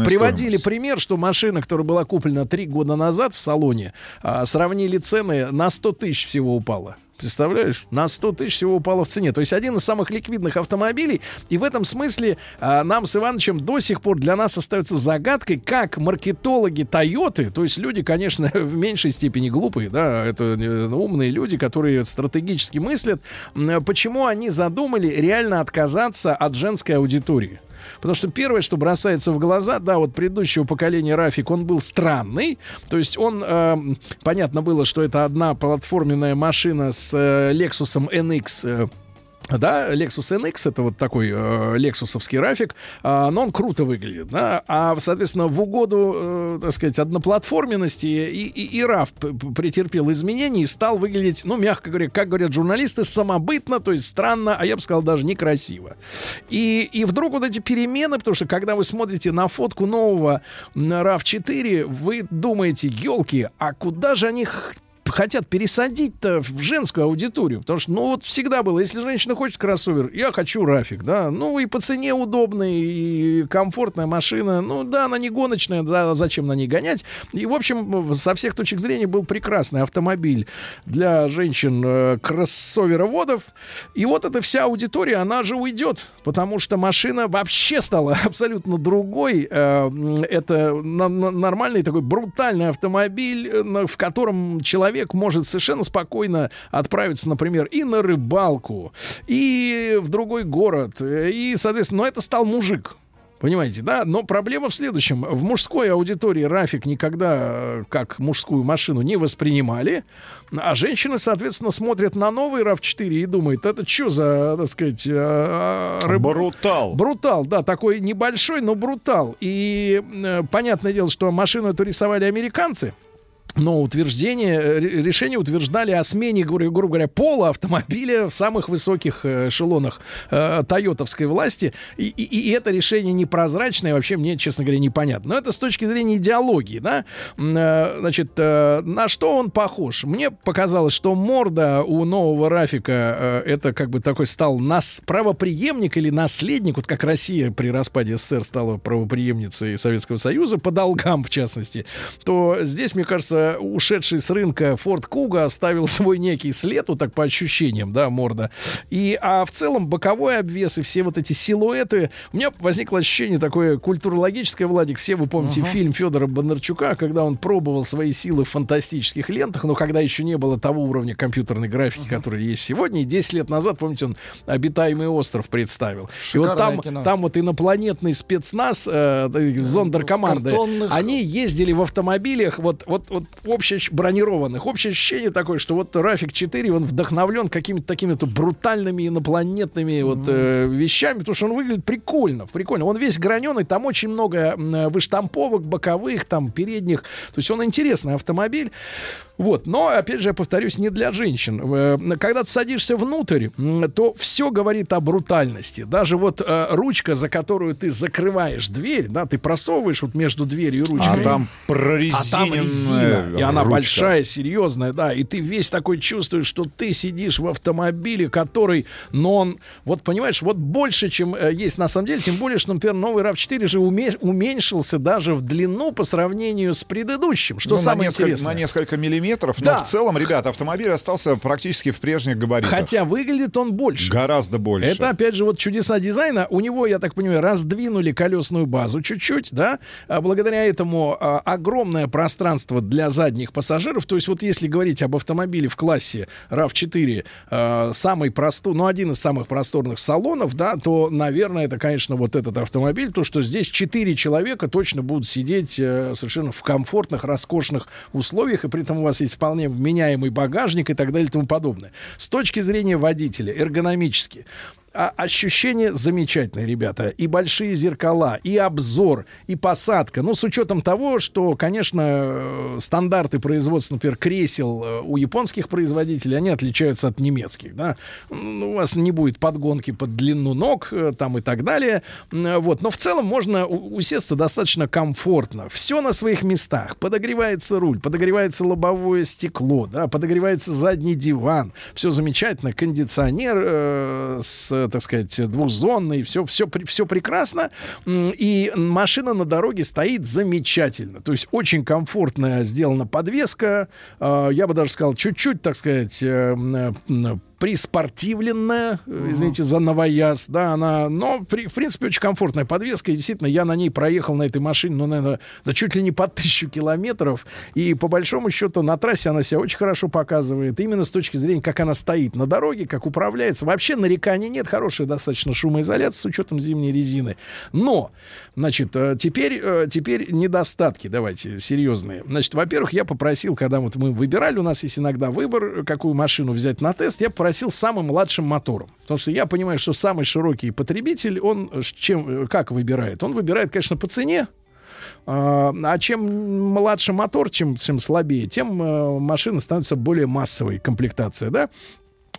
Приводили стоимость. пример, что машина, которая была куплена три года назад в салоне, а, сравнили цены, на 100 тысяч всего упала. Представляешь? На 100 тысяч всего упало в цене. То есть один из самых ликвидных автомобилей. И в этом смысле а, нам с Ивановичем до сих пор для нас остается загадкой, как маркетологи Тойоты, то есть люди, конечно, <laughs> в меньшей степени глупые, да, это э, умные люди, которые стратегически мыслят, почему они задумали реально отказаться от женской аудитории. Потому что первое, что бросается в глаза, да, вот предыдущего поколения Рафик, он был странный. То есть он, э, понятно было, что это одна платформенная машина с э, Lexus NX э, да, Lexus NX это вот такой э, лексусовский рафик, а, но он круто выглядит, да, а, соответственно, в угоду, э, так сказать, одноплатформенности и, и, и RAV претерпел изменения и стал выглядеть, ну, мягко говоря, как говорят журналисты, самобытно, то есть странно, а я бы сказал, даже некрасиво. И, и вдруг вот эти перемены, потому что когда вы смотрите на фотку нового м, RAV4, вы думаете, елки, а куда же они хотят пересадить-то в женскую аудиторию. Потому что, ну, вот всегда было, если женщина хочет кроссовер, я хочу Рафик, да. Ну, и по цене удобный, и комфортная машина. Ну, да, она не гоночная, да, зачем на ней гонять. И, в общем, со всех точек зрения был прекрасный автомобиль для женщин э, кроссовероводов. И вот эта вся аудитория, она же уйдет, потому что машина вообще стала <laughs> абсолютно другой. Э, Это нормальный такой брутальный автомобиль, э, в котором человек может совершенно спокойно отправиться, например, и на рыбалку, и в другой город. э, И, соответственно, но это стал мужик. Понимаете, да? Но проблема в следующем. В мужской аудитории Рафик никогда э, как мужскую машину не воспринимали, а женщины, соответственно, смотрят на новый RAV4 и думают, это что за, так сказать, э, рыб- Брутал. Брутал, да, такой небольшой, но брутал. И понятное дело, что машину эту рисовали американцы. Но утверждение, э, ре- решение утверждали о смене, грубо говоря, пола автомобиля в самых высоких э, эшелонах э, тойотовской власти. И, и- и это решение непрозрачное, вообще мне, честно говоря, непонятно. Но это с точки зрения идеологии, да. Э, Значит, э, на что он похож? Мне показалось, что морда у нового Рафика э, это как бы такой стал нас правоприемник или наследник, вот как Россия при распаде СССР стала правоприемницей Советского Союза, по долгам в частности, то здесь, мне кажется, ушедший с рынка Форд Куга оставил <laughs> свой некий след, вот так по ощущениям, да, морда. И, а в целом боковой обвес и все вот эти силуэты, у меня возникло ощущение такое культурологическое, Владик, все вы помните фильм Федора Бондарчука, когда он пробовал свои силы в фантастических лентах, но когда еще не было того уровня компьютерной графики, который есть сегодня, и 10 лет назад, помните, он «Обитаемый остров» представил. и вот Шикарное там, кино. там вот инопланетный спецназ, э, зондеркоманды, они ездили в автомобилях, вот, вот, вот общее, бронированных. Общее ощущение такое, что вот Рафик 4, он вдохновлен какими-то такими то брутальными инопланетными вот э, вещами, потому что он выглядит прикольно, прикольно. Он весь граненый, там очень много выштамповок боковых, там передних. То есть он интересный автомобиль. Вот, но, опять же, я повторюсь, не для женщин. Э, Когда ты садишься внутрь, то все говорит о брутальности. Даже вот э, ручка, за которую ты закрываешь дверь, да, ты просовываешь вот между дверью и ручкой. А там А там прорезиненная резина, и она ручка. большая, серьезная, да, и ты весь такой чувствуешь, что ты сидишь в автомобиле, который, но он, вот понимаешь, вот больше, чем э, есть на самом деле, тем более, что, например, новый RAV4 же уме- уменьшился даже в длину по сравнению с предыдущим, что Ну, на самое несколько, интересное. на несколько миллиметров, Да. но в целом, ребята, автомобиль остался практически в прежних габаритах. Хотя выглядит он больше. Гораздо больше. Это, опять же, вот чудеса дизайна. У него, я так понимаю, раздвинули колесную базу чуть-чуть, да. А благодаря этому а, огромное пространство для задних пассажиров. То есть вот если говорить об автомобиле в классе RAV4, а, самый простой, ну, один из самых просторных салонов, да, то, наверное, это, конечно, вот этот автомобиль, то, что здесь четыре человека точно будут сидеть э, совершенно в комфортных, роскошных условиях, и при этом у вас есть вполне вменяемый багажник и так далее и тому подобное. С точки зрения водителя, эргономически, а ощущение замечательное, ребята. И большие зеркала, и обзор, и посадка. Ну, с учетом того, что, конечно, э, стандарты производства, например, кресел э, у японских производителей, они отличаются от немецких, да. Ну, У вас не будет подгонки под длину ног, э, там и так далее. Вот. Но в целом можно усесться достаточно комфортно. Все на своих местах. Подогревается руль, подогревается лобовое стекло, да, подогревается задний диван. Все замечательно. Кондиционер э, с, так сказать, двухзонный. Все, все, все прекрасно. И машина на дороге стоит замечательно. То есть очень комфортная сделана подвеска. Э, Я бы даже сказал, чуть-чуть, так сказать, э, э, приспортивленная, э, извините за новояз, да, она, но, при- в принципе, очень комфортная подвеска, и действительно, я на ней проехал на этой машине, ну, наверное, да чуть ли не по тысячу километров, и по большому счету на трассе она себя очень хорошо показывает, именно с точки зрения, как она стоит на дороге, как управляется, вообще нареканий нет, хорошая достаточно шумоизоляция с учетом зимней резины, но, значит, э, теперь, э, теперь недостатки, давайте, серьезные, значит, во-первых, я попросил, когда вот мы выбирали, у нас есть иногда выбор, э, какую машину взять на тест, я попросил самым младшим мотором. Потому что я понимаю, что самый широкий потребитель, он чем, как выбирает? Он выбирает, конечно, по цене, а а чем младше мотор, чем, чем слабее, тем машина становится более массовой, комплектация, да?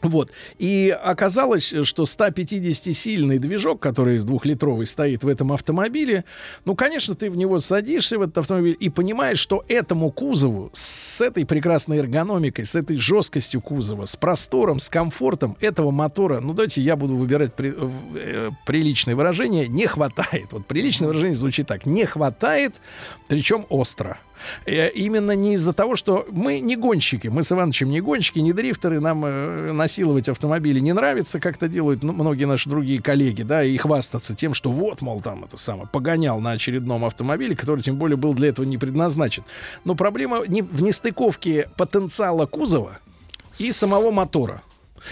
Вот. И оказалось, что 150-сильный движок, который из двухлитровый стоит в этом автомобиле, ну, конечно, ты в него садишься, в этот автомобиль, и понимаешь, что этому кузову с этой прекрасной эргономикой, с этой жесткостью кузова, с простором, с комфортом этого мотора, ну, давайте я буду выбирать при- э, приличное выражение, не хватает. Вот приличное выражение звучит так. Не хватает, причем остро. Э, Именно не из-за того, что мы не гонщики, мы с Ивановичем не гонщики, не дрифтеры, нам э, насиловать автомобили не нравится, как это делают многие наши другие коллеги, да, и хвастаться тем, что вот, мол, там это самое, погонял на очередном автомобиле, который тем более был для этого не предназначен. Но проблема не в нестыковке потенциала кузова и самого мотора.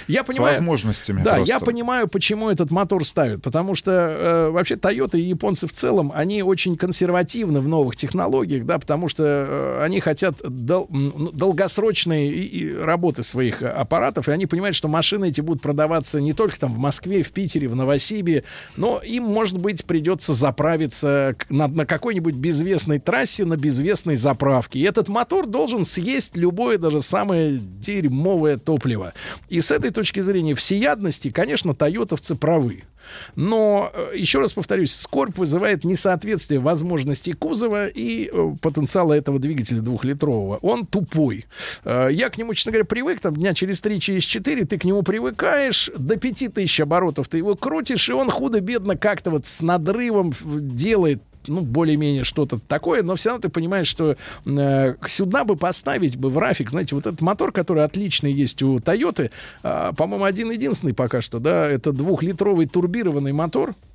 Я С понимаю, возможностями да, просто. я понимаю, почему этот мотор ставят. Потому что э, вообще Toyota и японцы в целом, они очень консервативны в новых технологиях, да, потому что э, они хотят дол- ну, долгосрочной и- и работы своих э, аппаратов, и они понимают, что машины эти будут продаваться не только там в Москве, в Питере, в Новосибе, но им, может быть, придется заправиться на, на какой-нибудь безвестной трассе, на безвестной заправке. И этот мотор должен съесть любое, даже самое дерьмовое топливо. И с этой точки зрения всеядности, конечно, тойотовцы правы. Но, э, еще раз повторюсь, скорбь вызывает несоответствие возможностей кузова и э, потенциала этого двигателя двухлитрового. Он тупой. Э, Я к нему, честно говоря, привык, там дня через три, через четыре ты к нему привыкаешь, до пяти тысяч оборотов ты его крутишь, и он худо-бедно как-то вот с надрывом делает ну, более-менее что-то такое, но все равно ты понимаешь, что э, сюда бы поставить бы в рафик, знаете, вот этот мотор, который отличный есть у Тойоты, э, по-моему, один-единственный пока что, да, это двухлитровый турбированный мотор, 2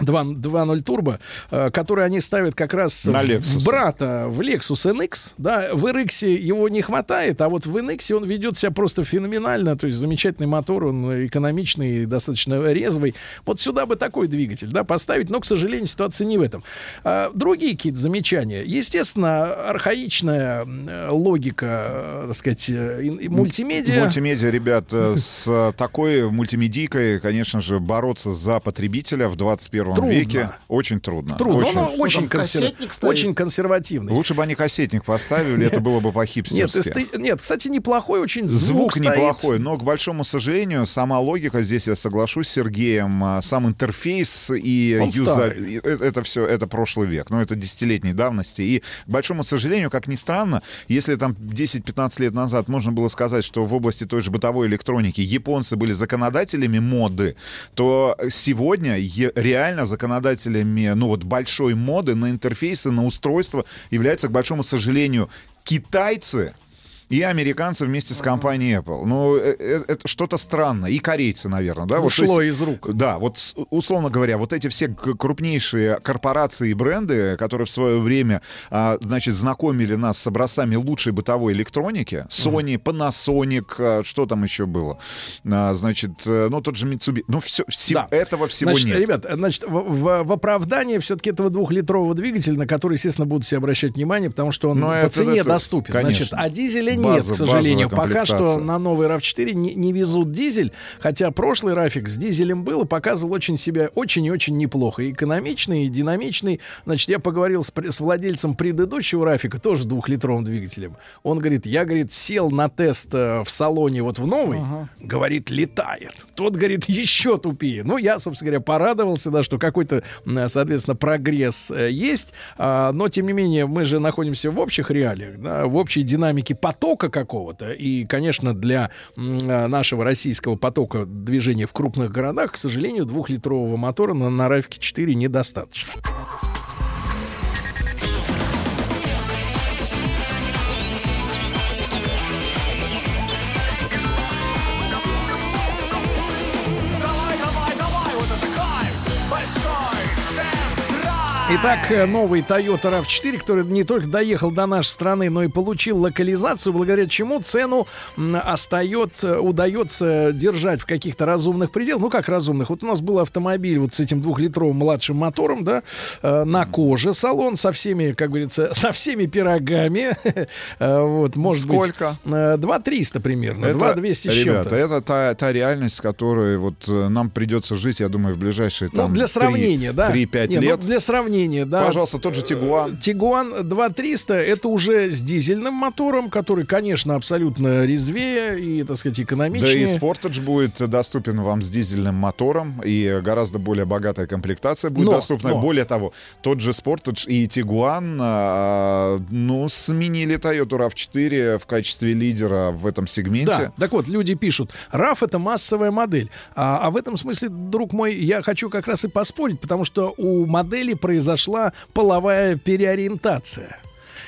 2.0 турбо, э, который они ставят как раз На в- Lexus. брата в Lexus NX, да, в RX его не хватает, а вот в NX он ведет себя просто феноменально, то есть замечательный мотор, он экономичный, достаточно резвый. Вот сюда бы такой двигатель, да, поставить, но, к сожалению, ситуация не в этом. А, другие какие-то замечания. Естественно, архаичная логика, э, так сказать, э, мультимедиа. Мультимедиа, ребят, <laughs> с такой мультимедийкой, конечно же, бороться за потребителя в 21 Трудно. веке очень трудно. Трудно, Очень. но очень, там, консер- кассетник стоит? очень консервативный. Лучше бы они кассетник поставили, это было бы Нет, по-хипстерски. эсте- нет, кстати, неплохой очень звук, Звук неплохой, но, к большому сожалению, сама логика, здесь я соглашусь с Сергеем, а, сам интерфейс и Он и э- это все, это прошлый век, но это десятилетней давности. И, к большому сожалению, как ни странно, если там 10-15 лет назад можно было сказать, что в области той же бытовой электроники японцы были законодателями моды, то сегодня е- реально законодателями, ну вот, большой моды на интерфейсы, на устройства являются, к большому сожалению, китайцы, и американцы вместе с компанией Apple. Ну, э- э- это что-то странно. И корейцы, наверное, да? Вот, Ушло есть- из рук. Да, вот условно говоря, вот эти все крупнейшие корпорации и бренды, которые в свое время, а, значит, знакомили нас с образцами лучшей бытовой электроники, Sony, Panasonic, а, что там еще было, А, значит, э, ну тот же Mitsubishi, ну все, Да. этого всего значит, нет. ребят, значит, в, в- в оправдании все-таки этого двухлитрового двигателя, на который, естественно, будут все обращать внимание, потому что он Ну, по это- цене это, доступен. конечно. Значит, а дизеля База- нет, к сожалению. Пока что на новый RAV4 не, не везут дизель, хотя прошлый рафик с дизелем был и показывал очень себя очень и очень неплохо. И экономичный, и динамичный. Значит, я поговорил с, с владельцем предыдущего рафика, тоже двухлитровым двигателем. Он говорит, я, говорит, сел на тест э, в салоне вот в новый, говорит, летает. Тот, говорит, еще тупее. Ну, я, собственно говоря, порадовался, да, что какой-то, соответственно, прогресс э, есть. А, но, тем не менее, мы же находимся в общих реалиях, да, в общей динамике потока какого-то. И, конечно, для а, нашего российского потока движения в крупных городах, к сожалению, двухлитрового мотора на, на Равке 4 недостаточно. Итак, э, новый Toyota RAV4, который не только доехал до нашей страны, но и получил локализацию, благодаря чему цену м, остает, э, удается держать в каких-то разумных пределах. Ну, как разумных? Вот у нас был автомобиль вот с этим двухлитровым младшим мотором, да, э, на коже салон со всеми, как говорится, <laughs> со всеми пирогами. <laughs> Вот, может Сколько? быть... э, 2 300 примерно, 2 200 с ребята, чем-то. это та, та реальность, с которой вот нам придется жить, я думаю, в ближайшие Ну, там для сравнения, да. 3-5 Не, ну, лет. для сравнения, да. Пожалуйста, тот же Тигуан. Тигуан 2300 это уже с дизельным мотором, который, конечно, абсолютно резвее и, так сказать, Да экономичнее. и Sportage будет доступен вам с дизельным мотором, и гораздо более богатая комплектация будет Но, доступна. но. Более того, тот же Sportage и Tiguan, а, ну, сменили Toyota RAV4 в качестве лидера в этом сегменте. Да, так вот, люди пишут, RAV это массовая модель. А, а в этом смысле, друг мой, я хочу как раз и поспорить, потому что у модели произошла половая переориентация.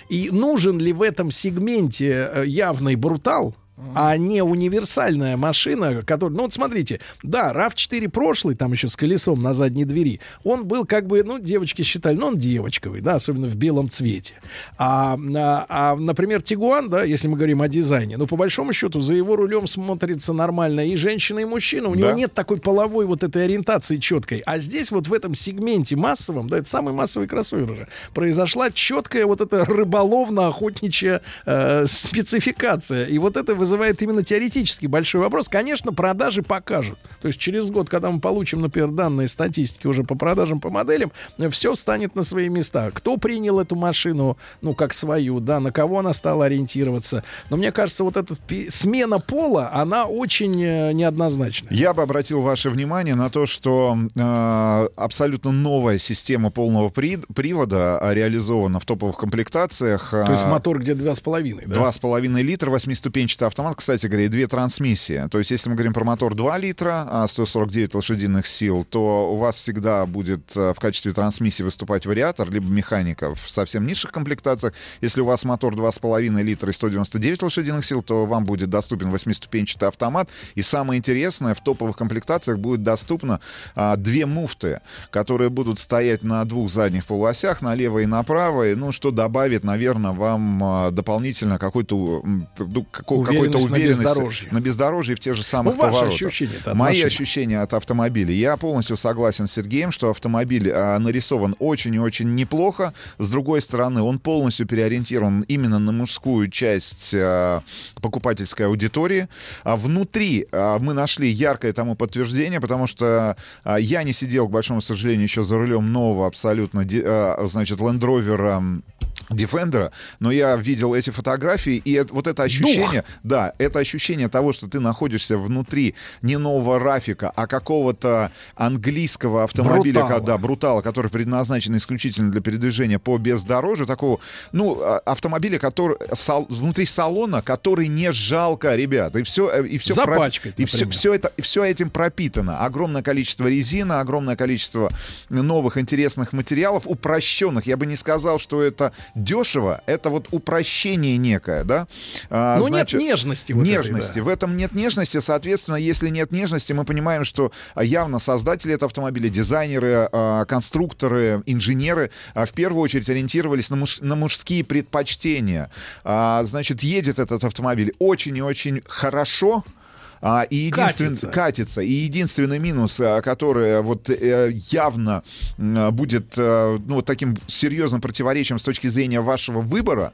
И нужен ли в этом сегменте э, явный брутал, а не универсальная машина, которая... Ну, вот смотрите, да, RAV4 прошлый, там еще с колесом на задней двери, он был как бы, ну, девочки считали, ну, он девочковый, да, особенно в белом цвете. А, а, а, например, Тигуан, да, если мы говорим о дизайне, ну, по большому счету, за его рулем смотрится нормально и женщина, и мужчина. У него Да. нет такой половой вот этой ориентации четкой. А здесь вот в этом сегменте массовом, да, это самый массовый кроссовер уже, произошла четкая вот эта рыболовно-охотничья э, спецификация. И вот это вызывает именно теоретически большой вопрос. Конечно, продажи покажут. То есть через год, когда мы получим, например, данные статистики уже по продажам, по моделям, все станет на свои места. Кто принял эту машину, ну, как свою, да, на кого она стала ориентироваться. Но мне кажется, вот эта смена пола, она очень э, неоднозначная. Я бы обратил ваше внимание на то, что э, абсолютно новая система полного при- привода а, реализована в топовых комплектациях. То есть А, мотор где 2,5, да? Два с половиной литра, восьмиступенчатый автомат, кстати говоря, и две трансмиссии. То есть, если мы говорим про мотор 2 литра, а 149 лошадиных сил, то у вас всегда будет э, в качестве трансмиссии выступать вариатор, либо механика в совсем низших комплектациях. Если у вас мотор 2,5 литра и 199 лошадиных сил, то вам будет доступен восьмиступенчатый автомат. И самое интересное, в топовых комплектациях будет доступно а, две муфты, которые будут стоять на двух задних полуосях, налево и направо, и, ну, что добавит, наверное, вам а, дополнительно какой-то, ну, како- какой-то Уверенность на уверенности бездорожье. на бездорожье в тех же самых Ну, поворотах. ощущения-то от Мои машины. ощущения от автомобиля. Я полностью согласен с Сергеем, что автомобиль а, нарисован очень и очень неплохо. С другой стороны, он полностью переориентирован именно на мужскую часть а, покупательской аудитории. А внутри а, мы нашли яркое тому подтверждение, потому что а, я не сидел, к большому сожалению, еще за рулем нового абсолютно, а, значит, Land Rover Defender, но я видел эти фотографии, и вот это ощущение, да, это ощущение того, что ты находишься внутри не нового Рафика, а какого-то английского автомобиля, Брутала. когда брутала, который предназначен исключительно для передвижения по бездорожью, такого, ну, а, автомобиля, который сал- внутри салона, который не жалко, ребят, и все, и все, Запачкать, и все, все это, и все этим пропитано. Огромное количество резины, огромное количество новых интересных материалов, упрощенных. Я бы не сказал, что это дешево, это вот упрощение некое, да? А, Ну, значит, нет нежности вот этой, нежности. да. В этом нет нежности, соответственно, если нет нежности, мы понимаем, что а, явно создатели этого автомобиля, дизайнеры, а, конструкторы, инженеры а, в первую очередь ориентировались на, муж- на мужские предпочтения. Значит, едет этот автомобиль очень и очень хорошо, а, и единственный, Катится. катится. И единственный минус, который вот э, явно будет э, ну, вот таким серьезным противоречием с точки зрения вашего выбора,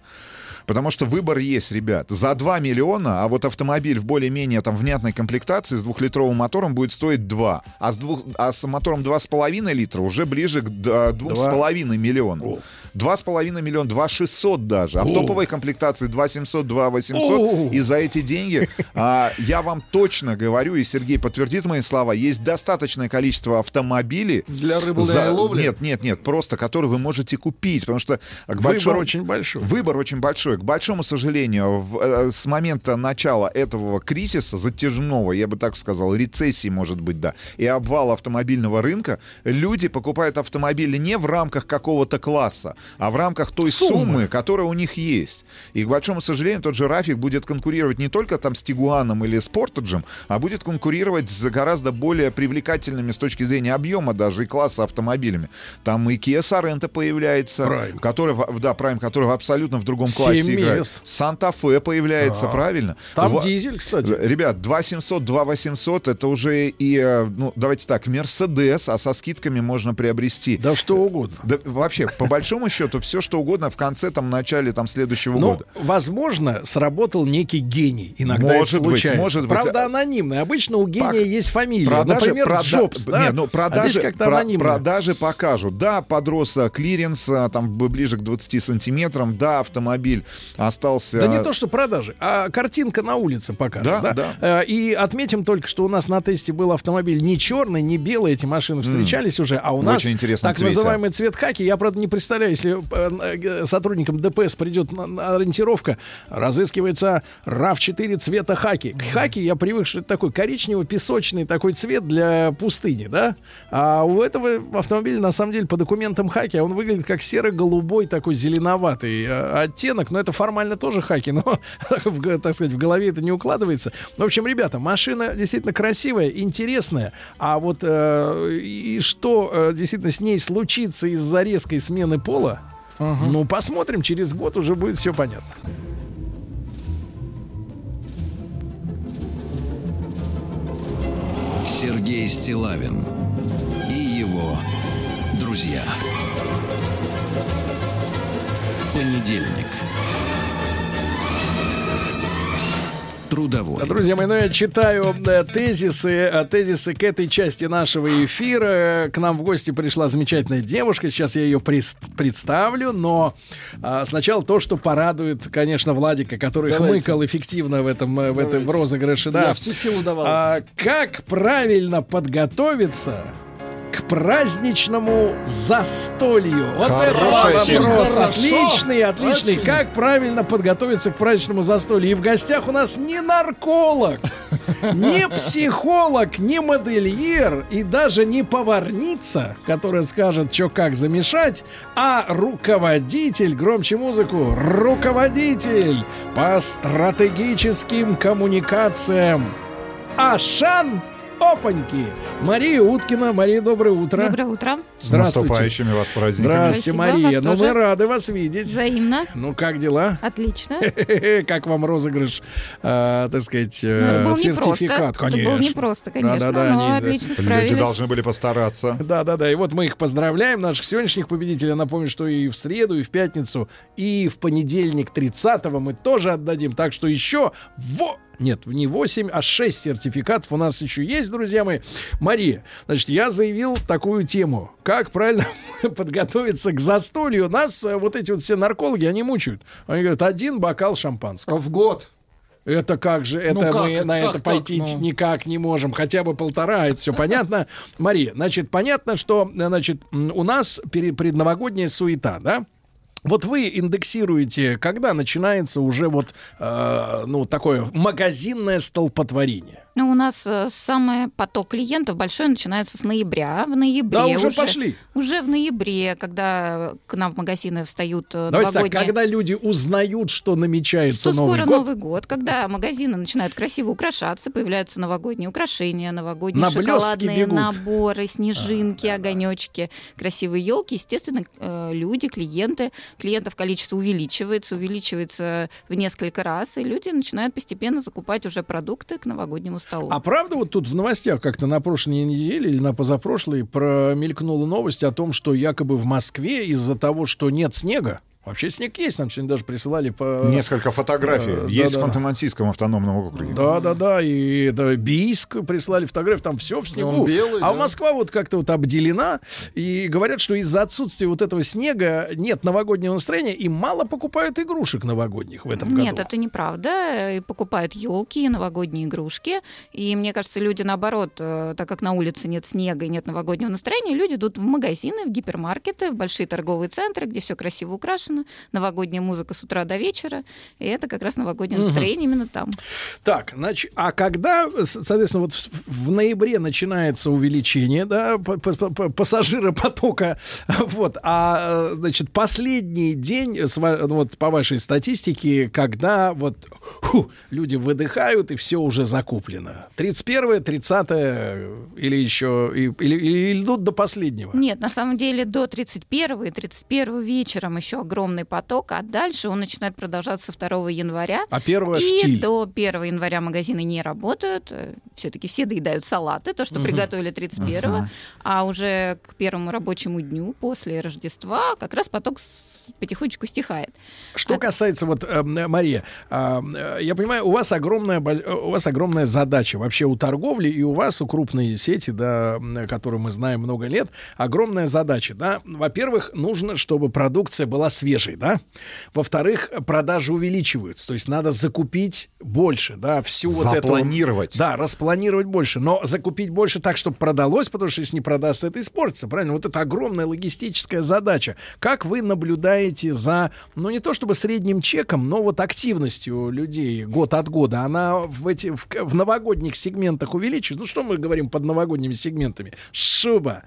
Потому что выбор есть, ребят. За 2 миллиона, а вот автомобиль в более-менее там внятной комплектации с двухлитровым мотором будет стоить 2. А с, двух, а с мотором 2,5 литра уже ближе к д- 2,5 миллионам. 2,5 миллиона, 2,600 даже. А в топовой комплектации 2,700, 2,800. О. И за эти деньги, а, я вам точно говорю, и Сергей подтвердит мои слова, есть достаточное количество автомобилей. Для рыболовной ловли? Нет, нет, нет, просто которые вы можете купить, потому что к Выбор большому- очень большой. Выбор очень большой. К большому сожалению, в- э, с момента начала этого кризиса затяжного, я бы так сказал, рецессии, может быть, да, и обвала автомобильного рынка, люди покупают автомобили не в рамках какого-то класса, а в рамках той Суммы. суммы, которая у них есть. И, к большому сожалению, тот же Рафик будет конкурировать не только там с Тигуаном или с Портаджем, а будет конкурировать с гораздо более привлекательными с точки зрения объема даже и класса автомобилями. Там и Kia Sorento появляется, Prime. который, в- да, Prime, который в абсолютно в другом Семь классе играет. мест. Санта-Фе появляется, Да. правильно? Там Ва- дизель, кстати. Ребят, 2700, 2800 это уже и, э, ну, давайте так, Мерседес, а со скидками можно приобрести. Да что угодно. Да, вообще, по большому счету, все что угодно в конце, там, начале там, следующего Ну, года. возможно, сработал некий гений. Иногда Может это быть, случается. может быть. Правда, анонимный. Обычно у гения Пок- есть фамилия. Продажи- Например, прода- Джобс. Да? Не, ну, а продажи, здесь как-то про- анонимно. продажи покажут. Да, подрос а, клиренс, а, там ближе к 20 сантиметрам. Да, автомобиль остался... Да не то, что продажи, а картинка на улице покажет. Да, Да, да. Э, И отметим только, что у нас на тесте был автомобиль не черный, не белый, эти машины встречались уже, а у нас очень интересном так цвете. называемый цвет хаки. Я, правда, не представляю если э, сотрудникам ДПС придет ориентировка, разыскивается RAV4 цвета хаки. Хаки я привык, что это такой коричнево-песочный такой цвет для пустыни, да? А у этого автомобиля, на самом деле, по документам хаки, он выглядит как серо-голубой такой зеленоватый э, оттенок, но это формально тоже хаки, но, <laughs> так сказать, в голове это не укладывается. В общем, ребята, машина действительно красивая, интересная, а вот э, и что э, действительно с ней случится из-за резкой смены пола, ну, посмотрим, через год уже будет все понятно. Сергей Стилавин и его друзья. Понедельник. Трудовой. Друзья мои, ну я читаю э, тезисы, э, тезисы к этой части нашего эфира. К нам в гости пришла замечательная девушка. Сейчас я ее представлю, но а, сначала то, что порадует, конечно, Владика, который Давайте. хмыкал эффективно в этом, э, в этом в розыгрыше. Да. Я всю силу давал. А, как правильно подготовиться к праздничному застолью? Вот это Хорошая вопрос. тема. Отличный, отличный. Очень. Как правильно подготовиться к праздничному застолью? И в гостях у нас не нарколог, не психолог, не модельер и даже не поварница, которая скажет, что как замешать, а руководитель, громче музыку, руководитель по стратегическим коммуникациям. Ашан Опаньки. Мария Уткина. Мария, доброе утро. Доброе утро. С Здравствуйте. наступающими вас праздниками. Здравствуйте, Спасибо, Мария. Ну, мы рады вас видеть. Взаимно. Ну, как дела? Отлично. <laughs> Как вам розыгрыш, э, так сказать, э, Ну, сертификат? непросто. Это Конечно. было непросто, конечно, Да-да-да, но они, да. отлично Люди должны были постараться. Да, да, да. И вот мы их поздравляем, наших сегодняшних победителей. Напомню, что и в среду, и в пятницу, и в понедельник 30-го мы тоже отдадим. Так что еще в... Нет, не 8, а 6 сертификатов у нас еще есть, друзья мои. Мария, значит, я заявил такую тему. Как правильно <laughs> подготовиться к застолью? Нас э, вот эти вот все наркологи, они мучают. Они говорят, один бокал шампанского. В год. Это как же, это Ну как мы это, на как это так, пойти ну? никак не можем, хотя бы полтора, это все понятно. <laughs> Мария, значит, понятно, что, значит, м, у нас пере- предновогодняя суета, да? Вот вы индексируете, когда начинается уже вот, э, ну, такое магазинное столпотворение. Ну, у нас э, самый поток клиентов большой начинается с ноября. В ноябре Да, уже пошли. Уже в ноябре, когда к нам в магазины встают э, Давайте так, новогодние... когда люди узнают, что намечается что Новый скоро год, Новый год, когда магазины начинают красиво украшаться, появляются новогодние украшения, новогодние На шоколадные наборы, снежинки, огонечки, красивые елки. Естественно, э, люди, клиенты, клиентов количество увеличивается, увеличивается в несколько раз, и люди начинают постепенно закупать уже продукты к новогоднему столу. А правда вот тут в новостях как-то на прошлой неделе или на позапрошлой промелькнула новость о том, что якобы в Москве из-за того, что нет снега, вообще снег есть, нам сегодня даже присылали по... Несколько фотографий. Э, Есть да-да. в Ханты-Мансийском автономном округе. Да, да, да, и да, Бийск прислали фотографии, там все в снегу. Он белый, а да. Москва вот как-то вот обделена, и говорят, что из-за отсутствия вот этого снега нет новогоднего настроения, и мало покупают игрушек новогодних в этом году. Нет, это неправда. И покупают елки, новогодние игрушки. И мне кажется, люди наоборот, э, так как на улице нет снега и нет новогоднего настроения, люди идут в магазины, в гипермаркеты, в большие торговые центры, где все красиво украшено, новогодняя музыка с утра до вечера. И это как раз новогоднее настроение именно там. Так, значит, а когда, соответственно, вот в ноябре начинается увеличение, да, пассажиропотока, <laughs> вот, а, значит, последний день, вот по вашей статистике, когда вот ху, люди выдыхают и все уже закуплено. 31 30 или еще, и- или, или идут до последнего? Нет, на самом деле до 31 и 31 вечером еще огромный поток, а дальше он начинает продолжаться 2 января. А первое И штиль. до 1 января магазины не работают. Все-таки все доедают салаты, то, что Мгм. приготовили 31 Ага. а уже к первому рабочему дню после Рождества как раз поток потихонечку стихает. Что касается вот э, Мария, а, э, я понимаю, у вас огромная э, у вас огромная задача вообще у торговли и у вас у крупной сети, да, которую мы знаем много лет, огромная задача, да. Во-первых, нужно, чтобы продукция была свежий, да. Во-вторых, продажи увеличиваются, то есть надо закупить больше, да, всю вот эту... Запланировать. Да, распланировать больше, но закупить больше так, чтобы продалось, потому что если не продастся, это испортится, правильно? Вот это огромная логистическая задача. Как вы наблюдаете за, ну не то чтобы средним чеком, но вот активностью людей год от года, она в эти в, в новогодних сегментах увеличивается? Ну что мы говорим под новогодними сегментами? Шуба,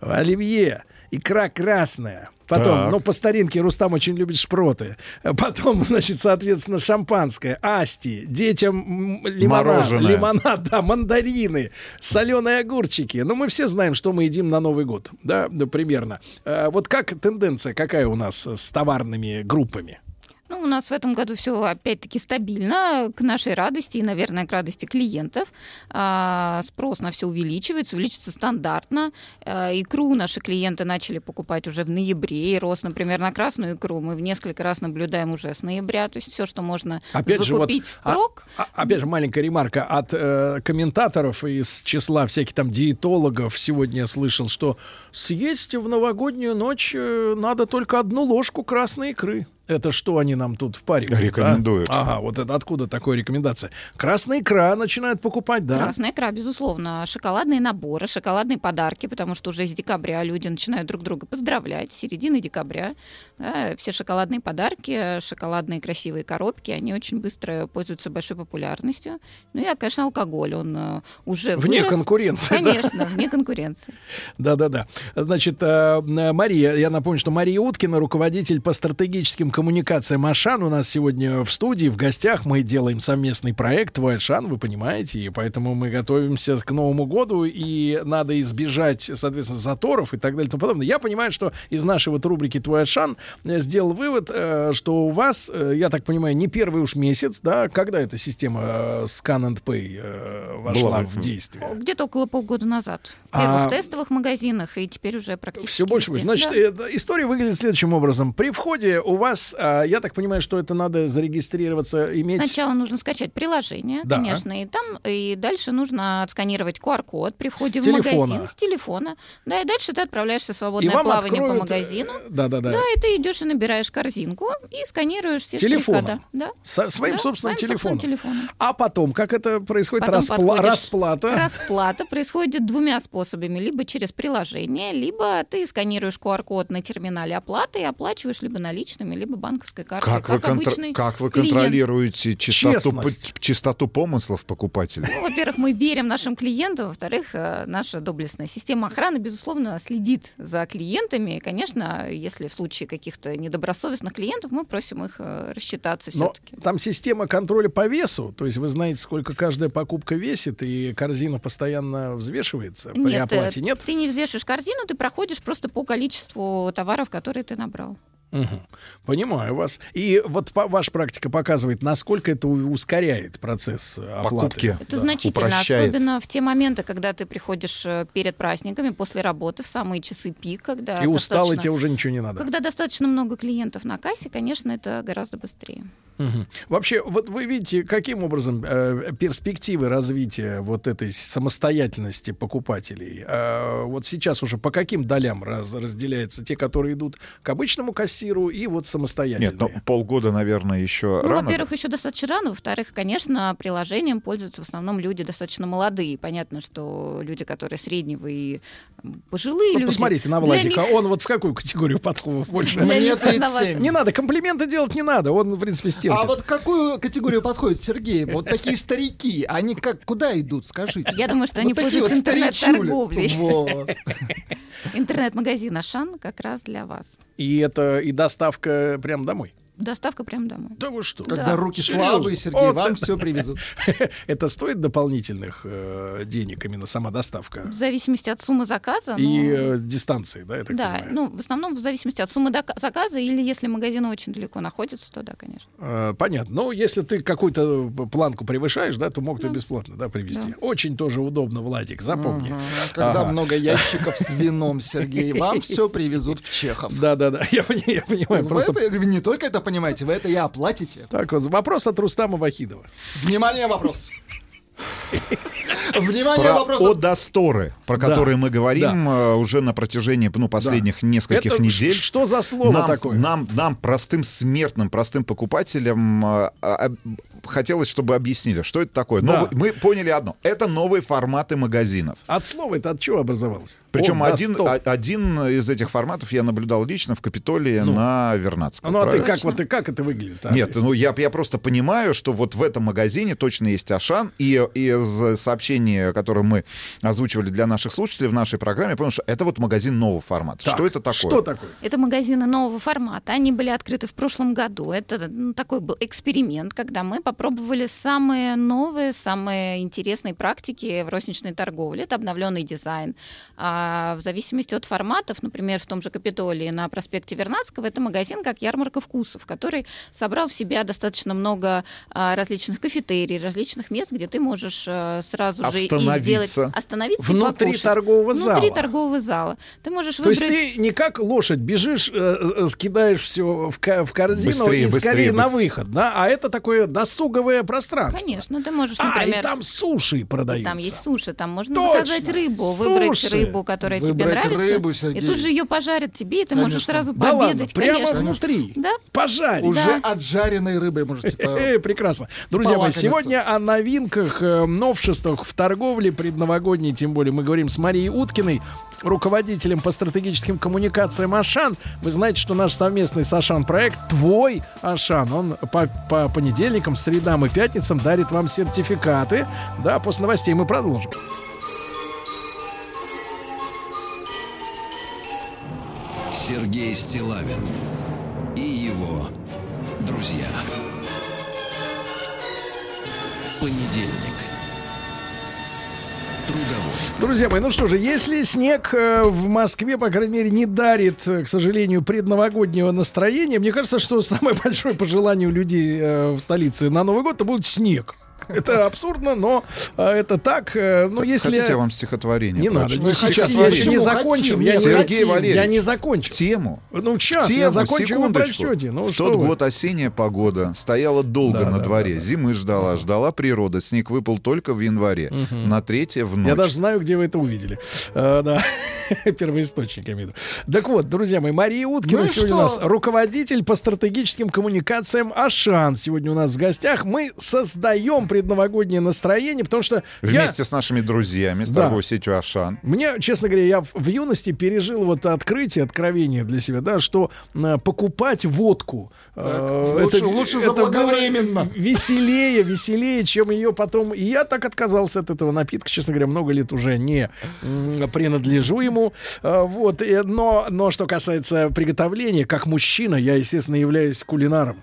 оливье, икра красная. Потом, Так. ну, по старинке Рустам очень любит шпроты. Потом, <laughs> значит, соответственно, шампанское, асти, детям лимонад, Мороженое. лимонад, да, мандарины, соленые огурчики. Ну, мы все знаем, что мы едим на Новый год, да, да, примерно. Э, Вот как тенденция, какая у нас с товарными группами? Ну, у нас в этом году все опять-таки стабильно, к нашей радости и, наверное, к радости клиентов. А, спрос на все увеличивается, увеличится стандартно. А, икру наши клиенты начали покупать уже в ноябре. И рост, например, на красную икру мы в несколько раз наблюдаем уже с ноября. То есть все, что можно Опять же, вот, закупить а- впрок, а- опять же, маленькая ремарка от э, комментаторов из числа всяких там диетологов. Сегодня я слышал, что съесть в новогоднюю ночь э, надо только одну ложку красной икры. Это что они нам тут впаривают? Рекомендуют. а? Ага, вот это откуда такая рекомендация? Красная икра начинают покупать, да? Красная икра, безусловно. Шоколадные наборы, шоколадные подарки, потому что уже с декабря люди начинают друг друга поздравлять. С середины декабря да, все шоколадные подарки, шоколадные красивые коробки, они очень быстро пользуются большой популярностью. Ну и, конечно, алкоголь, он э, уже Вне вырос. конкуренции, да? Конечно, вне конкуренции. Да-да-да. Значит, э, Мария, я напомню, что Мария Уткина, руководитель по стратегическим коммуникациям Ашан, у нас сегодня в студии, в гостях. Мы делаем совместный проект «Твой Ашан», вы понимаете, и поэтому мы готовимся к Новому году, и надо избежать, соответственно, заторов и так далее и тому подобное. Я понимаю, что из нашей вот рубрики «Твой Ашан» сделал вывод, э, что у вас, э, я так понимаю, не первый уж месяц, да, когда эта система э, Scan and Pay вошла Была в в- действие? Где-то около полгода назад. В первых А- тестовых магазинах, и теперь уже практически Все больше везде. Значит, Да. история выглядит следующим образом. При входе у вас, а, я так понимаю, что это надо зарегистрироваться, иметь... Сначала нужно скачать приложение, Да. конечно, и там и дальше нужно отсканировать QR-код при входе С в телефона. магазин с телефона. Да, и дальше ты отправляешься в И свободное вам плавание по откроют, магазину. э, Да-да-да. Да, и ты идешь и набираешь корзинку и сканируешь все штрих-кода. Да. Со- своим Да, собственным своим телефоном. телефоном. А потом, как это происходит? Потом Распла- Расплата. Расплата происходит двумя способами. Либо через приложение, либо ты сканируешь QR-код на терминале оплаты и оплачиваешь либо наличными, либо банковской картой. Как, вы, контр- обычный как вы клиент. контролируете чистоту, Честность. п- чистоту помыслов покупателей? Ну, во-первых, мы верим нашим клиентам, во-вторых, э, наша доблестная система охраны, безусловно, следит за клиентами. И, конечно, если в случае каких-то недобросовестных клиентов, мы просим их э, рассчитаться Но все-таки. там система контроля по весу, то есть вы знаете, сколько каждая покупка весит, и корзина постоянно взвешивается при Нет, э, оплате, нет? ты не взвешиваешь корзину, ты проходишь просто по количеству товаров, которые ты набрал. Мгм. Понимаю вас. И вот по- ваша практика показывает, насколько это ускоряет процесс э, оплаты. Покупки. Это Да. значительно, упрощает. особенно в те моменты, когда ты приходишь э, перед праздниками, после работы, в самые часы пик, когда И устал, и тебе уже ничего не надо. Когда достаточно много клиентов на кассе, конечно, это гораздо быстрее. Мгм. Вообще, вот вы видите, каким образом э, перспективы развития вот этой самостоятельности покупателей? Э, вот сейчас уже по каким долям раз- разделяются те, которые идут к обычному кассиру и вот самостоятельные? Нет, ну полгода, наверное, еще Ну, рано. во-первых, еще достаточно рано. Во-вторых, конечно, приложением пользуются в основном люди достаточно молодые. Понятно, что люди, которые среднего и пожилые Вот люди. посмотрите на Владика, них- он вот в какую категорию подходит больше? Мне них 37. основательно. Не надо, комплименты делать не надо, он, в принципе, стерпит. А вот какую категорию подходит Сергей? Вот такие старики, они как куда идут, скажите? Я думаю, что они пользуются интернет-торговлей. <laughs> Интернет-магазин Ашан как раз для вас. И это и доставка прямо домой. Доставка прямо домой. Да вы что? Когда Да. руки Серьезно? слабые, Сергей, Вот вам это- все привезут. <laughs> Это стоит дополнительных э, денег именно сама доставка В зависимости от суммы заказа. и но- э, дистанции, да, я так Да, понимаю? ну, в основном в зависимости от суммы дока- заказа, или если магазин очень далеко находится, то да, конечно. Э, Понятно. Но если ты какую-то планку превышаешь, да, то могут и Да. бесплатно да, привезти. Да. Очень тоже удобно, Владик, запомни. Мгм. Когда Ага. много ящиков с <laughs> вином, Сергей, вам все привезут в Чехов. Да, да, да. <laughs> Я, пони- я понимаю. Просто это- не только это понимаете, вы это и оплатите. так вот. Вопрос от Рустама Вахидова. Внимание, вопрос. <laughs> Внимание, Про вопрос. Одасторы, про Да, которые мы говорим э, уже на протяжении ну, последних нескольких Это недель. что за слово нам, такое? Нам, нам, простым смертным, простым покупателям, э, а, хотелось, чтобы объяснили, что это такое. Да. Новый- мы поняли одно. Это новые форматы магазинов. От слова это от чего образовалось? Причем О, да, один, а- один из этих форматов я наблюдал лично в Капитолии Ну. на Вернадском. Ну а ты правильно? как, вот и как это выглядит? а? Нет, ну я, я просто понимаю, что вот в этом магазине точно есть Ашан, и из сообщений, которые мы озвучивали для наших слушателей в нашей программе, я понял, что это вот магазин нового формата. Так, что это такое? Что такое? Это магазины нового формата. Они были открыты в прошлом году. Это ну, такой был эксперимент, когда мы попробовали самые новые, самые интересные практики в розничной торговле. Это обновленный дизайн. А в зависимости от форматов, например, в том же Капитолии на проспекте Вернадского, это магазин как ярмарка вкусов, который собрал в себя достаточно много а, различных кафетерий, различных мест, где ты можешь а, сразу же и Остановиться. сделать... Остановиться и Внутри покушать. торгового зала. Внутри торгового зала. Ты можешь То есть выбрать... ты не как лошадь бежишь, э, э, скидаешь все в, в корзину Быстрее, и быстрее, скорее на быстрее. выход, да? А это такое досуговое пространство. Конечно, ты можешь, А, например... и там суши и продаются. там есть суши, там можно Точно. заказать рыбу, выбрать Суши. рыбу, которая тебе Выбрать нравится, рыбу, и тут же ее пожарят тебе, и ты можешь Конечно. сразу Да ладно, пообедать. прямо Конечно. внутри. Да. Пожарить. Уже Да. отжаренной рыбой можете Э, <laughs> Прекрасно. Друзья мои, сегодня о новинках, э, новшествах в торговле предновогодней, тем более мы говорим с Марией Уткиной, руководителем по стратегическим коммуникациям Ашан. Вы знаете, что наш совместный с Ашан проект «Твой Ашан», он по, по понедельникам, средам и пятницам дарит вам сертификаты. Да, после новостей мы продолжим. Сергей Стилавин и его друзья. Понедельник. Трудовой. Друзья мои, ну что же, если снег э, в Москве, по крайней мере, не дарит, э, к сожалению, предновогоднего настроения, мне кажется, что самое <laughs> большое пожелание у людей э, в столице на Новый год это будет снег. Это абсурдно, но э, это так. э, Ну, если... Хотите, я вам стихотворение Не надо, не сейчас, я еще не хотим? Я Сергей Валерьевич. я не В закончил. тему. Ну, В сейчас, я тему, закончу, вы секундочку. прочтете. Ну, в тот вы. год осенняя погода стояла долго Да, на да, дворе. да, да. Зимы ждала, ждала природа. Снег выпал только в январе. На третье в ночь. Я даже знаю, где вы это увидели. Э, да, <laughs> первоисточник, я имею. Так вот, друзья мои, Мария Уткина Ну сегодня у что? нас руководитель по стратегическим коммуникациям Ашан. Сегодня у нас в гостях. Мы создаем предновогоднее настроение, потому что я... Вместе с нашими друзьями, с Да. торговой сетью Ашан. Мне, честно говоря, я в, в юности пережил вот открытие, откровение для себя, да, что э, покупать водку э, лучше- лучше было заблаговременно. веселее, веселее, чем ее потом. И я так отказался от этого напитка, честно говоря, много лет уже не принадлежу ему. Э, вот, э, но, но что касается приготовления, как мужчина, я, естественно, являюсь кулинаром.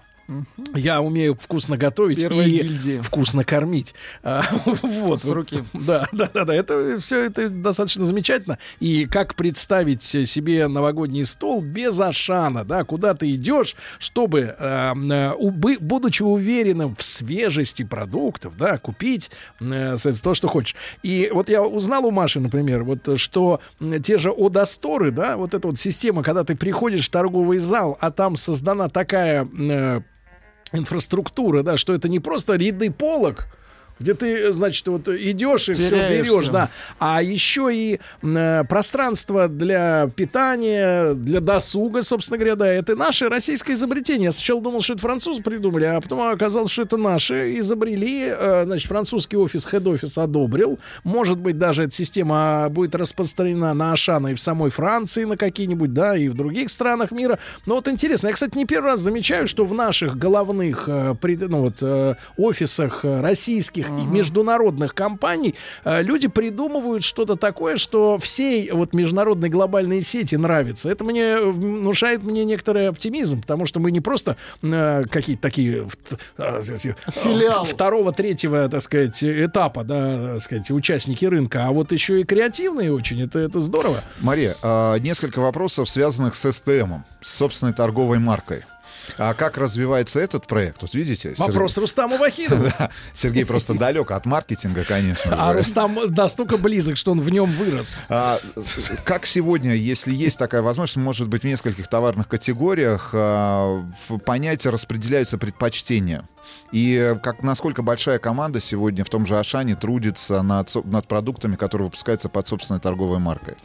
Я умею вкусно готовить Первая и гильдия. вкусно кормить. А, <laughs> вот. С руки. Да, да, да, да. Это все это достаточно замечательно. И как представить себе новогодний стол без Ашана, да, куда ты идешь, чтобы, э, э, убы- будучи уверенным в свежести продуктов, да, купить э, то, что хочешь. И вот я узнал у Маши, например, вот что те же Одасторы, да, вот эта вот система, когда ты приходишь в торговый зал, а там создана такая э, инфраструктура, да, что это не просто ряды полок, где ты, значит, вот идешь и все Теряешься. берешь, да, а еще и э, пространство для питания, для досуга, собственно говоря, да, это наше российское изобретение. Я сначала думал, что это французы придумали, а потом оказалось, что это наши изобрели, э, значит, французский офис, хед-офис одобрил, может быть, даже эта система будет распространена на Ашана и в самой Франции, на какие-нибудь, да, и в других странах мира. Но вот интересно, я, кстати, не первый раз замечаю, что в наших головных э, пред- ну, вот, э, офисах э, российских и международных компаний э, люди придумывают что-то такое, что всей вот международной глобальной сети нравится. Это мне э, внушает мне некоторый оптимизм, потому что мы не просто э, какие-то такие э, э, Филиал. второго, третьего, так сказать, этапа, да, так сказать, участники рынка, а вот еще и креативные очень. Это, это здорово. Мария, а, несколько вопросов, связанных с СТМом, с собственной торговой маркой. А как развивается этот проект? Вот видите? Вопрос Рустаму Вахидову. <laughs> Да, Сергей просто далек от маркетинга, конечно. А. Rustам настолько близок, что он в нем вырос. А, как сегодня, если есть такая возможность, может быть, в нескольких товарных категориях а, в понятие распределяются предпочтения? И как, насколько большая команда сегодня в том же Ашане трудится над, над продуктами, которые выпускаются под собственной торговой маркой?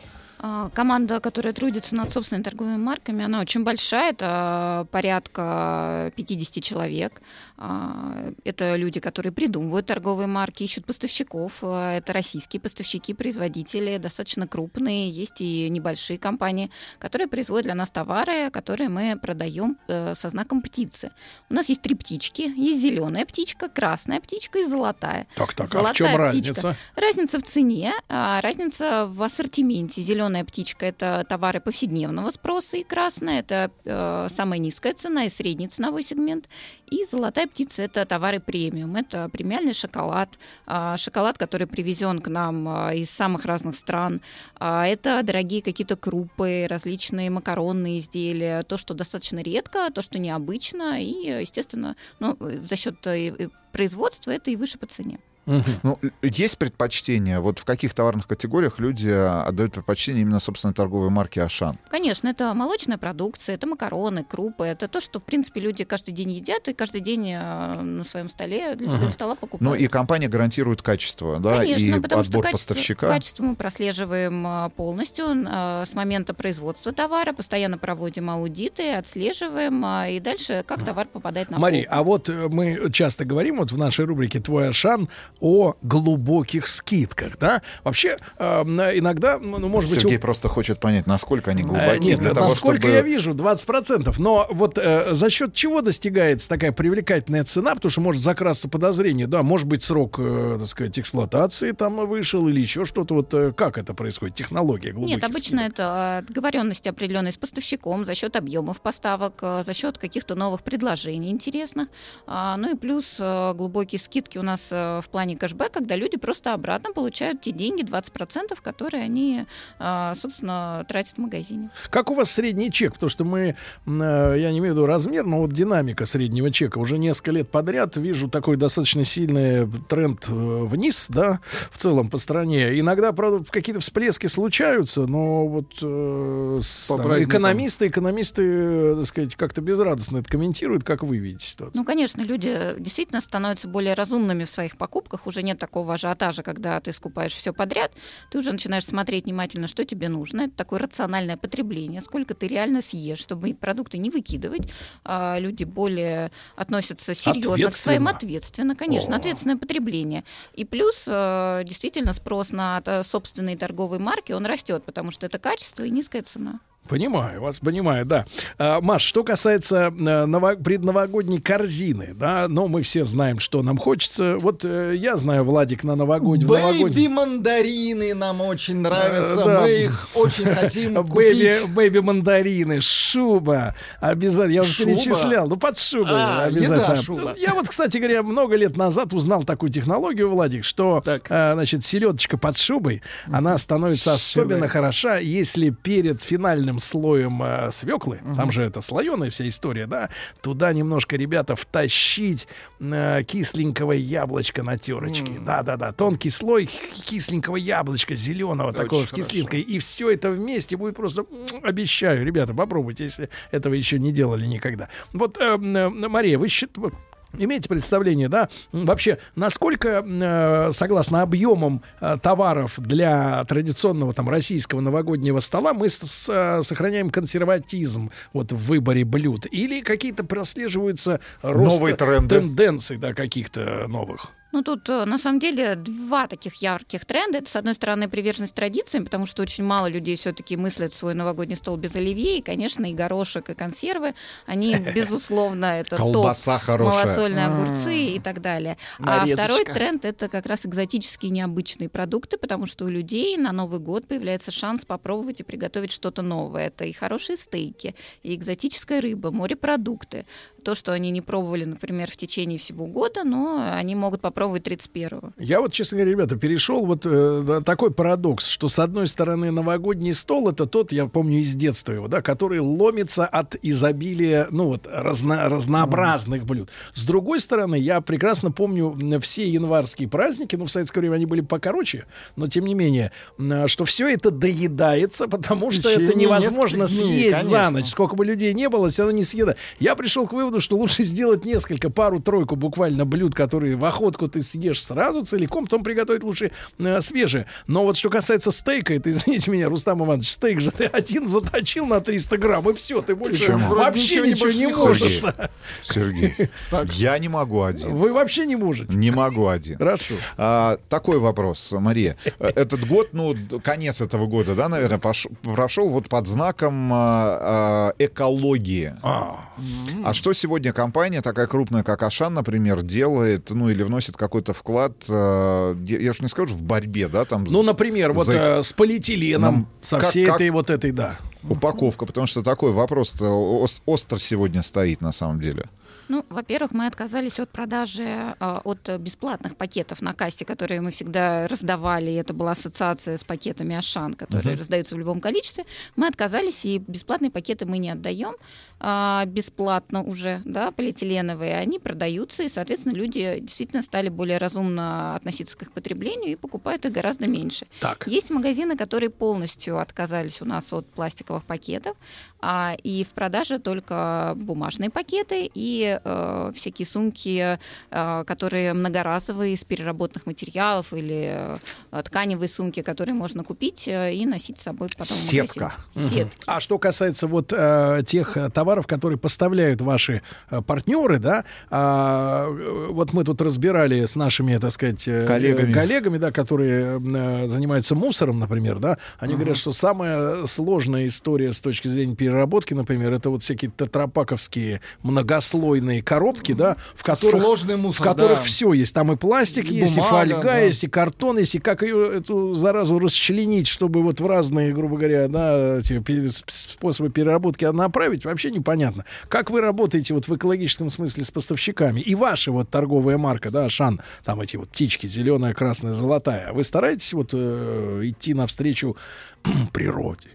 А, Команда, которая трудится над собственными торговыми марками, она очень большая, это порядка 50 человек. А, Это люди, которые придумывают торговые марки, ищут поставщиков. А, Это российские поставщики, производители, достаточно крупные. Есть и небольшие компании, которые производят для нас товары, которые мы продаем э, со знаком птицы. У нас есть три птички. Есть зеленая птичка, красная птичка и золотая. Так, так, а в Золотая чем птичка. разница? Разница в цене, а разница в ассортименте. Зеленая птичка это товары повседневного спроса, и красная это э, самая низкая цена и средний ценовой сегмент. И золотая птица это товары премиум. Это премиальный шоколад, а, шоколад, который привезен к нам а, из самых разных стран. А, Это дорогие какие-то крупы, различные макаронные изделия, то, что достаточно редко, то, что необычно, и, естественно, ну, э, за счет э, э, производства это и выше по цене. Ну, есть предпочтение? Вот в каких товарных категориях люди а, отдают предпочтение именно собственной торговой марке Ашан? Конечно, это молочная продукция, это макароны, крупы, это то, что, в принципе, люди каждый день едят и каждый день э, на своем столе для своего Мгм. стола покупают. Ну и компания гарантирует качество, да, Конечно, и потому что отбор качество, поставщика. качество мы прослеживаем э, полностью э, с момента производства товара, постоянно проводим аудиты, отслеживаем, э, и дальше как товар попадает на Мари, а вот э, мы часто говорим вот в нашей рубрике «Твой Ашан» о глубоких скидках, да? Вообще, э, иногда, ну, может быть... Сергей у- просто хочет понять, насколько они Э, глубокие. Нет, для того, насколько чтобы... я вижу, 20%. Но вот э, за счет чего достигается такая привлекательная цена? Потому что может закрасться подозрение. Да, может быть, срок, э, так сказать, эксплуатации там вышел или еще что-то. Вот э, как это происходит? Технология глубоких Нет, обычно это договоренности определенные с поставщиком за счет объемов поставок, э, за счет каких-то новых предложений интересных. А, Ну и плюс э, глубокие скидки у нас э, в плане кэшбэк, когда люди просто обратно получают те деньги, 20%, которые они, э, собственно, тратят в магазине. Как у вас средний чек? Потому что мы, э, я не имею в виду размер, но вот динамика среднего чека. Уже несколько лет подряд вижу такой достаточно сильный тренд э, вниз, да, в целом по стране. Иногда, правда, какие-то всплески случаются, но вот э, По там, праздникам. экономисты, экономисты, э, так сказать, как-то безрадостно это комментируют. Как вы видите ситуацию? Ну, конечно, люди действительно становятся более разумными в своих покупках. Уже нет такого ажиотажа, когда ты скупаешь все подряд. Ты уже начинаешь смотреть внимательно, что тебе нужно. Это такое рациональное потребление. Сколько ты реально съешь, чтобы продукты не выкидывать. А люди более относятся серьезно к своим Ответственно. конечно, О. ответственное потребление. И плюс э, действительно спрос на собственные торговые марки, он растет, потому что это качество и низкая цена. Понимаю вас, понимаю, да. А, Маш, что касается э, ново- предновогодней корзины, да, ну, мы все знаем, что нам хочется. Вот э, я знаю, Владик, на новогоднюю... Baby мандарины нам очень нравятся. Э, да. Мы их очень хотим купить. baby мандарины, шуба, обязательно, я уже перечислял, ну под шубой А, обязательно. еда, шуба. Я вот, кстати говоря, много лет назад узнал такую технологию, Владик, что, э, значит, селедочка под шубой, она становится особенно хороша, если перед финальным слоем э, свеклы, там же это слоеная вся история, да, туда немножко, ребята, втащить э, кисленького яблочка на терочке, да-да-да, тонкий слой кисленького яблочка зеленого Очень такого с хорошо. кислинкой, и все это вместе будет просто, обещаю, ребята, попробуйте, если этого еще не делали никогда. Вот, э, э, Мария, вы счит- вот Имеете представление, да, вообще, насколько, э, согласно объемам э, товаров для традиционного там российского новогоднего стола, мы с- с- э, сохраняем консерватизм вот в выборе блюд? Или какие-то прослеживаются рост Новые тренды. тенденций, да, каких-то новых? Ну, тут, э, на самом деле, два таких ярких тренда. Это, с одной стороны, приверженность традициям, потому что очень мало людей все-таки мыслят свой новогодний стол без оливье. И, конечно, и горошек, и консервы, они, <laughs> безусловно, это Колбаса топ. хорошая. Малосольные огурцы и так далее. А второй тренд — это как раз экзотические необычные продукты, потому что у людей на Новый год появляется шанс попробовать и приготовить что-то новое. Это и хорошие стейки, и экзотическая рыба, морепродукты. То, что они не пробовали, например, в течение всего года, но они могут попробовать попробовать 31-го. Я вот, честно говоря, ребята, перешел вот э, такой парадокс, что с одной стороны новогодний стол это тот, я помню из детства его, да, который ломится от изобилия, ну вот разно, разнообразных блюд. С другой стороны, я прекрасно помню все январские праздники, ну в советское время они были покороче, но тем не менее, м, что все это доедается, потому что это течение невозможно съесть за конечно. ночь. Сколько бы людей не было, все равно не съеда. Я пришел к выводу, что лучше сделать несколько, пару-тройку буквально блюд, которые в охотку ты съешь сразу целиком, потом приготовить лучше э, свежие. Но вот что касается стейка, это, <laughs> извините меня, Рустам Иванович, стейк же ты один заточил на 300 грамм, и все, ты больше Почему? Вообще ничего ничего, не можешь. Сергей, <laughs> я не могу один. Вы вообще не можете. Не могу один. Хорошо. А, такой вопрос, Мария. Э, Этот год, ну, конец этого года, да, наверное, пош- прошел вот под знаком а, а, экологии. А что сегодня компания, такая крупная, как Ашан, например, делает, ну, или вносит какой-то вклад, э, я уж не скажу, в борьбе, да, там... Ну, например, вот за э, с полиэтиленом, Нам со как- всей как- этой вот этой, да. упаковка, потому что такой вопрос остро сегодня стоит на самом деле. Ну, во-первых, мы отказались от продажи э, от бесплатных пакетов на кассе, которые мы всегда раздавали. и Это была ассоциация с пакетами Ашан, которые Мгм. раздаются в любом количестве. Мы отказались, и бесплатные пакеты мы не отдаем а, бесплатно уже, да, полиэтиленовые. Они продаются, и, соответственно, люди действительно стали более разумно относиться к их потреблению и покупают их гораздо меньше. Так. Есть магазины, которые полностью отказались у нас от пластиковых пакетов, а, и в продаже только бумажные пакеты и э, всякие сумки, э, которые многоразовые из переработанных материалов или э, тканевые сумки, которые можно купить э, и носить с собой потом магазин. Мгм. Сетки. А что касается вот э, тех э, товаров, которые поставляют ваши э, партнеры, да, а, э, вот мы тут разбирали с нашими, так сказать, э, Коллегами. коллегами, да, которые занимаются мусором, например, да, они говорят, что самая сложная история с точки зрения переработки, например, это вот всякие тетрапаковские многослойные коробки, да, в которых Сложный мусор, в которых да. все есть, там и пластик И есть, и бумага, фольга да. есть, и картон есть, и как ее эту заразу расчленить, чтобы вот в разные, грубо говоря, да, эти способы переработки направить, вообще непонятно. Как вы работаете вот в экологическом смысле с поставщиками? И ваша вот торговая марка, да, Шан, там эти вот птички, зеленая, красная, золотая. Вы стараетесь вот э, идти навстречу <clears throat> природе?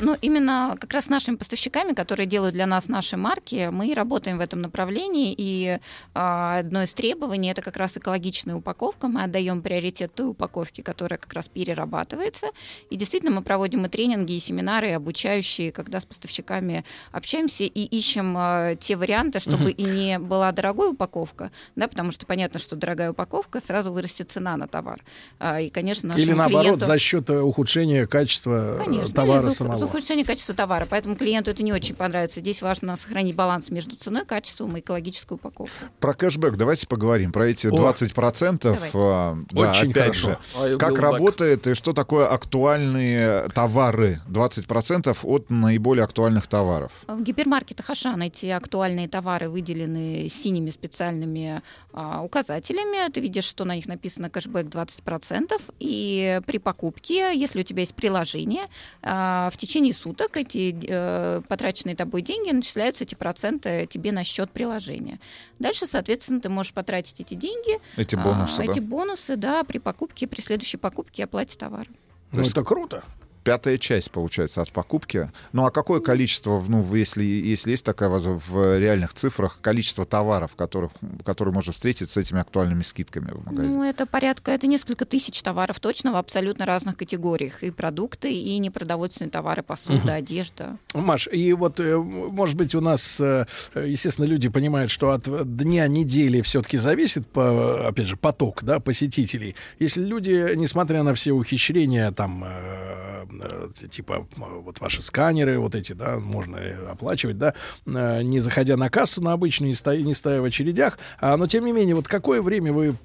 Ну, именно как раз с нашими поставщиками, которые делают для нас наши марки, мы работаем в этом направлении. И а, одно из требований это как раз экологичная упаковка. Мы отдаем приоритет той упаковке, которая как раз перерабатывается. И действительно мы проводим и тренинги, и семинары, и обучающие, когда с поставщиками общаемся и ищем а, те варианты, чтобы Мгм. и не была дорогая упаковка, да, потому что понятно, что дорогая упаковка сразу вырастет цена на товар. А, И, конечно, Или наоборот, клиенту... за счет э, ухудшения качества э, Конечно, товара самого? За ухудшение качества товара. Поэтому клиенту это не очень понравится. Здесь важно сохранить баланс между ценой, качеством и экологической упаковкой. Про кэшбэк давайте поговорим. Про эти О, 20%. давайте. а, да, Очень опять хорошо. же. I Как работает и что такое актуальные товары? 20% от наиболее актуальных товаров. В гипермаркетах Ашан эти актуальные товары выделены синими специальными а, указателями. Ты видишь, что на них написано кэшбэк 20%. И при покупке, если у тебя есть приложение, а, в течение суток эти э, потраченные тобой деньги начисляются эти проценты тебе на счет приложения. Дальше, соответственно, ты можешь потратить эти деньги. Эти а, бонусы, да? Эти бонусы, да, при покупке, при следующей покупке оплате товара. Ну, это круто. Пятая часть, получается, от покупки. Ну, а какое количество, ну, если, если есть такая возможность, в реальных цифрах, количество товаров, которых, которые можно встретить с этими актуальными скидками в магазине? Ну, это порядка, это несколько тысяч товаров точно в абсолютно разных категориях. И продукты, и непродовольственные товары, посуда, одежда. Маш, и вот, э, может быть, у нас, э, естественно, люди понимают, что от дня недели все-таки зависит, по, опять же, поток да, посетителей. Если люди, несмотря на все ухищрения, там, э, типа, э, вот ваши сканеры, вот эти, да, можно э, оплачивать, да, э, не заходя на кассу на обычную, не стоя, не стоя в очередях, а, но, тем не менее, вот какое время вы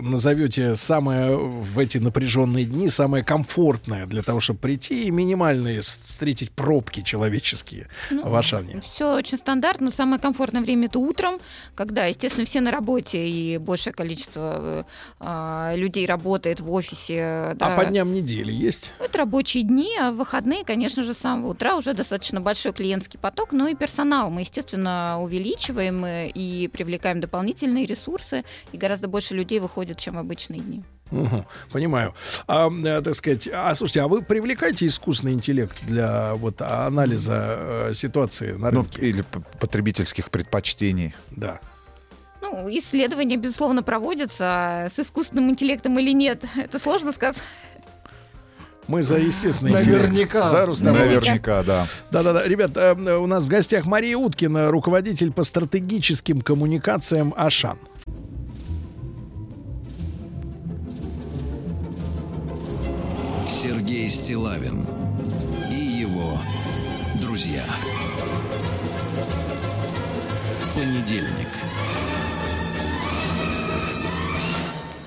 назовете самое в эти напряженные дни, самое комфортное для того, чтобы прийти и минимальные встретить пробки человеческие Ну, в Ашане? Все очень стандартно. Самое комфортное время это утром, когда, естественно, все на работе и большее количество э, а, людей работает в офисе. А да. по дням недели есть? Это рабочие дни, а в выходные, конечно же, с самого утра уже достаточно большой клиентский поток, но и персонал мы, естественно, увеличиваем э, и привлекаем дополнительные ресурсы, и гораздо больше людей выходит, чем в обычные дни. Мгм, понимаю. А, э, так сказать, а слушайте, а вы привлекаете искусственный интеллект для вот анализа э, ситуации на Ну, рынке? или п- потребительских предпочтений. Да. Ну, исследования, безусловно, проводятся а с искусственным интеллектом или нет. <laughs> Это сложно сказать. Мы за естественный. Наверняка. Да, Рустам? Наверняка, да. Да-да-да. Ребят, э, у нас в гостях Мария Уткина, руководитель по стратегическим коммуникациям Ашан. Сергей Стилавин и его друзья. Понедельник.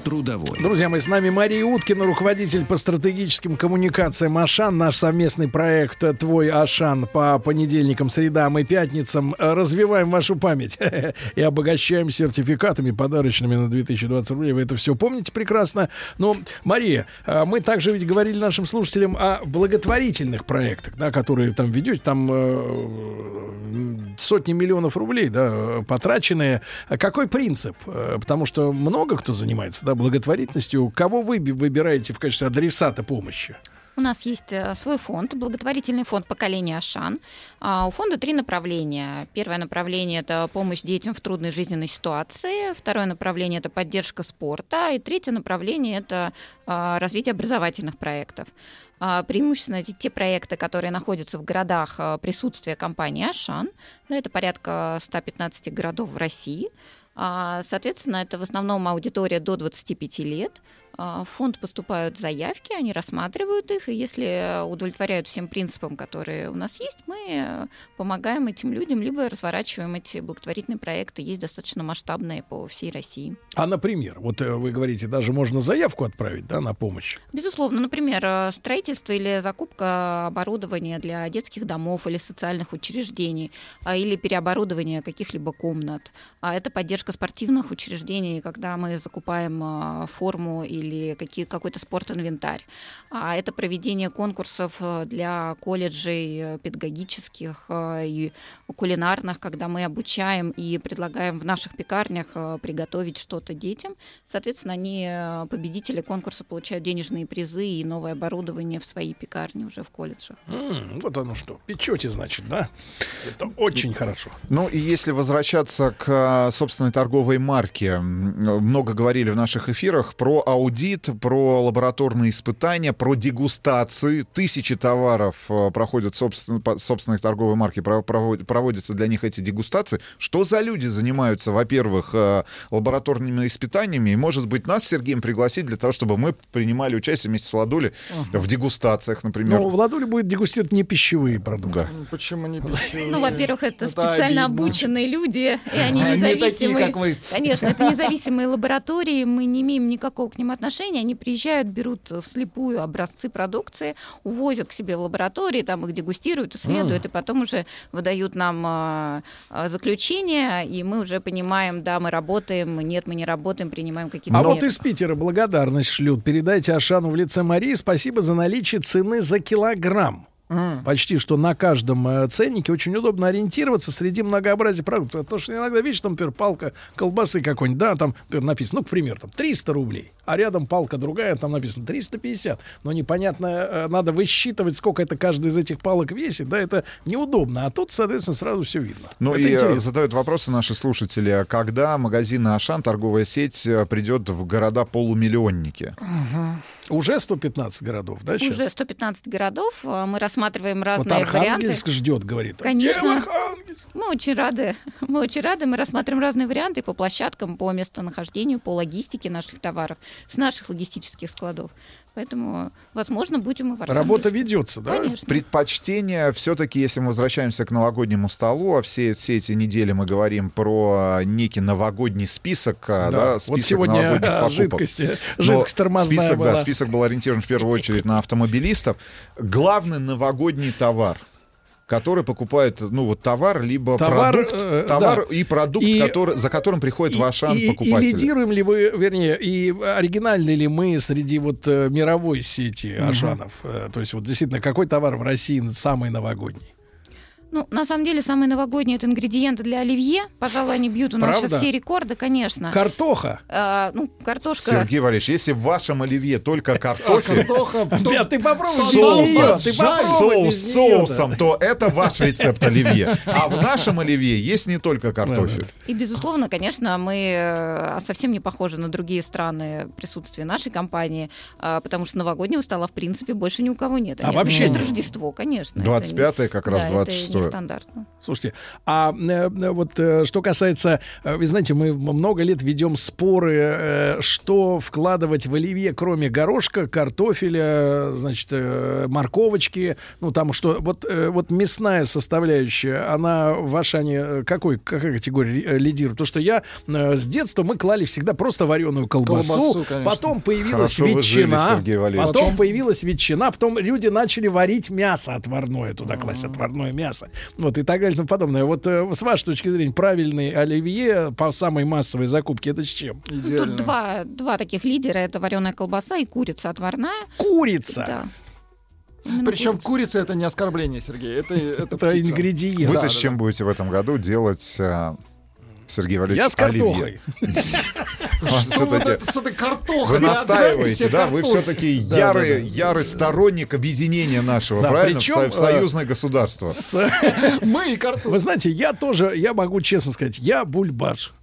Трудовой. Друзья мои, с нами Мария Уткина, руководитель по стратегическим коммуникациям Ашан. Наш совместный проект «Твой Ашан» по понедельникам, средам и пятницам. Развиваем вашу память <laughs> и обогащаем сертификатами подарочными на 2020 рублей. Вы это все помните прекрасно. Но, Мария, э, мы также ведь говорили нашим слушателям о благотворительных проектах, да, которые там ведете. Там э, сотни миллионов рублей да, потраченные. А Какой принцип? Э, Потому что много кто занимается да, благотворительностью. Кого вы би- выбираете в качестве адресата помощи? У нас есть э, свой фонд, благотворительный фонд поколения Ашан. А, У фонда три направления. Первое направление – это помощь детям в трудной жизненной ситуации. Второе направление – это поддержка спорта. И третье направление – это а, развитие образовательных проектов. А, Преимущественно эти те проекты, которые находятся в городах а, присутствия компании Ашан. Да, это порядка 115 городов в России. А, Соответственно, это в основном аудитория до 25 лет. А, В фонд поступают заявки, они рассматривают их, и если удовлетворяют всем принципам, которые у нас есть, мы помогаем этим людям, либо разворачиваем эти благотворительные проекты, есть достаточно масштабные по всей России. А, например, вот э, вы говорите, даже можно заявку отправить да, на помощь. Безусловно, например, э, строительство или закупка оборудования для детских домов или социальных учреждений, а, или переоборудование каких-либо комнат. А это поддержка спортивных учреждений, когда мы закупаем форму или какие, какой-то спортинвентарь. А это проведение конкурсов э, для колледжей э, педагогических э, и кулинарных, когда мы обучаем и предлагаем в наших пекарнях приготовить что-то детям. Соответственно, они, победители конкурса, получают денежные призы и новое оборудование в свои пекарни уже в колледжах. М, вот оно что. Печете, значит, да? Это очень хорошо. Ну и если возвращаться к собственной торговой марке, много говорили в наших эфирах про аудит, про лабораторные испытания, про дегустации. Тысячи товаров а, проходят собственно, по собственной торговой провод- проводятся для них эти дегустации. Что за люди занимаются, во-первых, а, лабораторными испытаниями? И, может быть, нас с Сергеем пригласить для того, чтобы мы принимали участие вместе с Владулей в дегустациях, например. Ну, Владуля будет дегустировать не пищевые продукты. Да. Ну, Почему не <laughs> пищевые? Ну, во-первых, это Это специально обидно. обученные люди, и <laughs> они Они такие, независимые. как. Конечно, это независимые лаборатории, мы не имеем никакого к ним отношения. Они приезжают, берут вслепую образцы продукции, увозят к себе в лаборатории, там их дегустируют, исследуют, и потом уже выдают нам а, а, заключение, и мы уже понимаем, да, мы работаем, нет, мы не работаем, принимаем какие-то А вот из Питера благодарность шлют. Передайте Ашану в лице Марии спасибо за наличие цены за килограмм. Почти что на каждом э, ценнике очень удобно ориентироваться среди многообразия продуктов. Потому что иногда видишь, там, например, палка колбасы какой-нибудь, да, там, например, написано, ну, к примеру, там, 300 рублей, а рядом палка другая, там написано 350. Но непонятно, э, надо высчитывать, сколько это каждая из этих палок весит, да, это неудобно. А тут, соответственно, сразу все видно. Ну это и э, интересно. задают вопросы наши слушатели, а когда магазин Ашан, торговая сеть, придет в города-полумиллионники? Уже 115 городов, да, сейчас? Уже 115 городов, а, мы рассматриваем Вот разные варианты. Архангельск ждет, говорит. Конечно. Мы очень рады. <laughs> Мы очень рады. Мы рассматриваем разные варианты по площадкам, по местонахождению, по логистике наших товаров с наших логистических складов. Поэтому, возможно, будем и в Работа Архангельске. ведется, да? Конечно. Предпочтение все-таки, если мы возвращаемся к новогоднему столу, а все, все эти недели мы говорим про некий новогодний список, а, да, Да. список Вот сегодня новогодних <laughs> покупок. жидкости, жидкость тормозная список, была. да, список был ориентирован в первую очередь на автомобилистов. Главный новогодний товар. Которые покупают, ну, вот товар, либо Товар, продукт, э, товар да. и продукт, И- который, за которым приходит в Ашан и, и покупатель. лидируем ли вы, вернее, и оригинальны ли мы среди вот э, мировой сети Ашанов? Э, То есть вот действительно, какой товар в России самый новогодний? Ну, на самом деле, самые новогодние это ингредиенты для оливье. Пожалуй, они бьют у нас Правда? сейчас все рекорды, конечно. Картоха. А, ну, картошка. Сергей Валерьевич, если в вашем оливье только А картофель, картоха, <laughs> то- Да, ты попробуй Соус, соусом, то это ваш рецепт оливье. А в нашем оливье есть не только картофель. И, безусловно, конечно, мы э, совсем не похожи на другие страны присутствия нашей компании, а, потому что новогоднего стола, в принципе, больше ни у кого нет. А вообще Это. Рождество, конечно. это не- 25-е как раз да, 26 это нестандартно. Слушайте, а э, э, вот э, что касается, вы знаете, мы много лет ведем споры, что вкладывать в оливье, кроме горошка, картофеля, значит, морковочки, ну там что, вот, вот мясная составляющая, она в Ашане э, какой, какая категория лидирует? Потому что я с детства мы клали всегда просто вареную колбасу, Колбасу, конечно. потом появилась Хорошо жили, ветчина, Валерьевич. потом появилась ветчина, потом люди начали варить мясо отварное, туда класть отварное мясо. Вот и так далее и тому подобное. Вот э, с вашей точки зрения, правильный оливье по самой массовой закупке, это с чем? Идеально. Тут два, два таких лидера. Это вареная колбаса и курица отварная. Курица. Да. Именно Причем курица. курица это не оскорбление, Сергей. Это, это, Это ингредиент. Вы-то Да, с чем да. будете в этом году делать, э, Сергей Валерьевич, Я с картохой. <laughs> оливье? Он Что вы настаиваете, да? Вы все-таки ярый, сторонник объединения нашего, правильно? В э, союзное государство. <laughs> Мы и картохи. Вы знаете, я тоже, я могу честно сказать, я бульбаш.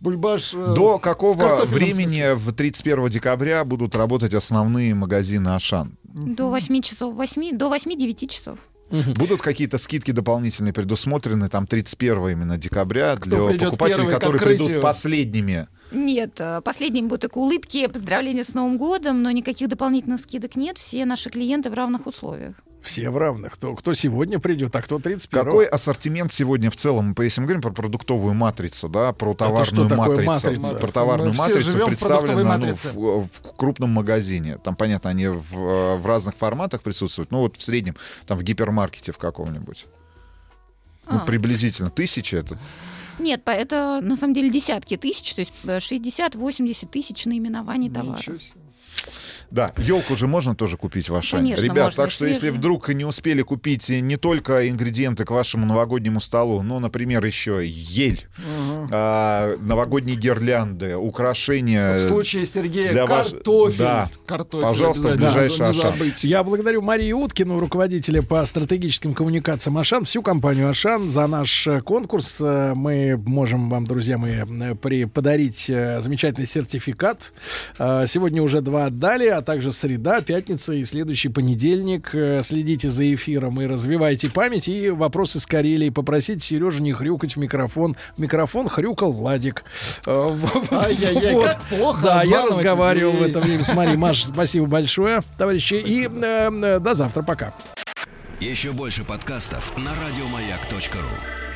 Бульбаш. э, До какого времени в 31 декабря будут работать основные магазины Ашан? До 8 часов, 8, до 8-9 часов. Будут какие-то скидки дополнительные предусмотрены, там 31 именно декабря, Кто для покупателей, которые придут последними? Нет, э, последним будут только улыбки, поздравления с Новым годом, но никаких дополнительных скидок нет. Все наши клиенты в равных условиях. Все в равных. Кто, кто сегодня придет, а кто 31 Какой ассортимент сегодня в целом, мы, если мы говорим про продуктовую матрицу, да, про что товарную такое матрицу, матрица? про товарную Мы все матрицу живем в продуктовой представлена ну, матрице. в, в крупном магазине. Там, понятно, они в, э, в разных форматах присутствуют, но вот в среднем, там в гипермаркете в каком-нибудь. Ну, А. приблизительно тысяча это. Нет, это на самом деле десятки тысяч, то есть э, 60-80 тысяч наименований товаров. Да, елку же можно тоже купить в Ашане. Конечно, Ребят, можно, так что если свежую. вдруг не успели купить не только ингредиенты к вашему новогоднему столу, но, например, еще ель, а, новогодние гирлянды, украшения. В случае Сергея для ваш- картофель. Да. Картофель Пожалуйста, в ближайший не Ашан. Я благодарю Марию Уткину, руководителя по стратегическим коммуникациям Ашан, всю компанию Ашан за наш э, конкурс. Э, Мы можем вам, друзья мои, э, при, подарить замечательный сертификат. Сегодня уже два отдали, а также среда, пятница и следующий понедельник. Э, Следите за эфиром и развивайте память. И вопросы с Карелии. Попросите Сережу не хрюкать в микрофон. В микрофон хрюкал Владик. Э, в- Ай-яй-яй, вот. как плохо Да, я разговаривал в людей. это время с Марией. Маш, <laughs> спасибо большое, товарищи. И э, э, до завтра. Пока. Еще больше подкастов на радиомаяк.ру.